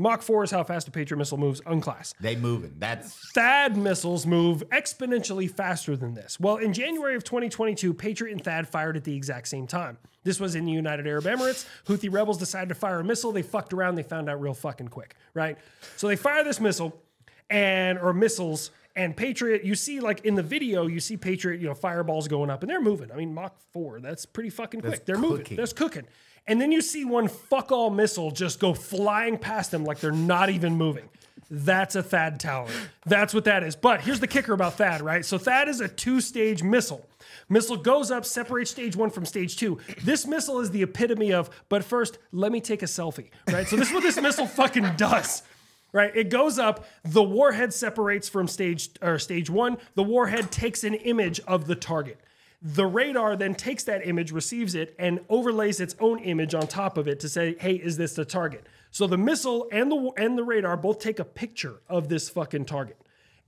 Mach 4 is how fast a Patriot missile moves unclassed. They moving. That's THAAD missiles move exponentially faster than this. Well, in January of 2022, Patriot and THAAD fired at the exact same time. This was in the United Arab Emirates. Houthi rebels decided to fire a missile. They fucked around. They found out real fucking quick, right? So they fire this missile and or missiles and Patriot. You see, like in the video, you see Patriot, you know, fireballs going up and they're moving. I mean, Mach four. That's pretty fucking quick. they're moving. That's cooking. And then you see one fuck all missile just go flying past them like they're not even moving. That's a THAAD tower. That's what that is. But here's the kicker about THAAD, right? So THAAD is a two-stage missile. Missile goes up, separates stage one from stage two. This missile is the epitome of, but first, let me take a selfie, right? So this is what this missile fucking does. Right, it goes up. The warhead separates from stage or stage one. The warhead takes an image of the target. The radar then takes that image, receives it, and overlays its own image on top of it to say, "Hey, is this the target?" So the missile and the and the radar both take a picture of this fucking target,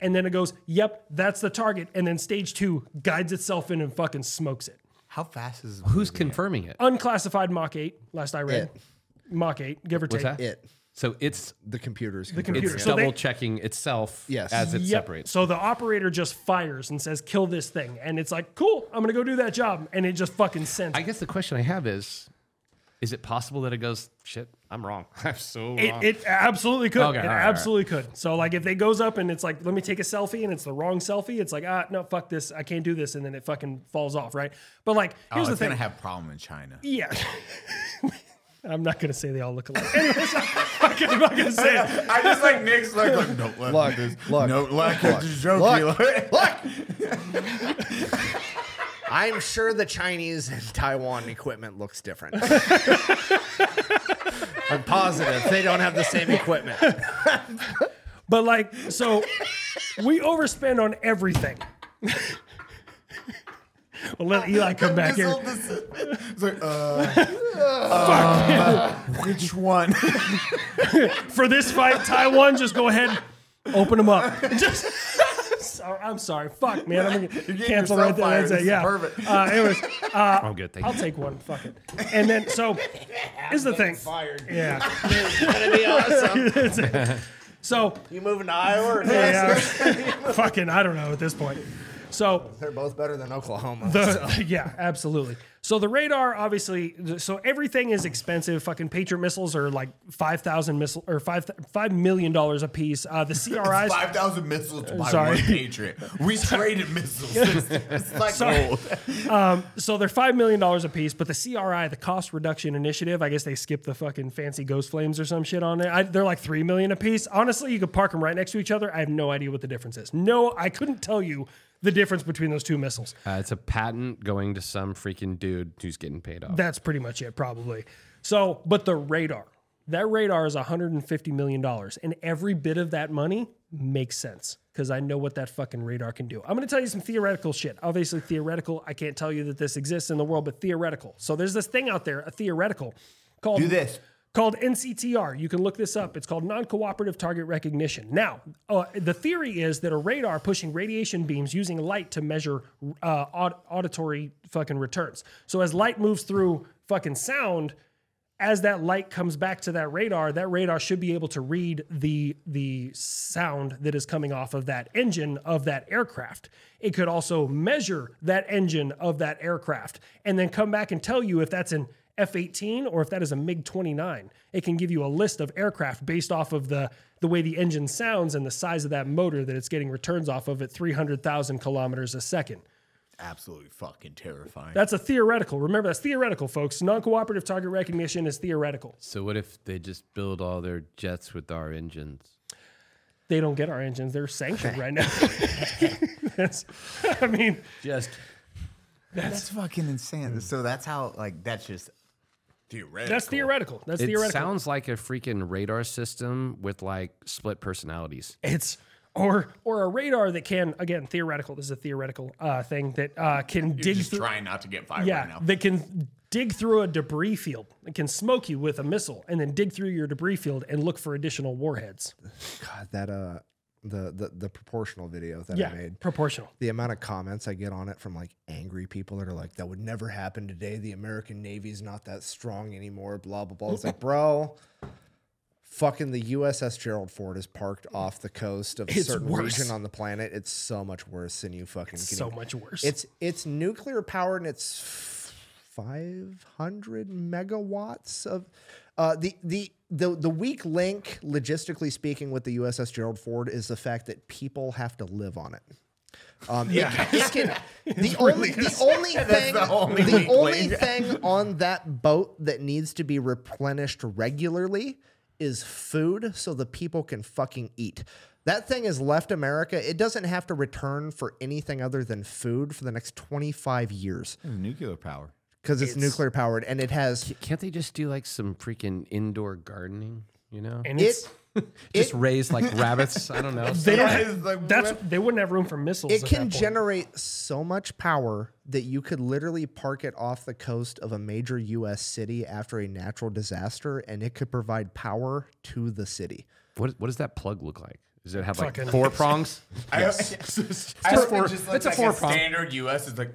and then it goes, "Yep, that's the target." And then stage two guides itself in and fucking smokes it. how fast is Who's confirming it? Unclassified Mach eight. Last I read, It. Mach eight, give or What's take. that? It. So it's The computers. The can computer. it's So they- double checking itself Yes. as it Yep. separates. So the operator just fires and says, "Kill this thing," and it's like, "Cool, I'm gonna go do that job," and it just fucking sends. I guess the question I have is, is it possible that it goes, shit, I'm wrong. I'm so It, wrong. it absolutely could. Okay, it all right, all right. absolutely could. So like if it goes up and it's like, let me take a selfie and it's the wrong selfie, it's like, ah, no, fuck this. I can't do this. And then it fucking falls off, right? But like, Oh, here's the it's thing. gonna have problem in China. yeah. I'm not gonna say they all look alike. Anyways, I'm not gonna- I'm not gonna say it. I just like Nick's like, like don't let Look, this, look, no, like look, just joking. look, look. I'm sure the Chinese and Taiwan equipment looks different. I'm positive they don't have the same equipment. But like, so we overspend on everything. well, let Eli come back here. It's like, uh, uh, which one? For this fight, Taiwan, just go ahead, open them up. Just. Sorry, I'm sorry. Fuck, man. I'm gonna cancel right yourself there. fired. That's This it. is Yeah. perfect. Uh, anyways, uh, I'm good. Thank I'll you. take one. Fuck it. And then so is the thing. Fired. Yeah. That'd be awesome. So You moving to Iowa? Or yeah, fucking I don't know at this point. So They're both better than Oklahoma. the yeah, absolutely. So the radar, obviously, so everything is expensive. Fucking Patriot missiles are like five thousand missile or five five million dollars a piece. Uh, the CRIs. Five thousand missiles to buy Sorry. one Patriot. We traded missiles. It's, it's like Sorry. gold. So they're five million dollars a piece, but the CRI, the Cost Reduction Initiative, I guess they skipped the fucking fancy Ghost Flames or some shit on it. I, they're like three million a piece. Honestly, you could park them right next to each other. I have no idea what the difference is. No, I couldn't tell you the difference between those two missiles. Uh, it's a patent going to some freaking dude who's getting paid off. That's pretty much it, probably. So, but the radar, that radar is 150 million dollars, and every bit of that money makes sense because I know what that fucking radar can do. I'm going to tell you some theoretical shit. Obviously, theoretical. I can't tell you that this exists in the world, but theoretical. So there's this thing out there, a theoretical, called Do this. Called NCTR. You can look this up. It's called non-cooperative target recognition. Now, uh, the theory is that a radar pushing radiation beams using light to measure uh, aud- auditory fucking returns. So as light moves through fucking sound, as that light comes back to that radar, that radar should be able to read the the sound that is coming off of that engine of that aircraft. It could also measure that engine of that aircraft and then come back and tell you if that's an F-18 or if that is a MiG-29. It can give you a list of aircraft based off of the the way the engine sounds and the size of that motor that it's getting returns off of at 300,000 kilometers a second. Absolutely fucking terrifying. That's a theoretical. Remember, that's theoretical, folks. Non-cooperative target recognition is theoretical. so what if they just build all their jets with our engines? they don't get our engines. They're sanctioned right now. That's, I mean, Just That's fucking insane. So that's how like that's just theoretical. that's theoretical. That's it theoretical. sounds like a freaking radar system with like split personalities. it's or or a radar that can again theoretical. This is a theoretical uh, thing that uh, can You're dig just through. trying not to get fired Yeah, right now. that can dig through a debris field. It can smoke you with a missile and then dig through your debris field and look for additional warheads. God, that uh, the the the proportional video that Yeah, I made. proportional. The amount of comments I get on it from like angry people that are like, "That would never happen today. The American Navy's not that strong anymore." Blah blah blah. It's like, bro, fucking the USS Gerald Ford is parked off the coast of a It's certain worse. region on the planet. It's so much worse than you fucking. can So even- much worse. It's it's nuclear powered and it's five hundred megawatts of uh, the the the the weak link, logistically speaking, with the USS Gerald Ford is the fact that people have to live on it. Um, yeah, it, it can, the only the only thing the only the only thing on that boat that needs to be replenished regularly is food, so the people can fucking eat. That thing has left America. It doesn't have to return for anything other than food for the next 25 years nuclear power. Because it's, nuclear powered and it has Can't they just do like some freaking indoor gardening? You know, and it. it's just raise like rabbits. I don't know. they don't have, like, that's they wouldn't have room for missiles. It can generate so much power that you could literally park it off the coast of a major U.S. city after a natural disaster, and it could provide power to the city. What what does that plug look like? Does it have like Fucking- four prongs? I, I four- just it's a four prong. standard US is like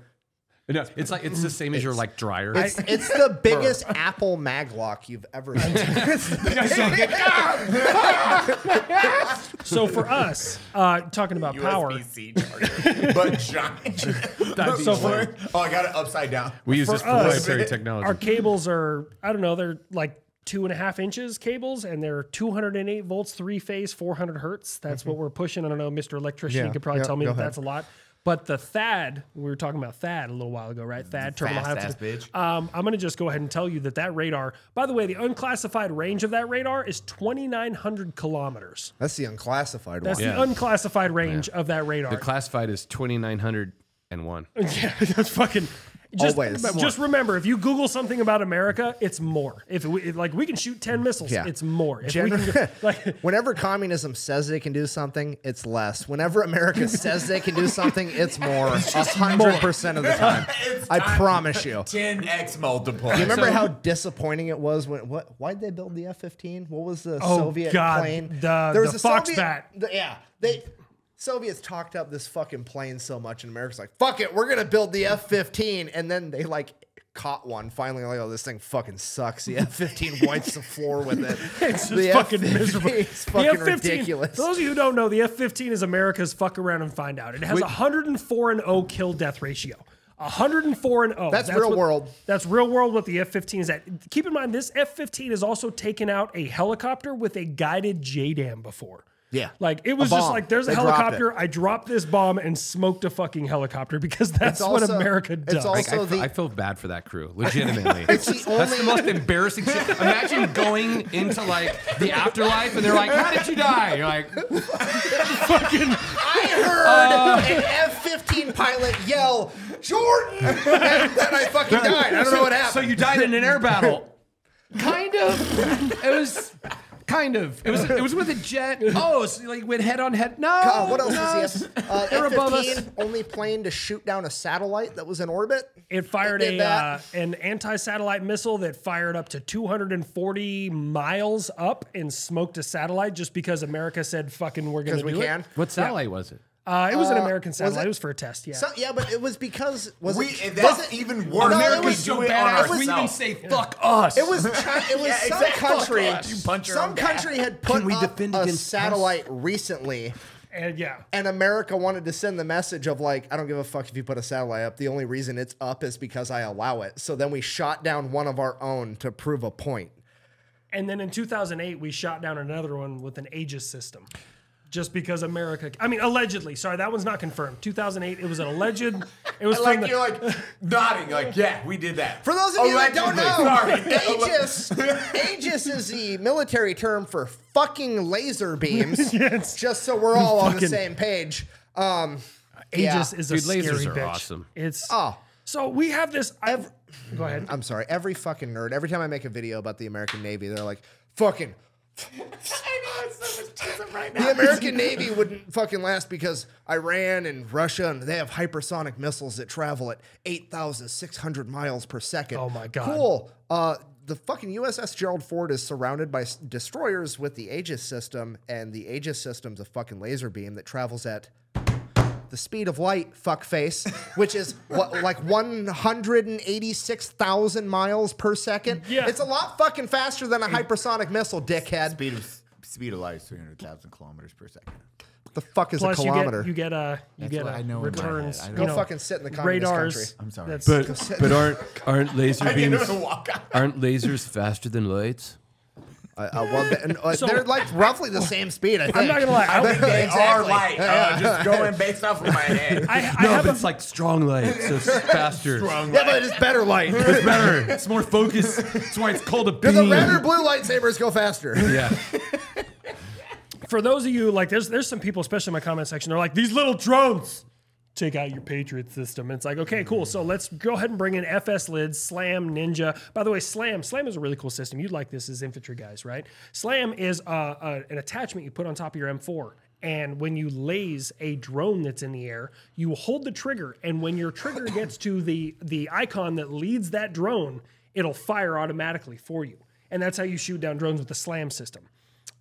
No, it's like it's the same as your like dryer. It's, it's the biggest Apple maglock you've ever seen. So for us, uh, talking about power, USB-C charger, but giant. So for- oh, I got it upside down. we use for this us, proprietary technology. our cables are I don't know, they're like two and a half inches cables, and they're 208 volts, three phase, 400 hertz. That's what we're pushing. I don't know, Mr. Electrician, Yeah, you could probably yeah, tell me go that ahead. that's a lot. But the THAAD, we were talking about THAAD a little while ago, right? THAAD, terminal high fast-ass bitch. Um, I'm going to just go ahead and tell you that that radar, by the way, the unclassified range of that radar is 2,900 kilometers. That's the unclassified That's one. the unclassified range of that radar. the classified is twenty nine hundred and one. Yeah, that's fucking. Just, Always. just remember, if you Google something about America, it's more. If we if, like we can shoot ten missiles, Yeah. it's more. If we Gener- can, like, Whenever communism says they can do something, it's less. Whenever America says they can do something, it's more. A hundred percent of the time. I promise you. 10x multiple. You remember how disappointing it was when what? Why'd they build the F fifteen? What was the Oh, Soviet God, plane? the- There was the a Soviet- Foxbat. the- yeah, they Soviets talked up this fucking plane so much, and America's like, "Fuck it, we're gonna build the F fifteen," and then they like caught one. Finally, like, oh, this thing fucking sucks. The F fifteen wipes the floor with it. it's just the fucking F-15 miserable. It's fucking F-15 ridiculous. For those of you who don't know, the F fifteen is America's fuck around and find out. It has a 104 and 0 kill death ratio. 104 and 0. That's real what- world. That's real world what the F 15 is at. Keep in mind, this F 15 has also taken out a helicopter with a guided JDAM before. Yeah. Like it was just like there's a They dropped helicopter. I dropped this bomb and smoked a fucking helicopter because that's It's what also- America it's does. also- Like, I, the- I feel bad for that crew, legitimately. It's the That's the most embarrassing shit. Imagine going into like the afterlife and they're like, "How did you die?" You're like, I heard uh, an F fifteen pilot yell, "Jordan!" and then I fucking died. I don't know what happened. "So you died in an air battle?" kind of. It was kind of. It was. It was with a jet. Oh, so like went head on head. No. What else no. was the F? Uh, They're above us. F-15 only plane to shoot down a satellite that was in orbit. It fired It did a uh, that. an anti-satellite missile that fired up to 240 miles up and smoked a satellite just because America said "fucking we're gonna Because do we it." can. What satellite was it? Uh, it was an Uh, American was satellite. it- It? was for a test. Yeah. So, yeah, but it was because was We, it? that's was it- even No, worse. it America was do so it on badass. We even ourselves. say "fuck us." It was Chi- it was Yeah, some exactly. country. Fuck us. You punch your some own back. country had put we up defend a against us? satellite recently. and yeah. And America wanted to send the message of like, I don't give a fuck if you put a satellite up. The only reason it's up is because I allow it. So then we shot down one of our own to prove a point. And then in 2008, we shot down another one with an Aegis system. Just because America, I mean, allegedly. Sorry, that one's not confirmed. 2008. it was an alleged. It was I like from the, you're like nodding, like yeah, we did that. For those of you that don't know, Sorry. Aegis, Aegis is the military term for fucking laser beams. Yes. Just so we're all on the same page. Um, Aegis yeah. is a Dude, scary lasers are bitch. awesome. It's Oh. so we have this. I, go ahead. I'm sorry. Every fucking nerd. Every time I make a video about the American Navy, they're like, "Fucking." The American Navy wouldn't fucking last because Iran and Russia and they have hypersonic missiles that travel at 8,600 miles per second. Oh my God. Cool. Uh, the fucking USS Gerald Ford is surrounded by s- destroyers with the Aegis system, and the Aegis system's a fucking laser beam that travels at the speed of light, fuckface, which is what, like 186,000 miles per second. Yeah. It's a lot fucking faster than a hypersonic missile, dickhead. Speed of speed of light is three hundred thousand kilometers per second. the fuck is Plus, a you kilometer? get you get uh you That's get what uh, know in my returns. head. I you Go know, fucking sit in the communist radars. country. I'm sorry. That's, But but aren't aren't laser beams aren't lasers faster than lights? Uh, uh, well, they- and, uh, they're like roughly the same speed. I think. I'm not gonna lie. I, don't- They are light. Uh, just going based off of my head. I, I No, have but a, it's like strong light, so it's faster. Yeah, but it's better light. It's better. It's more focused. That's why it's called a Do beam. the red or blue lightsabers go faster? yeah. for those of you like there's there's some people especially in my comment section they're like these little drones take out your patriot system. And it's like okay cool. So let's go ahead and bring in fs lids slam ninja. By the way slam slam is a really cool system. You'd like this as infantry guys right? Slam is uh, uh, an attachment you put on top of your m4 and when you laze a drone that's in the air you hold the trigger. And when your trigger gets to the the icon that leads that drone it'll fire automatically for you. And that's how you shoot down drones with the slam system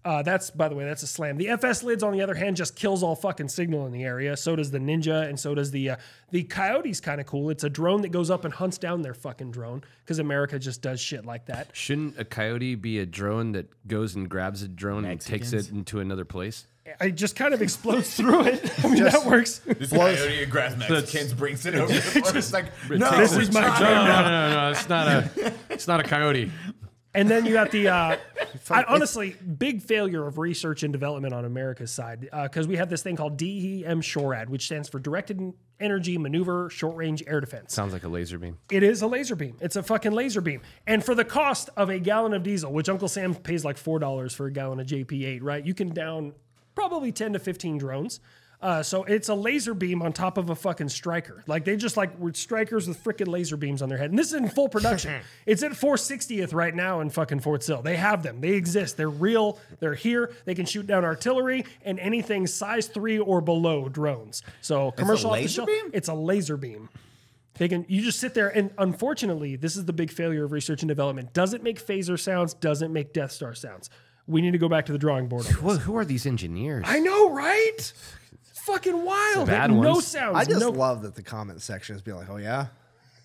Uh, that's by the way, that's a slam. The FS lids, on the other hand, just kills all fucking signal in the area. So does the Ninja, and so does the uh, the Coyote's kind of cool. It's a drone that goes up and hunts down their fucking drone because America just does shit like that. Shouldn't a coyote be a drone that goes and grabs a drone and takes it into another place? It just kind of explodes through it. I mean, that works. This coyote grabs Mexicans, brings it over. to the forest. It's like, no, This is my No, no, no, no, it's not a, it's not a coyote. And then you got the, uh, I, honestly, big failure of research and development on America's side because we have this thing called DEM SHORAD, which stands for Directed Energy Maneuver Short Range Air Defense. Sounds like a laser beam. It is a laser beam. It's a fucking laser beam. And for the cost of a gallon of diesel, which Uncle Sam pays like $4 for a gallon of JP8, right? You can down probably 10 to 15 drones. Uh, so it's a laser beam on top of a fucking Stryker. Like they just like were Strykers with freaking laser beams on their head. And this is in full production. it's at 460th right now in fucking Fort Sill. They have them. They exist. They're real. They're here. They can shoot down artillery and anything size three or below drones. So commercial off the laser shelf. beam? It's a laser beam. They can you just sit there and unfortunately, this is the big failure of research and development. Doesn't make phaser sounds, doesn't make Death Star sounds. We need to go back to the drawing board. Well, who are these engineers? I know, right? It's fucking wild. Bad Like, no ones. sounds. I just no, love that the comment section is being like, oh yeah,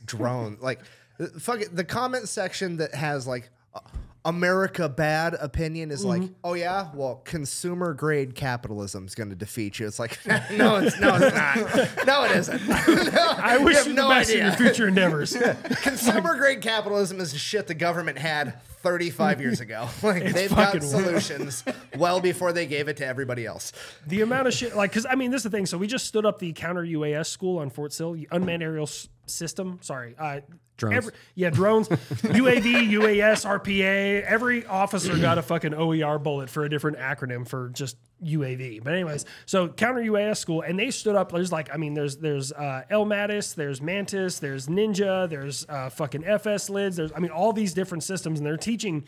drone. like, uh, fuck it. The comment section that has like uh, America bad opinion is like, oh yeah, well, consumer grade capitalism is going to defeat you. It's like, no, it's no, it's not. No, it isn't. No, I wish have you no the best idea. in your future endeavors. Consumer grade capitalism is the shit the government had 35 years ago. Like they've got solutions well before they gave it to everybody else. the amount of shit, like, because I mean, this is the thing. So we just stood up the counter UAS school on Fort Sill, unmanned aerial s- system. Sorry, uh, Drones. yeah, drones, UAV, UAS, RPA. Every officer got a fucking OER bullet for a different acronym for just UAV. But anyways, so counter UAS school, and they stood up. There's like, I mean, there's there's uh, L-MADIS, there's Mantis, there's Ninja, there's uh, fucking FS lids. There's I mean, all these different systems, and they're teaching.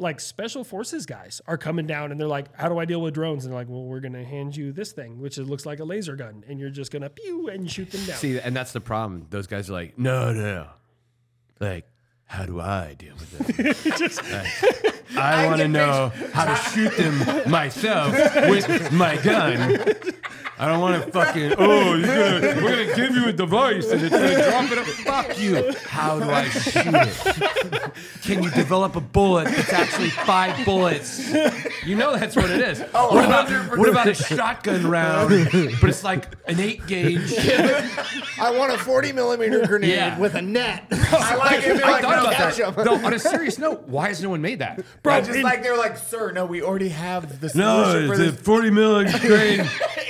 Like special forces guys are coming down and they're like, "How do I deal with drones?" And they're like, "Well, we're gonna hand you this thing, which it looks like a laser gun, and you're just gonna pew and shoot them down." See, and that's the problem. Those guys are like, no, no. Like, how do I deal with it? Like, I want to know how to shoot them myself with my gun. I don't want to fucking, oh, you're gonna, we're going to give you a device and it's going to drop it up. Fuck you. How do I shoot it? Can you develop a bullet that's actually five bullets? You know that's what it is. Oh, what, about, what about a shotgun round, but it's like an eight gauge? I want a 40 millimeter grenade Yeah. with a net. I like it. I Like, thought no, about catch that. 'em. No, on a serious note, why has no one made that? Bro, just like they're like, sir, no, we already have the solution No, for it's a this. 40 milligram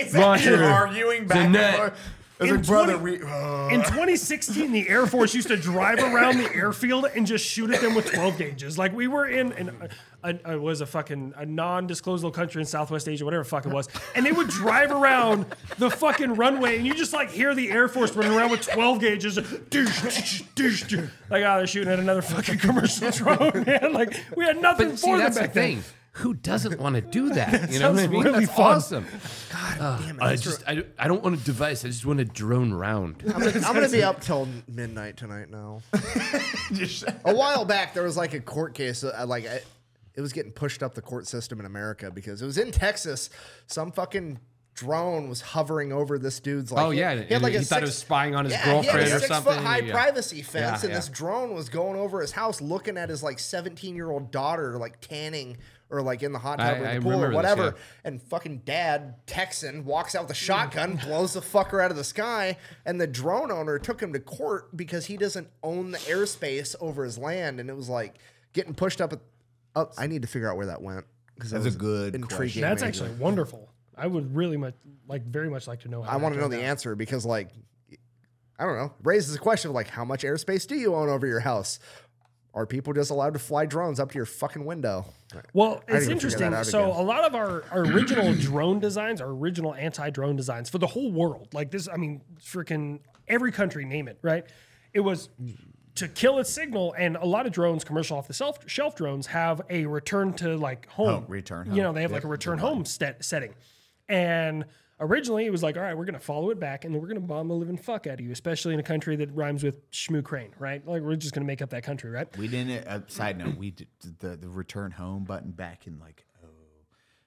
It's like launcher. you're arguing It's a back and net. forth. It's In like, brother, 20 we, uh, In 2016, the Air Force used to drive around the airfield and just shoot at them with 12 gauges. Like we were in an, a, a, was a fucking a non-disclosable country in Southwest Asia, whatever the fuck it was, and they would drive around the fucking runway, and you just like hear the Air Force running around with 12 gauges, doosh, doosh, doosh, doosh. like oh, they're shooting at another fucking commercial drone, man. Like we had nothing But for see, them that's the back then. Thing. Who doesn't want to do that? You know what I sounds mean? really that's fun. awesome. God damn it. I just, I, don't- I don't want a device. I just want a drone round. I'm gonna, I'm gonna be up till midnight tonight now. a while back, there was like a court case. Uh, like I, it was getting pushed up the court system in America because it was in Texas. Some fucking drone was hovering over this dude's. Like, Oh, yeah, he, had and like a he thought it was spying on his yeah, he had a girlfriend or six something. Foot high Yeah. privacy fence, Yeah, and yeah. this drone was going over his house, looking at his like 17 year old daughter, like tanning. Or like in the hot tub I- or I the pool or remember this, whatever, yeah. and fucking dad Texan walks out with a shotgun, blows the fucker out of the sky, and the drone owner took him to court because he doesn't own the airspace over his land, and it was like getting pushed up. At, up I need to figure out where that went because That's a good intriguing. That's me. actually wonderful. I would really much like very much like to know. How I want to know the out. answer because like I don't know raises a question of like how much airspace do you own over your house? Are people just allowed to fly drones up to your fucking window? Well, I it's interesting. So again. a lot of our, our original drone designs, our original anti-drone designs for the whole world, like this, I mean, freaking every country, name it, right? It was to kill its signal, and a lot of drones, commercial off the shelf, shelf drones, have a return to like home. Home, return You know, they have like a return home set, setting, and. Originally, it was like, all right, we're gonna follow it back, and then we're gonna bomb the living fuck out of you, especially in a country that rhymes with Shmoo Crane, right? Like, we're just gonna make up that country, right? we didn't. Uh, side note: we did the the return home button back in like oh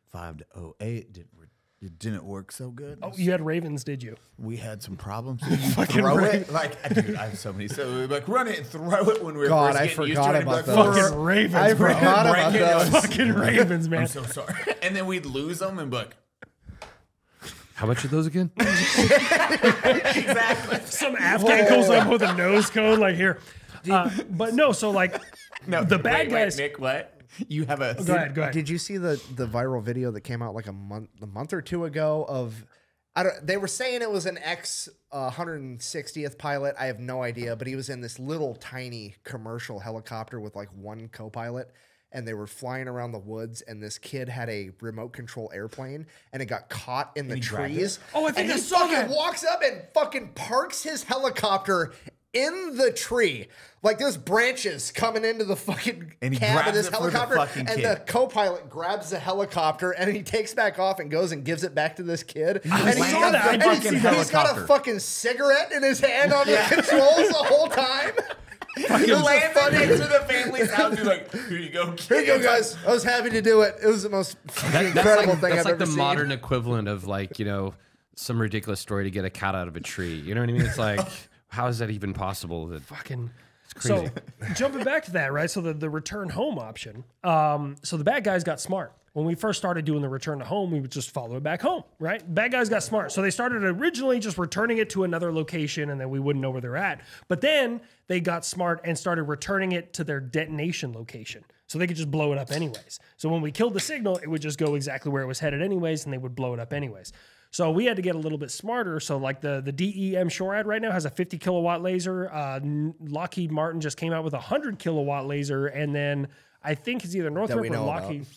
five to oh eight. Didn't re- it didn't work so good. Oh, you had Ravens, did you? we had some problems. You throw it like dude. I have so many. So we like run it and throw it when we were God, first I getting used to forgot it. About like, those. Fucking Ravens, I bro. forgot about it. those. Fucking Ravens, man. I'm so sorry. And then we'd lose them and be like, How much are those again? exactly. Some Afghan goes up with a nose cone, like here. Uh, but no, so like No, the bad wait, wait, guys. Nick, what? You have a. go ahead, go ahead. Did you see the the viral video that came out like a month a month or two ago of I don't they were saying it was an ex uh, 160th pilot. I have no idea, but he was in this little tiny commercial helicopter with like one co-pilot and they were flying around the woods and this kid had a remote control airplane and it got caught in the trees. Oh, I think and I he saw fucking that. walks up and fucking parks his helicopter in the tree. Like there's branches coming into the fucking And he cab of this it for the helicopter and kid. the co-pilot grabs the helicopter and he takes back off and goes and gives it back to this kid. I and saw he's got, that. And he's- he's got a fucking cigarette in his hand on the controls the whole time. You It was land funny. next to the family's house. You're like, here you go, Here you go, guys. I was happy to do it. It was the most fucking That's incredible like, thing that's I've ever done. That's like ever the seen. modern equivalent of like you know some ridiculous story to get a cat out of a tree. You know what I mean? It's like how is that even possible? That fucking it's crazy. So jumping back to that, right? So the, the return home option. Um, so the bad guys got smart. When we first started doing the return to home, we would just follow it back home, right? Bad guys got smart. So they started originally just returning it to another location and then we wouldn't know where they're at. But then they got smart and started returning it to their detonation location. So they could just blow it up anyways. So when we killed the signal, it would just go exactly where it was headed anyways, and they would blow it up anyways. So we had to get a little bit smarter. So like the the DEM SHORAD right now has a 50 kilowatt laser. Uh, Lockheed Martin just came out with a 100 kilowatt laser, and then I think it's either Northrop or Lockheed. about.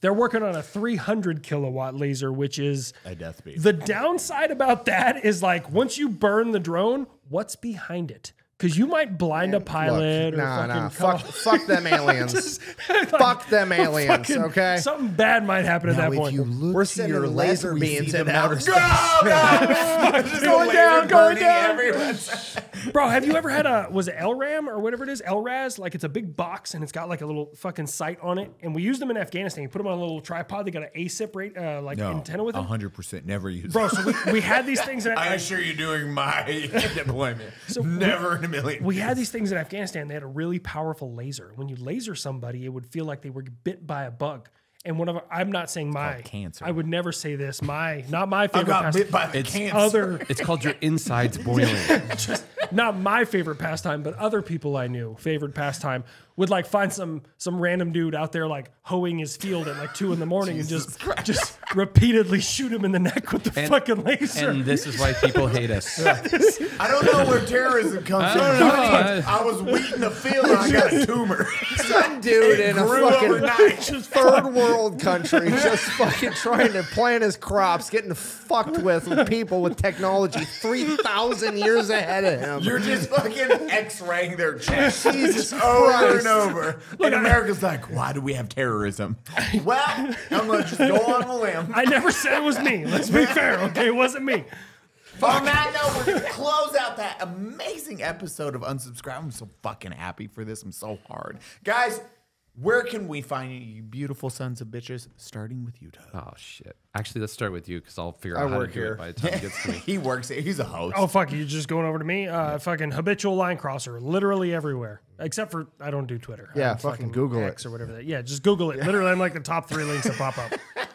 They're working on a 300 kilowatt laser, which is A death beat. the downside about that is like once you burn the drone, what's behind it? Because you might blind a pilot Look, or nah, fucking nah. come- Fuck, fuck them aliens. fuck them aliens, fucking- okay? Something bad might happen at that if point. you look We're to sending your laser beams see into the outer outer space. space. going down, going down. Everywhere. Bro, have you ever had a was it LRAM or whatever it is? LRAS? Like it's a big box and it's got like a little fucking sight on it. And we used them in Afghanistan. You put them on a little tripod. They got an ASIP rate uh, like antenna with them. hundred percent never use. Bro, so we, we had these things. In, I like, assure you, doing my deployment, so never in a million. we had these things in Afghanistan. They had a really powerful laser. When you laser somebody, it would feel like they were bit by a bug. And one of our- I'm not saying my cancer. I would never say this. My not my favorite. I favorite. got pastime. bit by the It's cancer. other it's called your insides boiling. Just, not my favorite pastime, but other people I knew favorite pastime would like find some some random dude out there like hoeing his field at like two in the morning and just just repeatedly shoot him in the neck with the fucking laser. and this is why people hate us. I don't know where terrorism comes from. know. I was weeding the field and I got a tumor. Some dude in a grew fucking overnight. third world country just fucking trying to plant his crops, getting fucked with with people with technology 3,000 years ahead of him. You're just fucking X-raying their chest Jesus over Christ. and over. and America's like, why do we have terrorism? Well, I'm gonna just go on a limb. I never said it was me. Let's be fair, okay? It wasn't me. On that note, we're gonna close out that amazing episode of Unsubscribe. I'm so fucking happy for this. I'm so hard. Guys, where can we find you, you beautiful sons of bitches? Starting with you, Todd. Oh shit! Actually, let's start with you because I'll figure I out how to work do here. it by the time it gets to me. he works here. He's a host. Oh fuck, You're just going over to me? Uh, fucking Habitual Linecrosser, literally everywhere, except for I don't do Twitter. Yeah, I'm fucking Google X it. or whatever that. Yeah, just Google it. Literally, I'm like the top three links that pop up.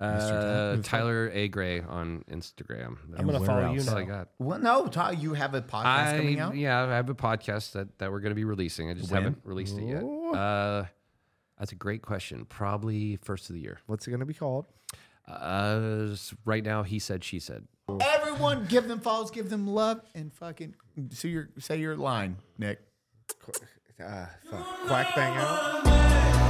Uh, Tyler A Grey on Instagram. I'm gonna follow you else? That's all I got. Well, no, Todd, you have a podcast I coming out. yeah, I have a podcast that, that we're going to be releasing. I just When? haven't released it yet. Uh, that's a great question. Probably first of the year. What's it going to be called? Uh, s- right now, he said, she said. Everyone, give them follows, give them love, and fucking say your say your line, Nick. Uh, fuck. Quack bang out.